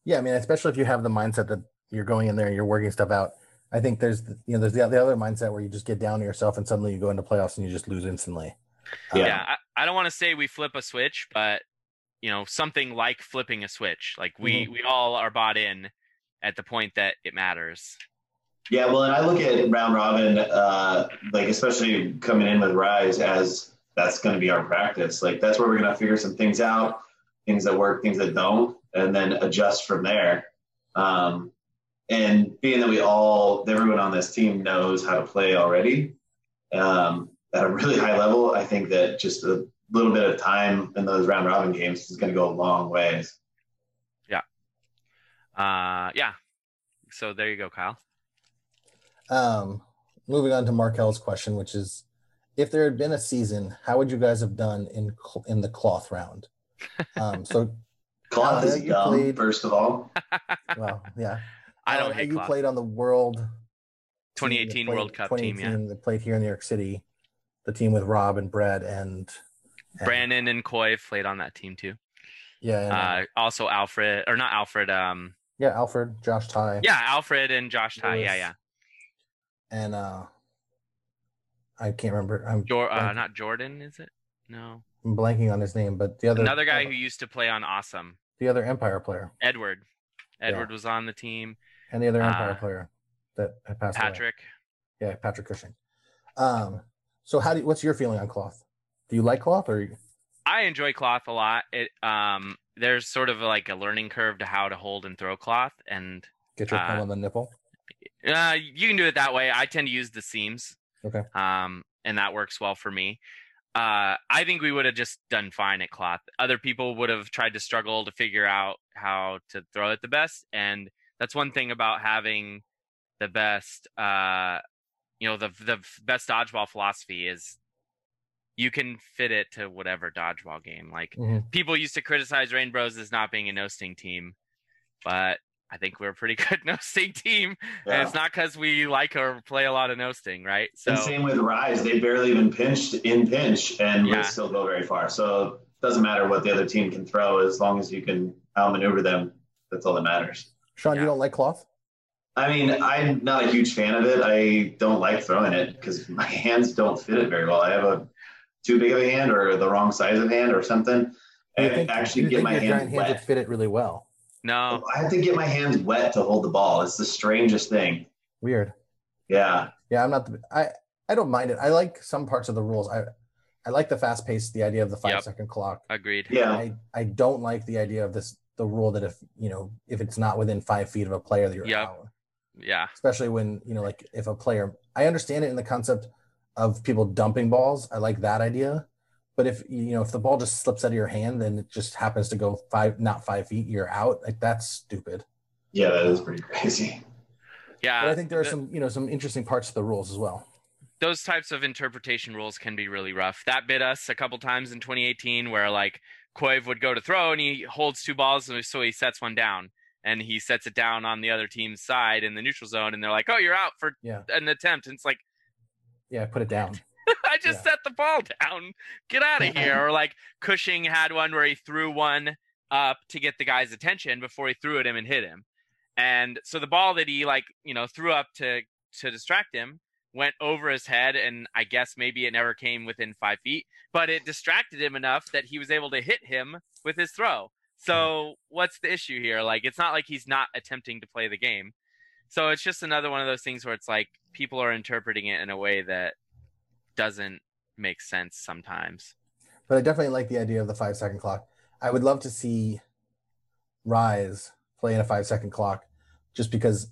Yeah, I mean, especially if you have the mindset that you're going in there and you're working stuff out. I think there's the- you know there's the, the other mindset where you just get down to yourself and suddenly you go into playoffs and you just lose instantly. Yeah. yeah, I, I don't want to say we flip a switch, but you know, something like flipping a switch. Like we we all are bought in at the point that it matters. Yeah, well, and I look at round robin, uh, like especially coming in with Rise as that's going to be our practice. Like that's where we're going to figure some things out, things that work, things that don't, and then adjust from there. Um, and being that we all, everyone on this team knows how to play already um, at a really high level, I think that just a little bit of time in those round robin games is going to go a long ways. yeah Uh, yeah. So there you go, Kyle. Um, moving on to Markel's question, which is, if there had been a season, how would you guys have done in cl- in the cloth round? Um, so, Cloth is you dumb, played- first of all. well, yeah, I don't Uh, hate You cloth. played on the World 2018 played- World Cup team, yeah. 2018 that played here in New York City, the team with Rob and Brett and And- Brandon and Coy played on that team too. Yeah. and, uh, Uh, also Alfred or not Alfred. Um, yeah. Alfred, Josh Ty. yeah, Alfred and Josh Ty. Yeah, yeah. And uh, I can't remember. I'm, Jor- uh, not Jordan, is it? No, I'm blanking on his name, but the other another guy who used to play on Awesome. the other Empire player Edward. Edward was on the team. And the other Empire Uh, player that had passed away. Patrick. Yeah, Patrick Cushing. Um, so how do you, what's your feeling on cloth? Do you like cloth or I enjoy cloth a lot. It um there's sort of like a learning curve to how to hold and throw cloth and get your thumb Uh, on the nipple? uh you can do it that way. I tend to use the seams. Okay. Um and that works well for me. Uh I think we would have just done fine at cloth. Other people would have tried to struggle to figure out how to throw it the best and that's one thing about having the best uh you know the the best dodgeball philosophy is you can fit it to whatever dodgeball game. Like Mhm. people used to criticize Reignbros as not being a no sting team, but I think we're a pretty good no sting team. And it's not because we like or play a lot of no sting, right? So and same with Rise. They barely even pinched in pinch and Yeah. would still go very far. So it doesn't matter what the other team can throw as long as you can outmaneuver them. That's all that matters. Shawn, Yeah. you don't like cloth? I mean, I'm not a huge fan of it. I don't like throwing it because my hands don't fit it very well. I have a too big of a hand or the wrong size of hand or something. I think, actually get think my your hands giant hands wet. fit it really well? no, I have to get my hands wet to hold the ball. It's the strangest thing. Weird. Yeah. Yeah, I'm not. The, I I don't mind it. I like some parts of the rules. I I like the fast pace, the idea of the five Yep. second clock. agreed. Yeah. I I don't like the idea of this the rule that if you know if it's not within five feet of a player that you're Yep. out. Yeah, Especially when you know like if a player, I understand it in the concept of people dumping balls. I like that idea. But if you know if the ball just slips out of your hand, then it just happens to go five, not five feet, you're out. Like that's stupid. Yeah, that is pretty crazy. yeah. But I think there are the- some you know some interesting parts to the rules as well. those types of interpretation rules can be really rough. That bit us a couple times in 2018 where like Koiv would go to throw and he holds two balls and so he sets one down and he sets it down on the other team's side in the neutral zone and they're like, "Oh, you're out for Yeah, an attempt." And it's like, yeah, put it down. I just Yeah. set the ball down. Get out of here. or like Cushing had one where he threw one up to get the guy's attention before he threw at him and hit him. And so the ball that he like, you know, threw up to to distract him went over his head and I guess maybe it never came within five feet, but it distracted him enough that he was able to hit him with his throw. So hmm. what's the issue here? Like it's not like he's not attempting to play the game. So it's just another one of those things where it's like people are interpreting it in a way that doesn't make sense sometimes. but I definitely like the idea of the five second clock. I would love to see Rise play in a five second clock, just because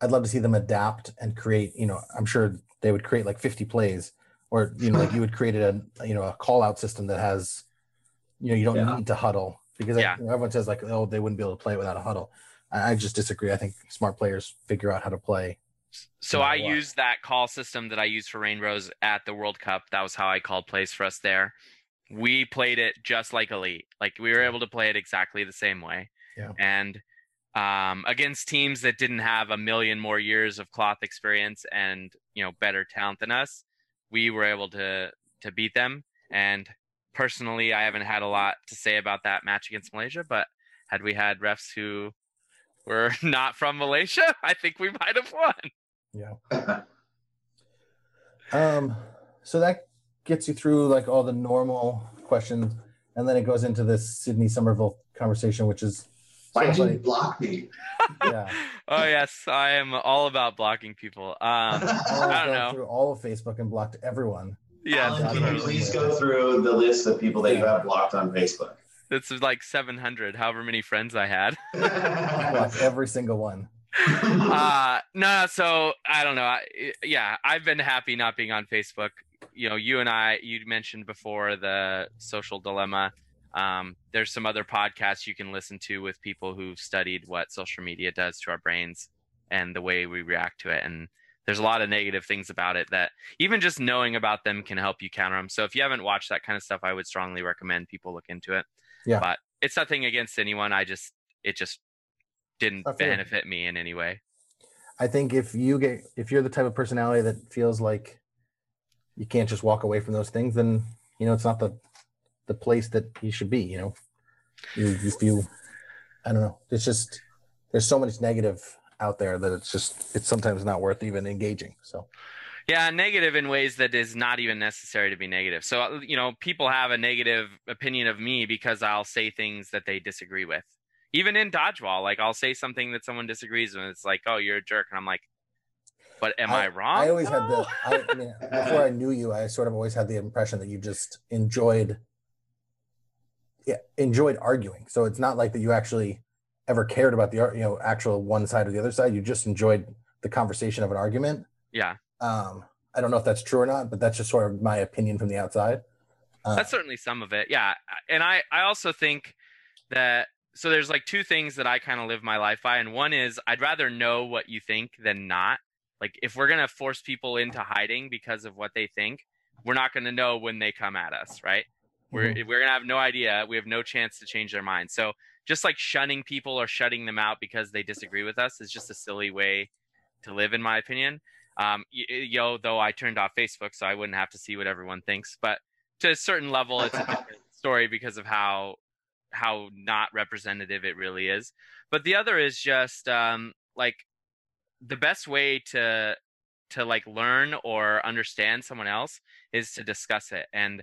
I'd love to see them adapt and create. You know, I'm sure they would create like 50 plays, or you know, like you would create a you know a call out system that has, you know, you don't Yeah. need to huddle because I- you know, everyone says like, oh, they wouldn't be able to play it without a huddle. I, I just disagree. I think smart players figure out how to play. So No I what. used that call system that I used for Reignbros at the World Cup. That was how I called plays for us there. We played it just like Elite. Like we were able to play it exactly the same way. Yeah. And um, against teams that didn't have a million more years of cloth experience and you know better talent than us, we were able to to beat them. And personally, I haven't had a lot to say about that match against Malaysia. But had we had refs who were not from Malaysia, I think we might have won. Yeah. Um, so that gets you through like all the normal questions, and then it goes into this Sydney Somerville conversation, which is Why did you block me? Yeah. oh yes, I am all about blocking people. Um, I don't know. through all of Facebook and blocked everyone. yeah, Allyn, can you please go through the list of people that you have blocked on Facebook? it's like 700, however many friends I had. Blocked every single one. uh, no, so I don't know. I, yeah, I've been happy not being on Facebook. You know, you and I, you mentioned before the social dilemma. Um, there's some other podcasts you can listen to with people who've studied what social media does to our brains and the way we react to it. And there's a lot of negative things about it that even just knowing about them can help you counter them. So if you haven't watched that kind of stuff, I would strongly recommend people look into it. Yeah. But it's nothing against anyone. I just, it just didn't I feel it. benefit me in any way. I think if you get if you're the type of personality that feels like you can't just walk away from those things, then you know it's not the the place that he should be. You know, you you feel I don't know. It's just there's so much negative out there that it's just it's sometimes not worth even engaging. So Yeah, negative in ways that is not even necessary to be negative. So, you know, people have a negative opinion of me because I'll say things that they disagree with. Even in dodgeball, like I'll say something that someone disagrees with. It's like, oh, you're a jerk. And I'm like, but am I, wrong? I always had the I, I mean before I knew you, I sort of always had the impression that you just enjoyed enjoyed arguing. So it's not like that you actually ever cared about the you know actual one side or the other side. You just enjoyed the conversation of an argument. Yeah, Um, I don't know if that's true or not, but that's just sort of my opinion from the outside. Uh, that's certainly some of it. Yeah. And I, I also think that, so there's like two things that I kind of live my life by. And one is I'd rather know what you think than not. Like if we're going to force people into hiding because of what they think, we're not going to know when they come at us, right? We're we're gonna have no idea. We have no chance to change their mind. So just like shunning people or shutting them out because they disagree with us is just a silly way to live, in my opinion. Um, yo, though I turned off Facebook, so I wouldn't have to see what everyone thinks. But to a certain level, it's a different story because of how how not representative it really is. But the other is just um, like the best way to to like learn or understand someone else is to discuss it and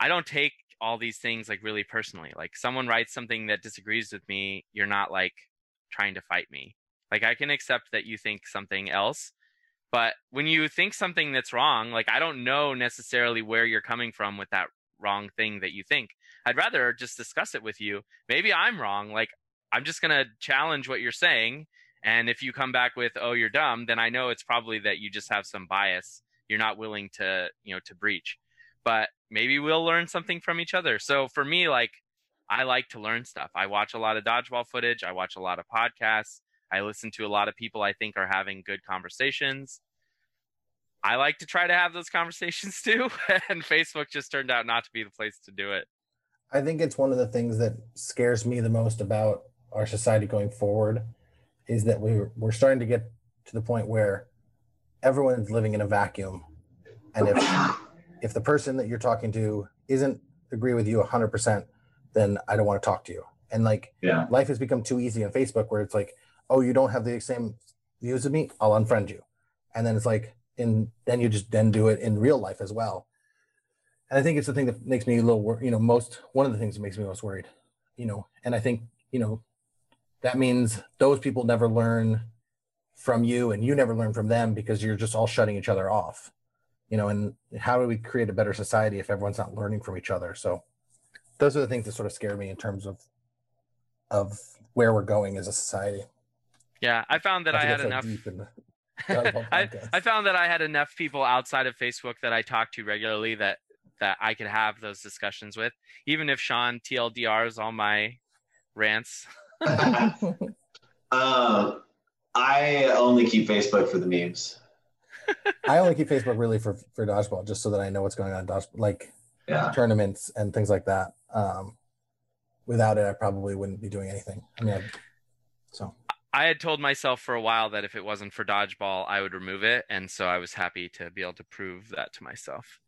I don't take all these things like really personally. Like someone writes something that disagrees with me, you're not like trying to fight me. Like I can accept that you think something else, but when you think something that's wrong, like I don't know necessarily where you're coming from with that wrong thing that you think. I'd rather just discuss it with you. Maybe I'm wrong. Like I'm just going to challenge what you're saying and if you come back with oh you're dumb, then I know it's probably that you just have some bias. You're not willing to, you know, to breach but maybe we'll learn something from each other. So for me, like I like to learn stuff. I watch a lot of dodgeball footage. I watch a lot of podcasts. I listen to a lot of people I think are having good conversations. I like to try to have those conversations too, and Facebook just turned out not to be the place to do it. I think it's one of the things that scares me the most about our society going forward is that we're we're starting to get to the point where everyone's living in a vacuum, and if if the person that you're talking to isn't agree with you 100%, then I don't want to talk to you. And like Yeah. life has become too easy on Facebook where it's like, oh, you don't have the same views as me, I'll unfriend you. And then it's like, and then you just then do it in real life as well. And I think it's the thing that makes me a little, wor- you know, most one of the things that makes me most worried, you know. And I think, you know, that means those people never learn from you, and you never learn from them because you're just all shutting each other off, you know. And how do we create a better society if everyone's not learning from each other? So, those are the things that sort of scare me in terms of of where we're going as a society. Yeah, I found that Not I had enough. deep the I. I found that I had enough people outside of Facebook that I talk to regularly that that I could have those discussions with, even if Shawn TLDRs all my rants. Um, I only keep Facebook for the memes. I only keep Facebook really for for dodgeball, just so that I know what's going on in dodgeball, like Yeah. tournaments and things like that. Um, without it, I probably wouldn't be doing anything. I mean, I, so I had told myself for a while that if it wasn't for dodgeball, I would remove it, and so I was happy to be able to prove that to myself.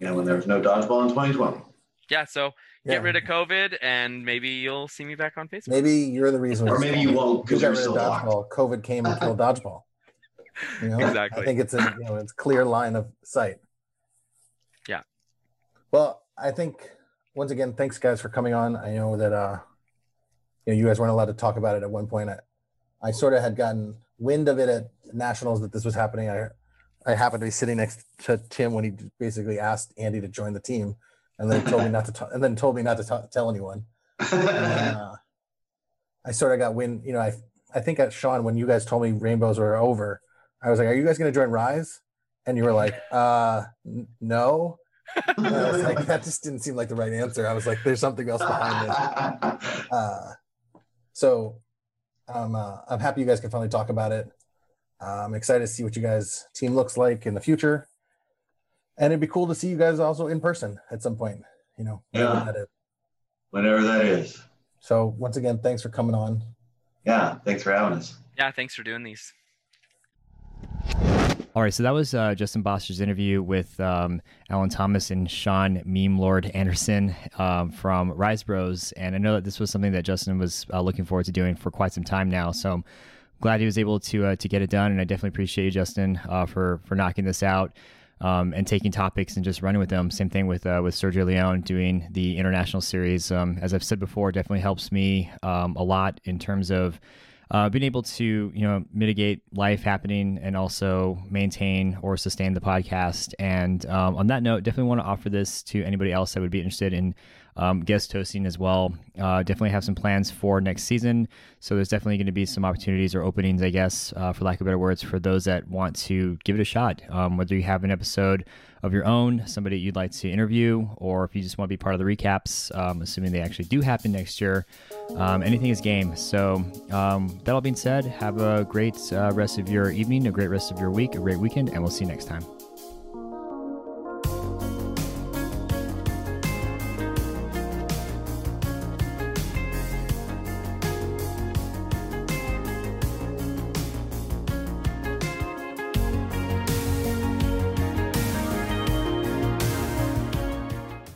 You know, when there was no dodgeball in 2020. Yeah, so yeah. get rid of COVID, and maybe you'll see me back on Facebook. Maybe you're the reason, Or maybe you won't because you're rid of still locked. dodgeball. COVID came and killed dodgeball. You know, Exactly. I think it's a you know it's clear line of sight. Yeah. Well, I think once again, thanks guys for coming on. I know that uh, you know you guys weren't allowed to talk about it at one point. I, I sort of had gotten wind of it at nationals that this was happening. I I happened to be sitting next to Tim when he basically asked Andy to join the team, and then told me not to t- and then told me not to t- tell anyone. And then, uh, I sort of got wind. You know, I I think at Shawn when you guys told me rainbows were over, I was like, "Are you guys going to join Rise?" And you were like, "Uh, n- no." And I was like, that just didn't seem like the right answer. I was like, "There's something else behind it." Uh, so, um, uh, I'm happy you guys can finally talk about it. Uh, I'm excited to see what you guys' team looks like in the future, and it'd be cool to see you guys also in person at some point. You know, whenever Yeah. that is. Whenever that is. So once again, thanks for coming on. Yeah. Thanks for having us. Yeah, thanks for doing these. All right, so that was uh, Justin Bosch's interview with um, Allyn Thomas and Shawn Meme Lord Anderson um, from Rise Bros. And I know that this was something that Justin was uh, looking forward to doing for quite some time now. So I'm glad he was able to uh, to get it done. And I definitely appreciate you, Justin, uh, for for knocking this out. Um, and taking topics and just running with them. Same thing with uh, with Sergio Leone doing the international series. Um, as I've said before, definitely helps me um, a lot in terms of uh, being able to you know mitigate life happening and also maintain or sustain the podcast. And um, on that note, definitely want to offer this to anybody else that would be interested in um, guest hosting as well. Uh, definitely have some plans for next season. So there's definitely going to be some opportunities or openings, I guess, uh, for lack of better words, for those that want to give it a shot. Um, whether you have an episode of your own, somebody you'd like to interview, or if you just want to be part of the recaps, um, assuming they actually do happen next year, um, anything is game. So um, that all being said, have a great uh, rest of your evening, a great rest of your week, a great weekend, and we'll see you next time.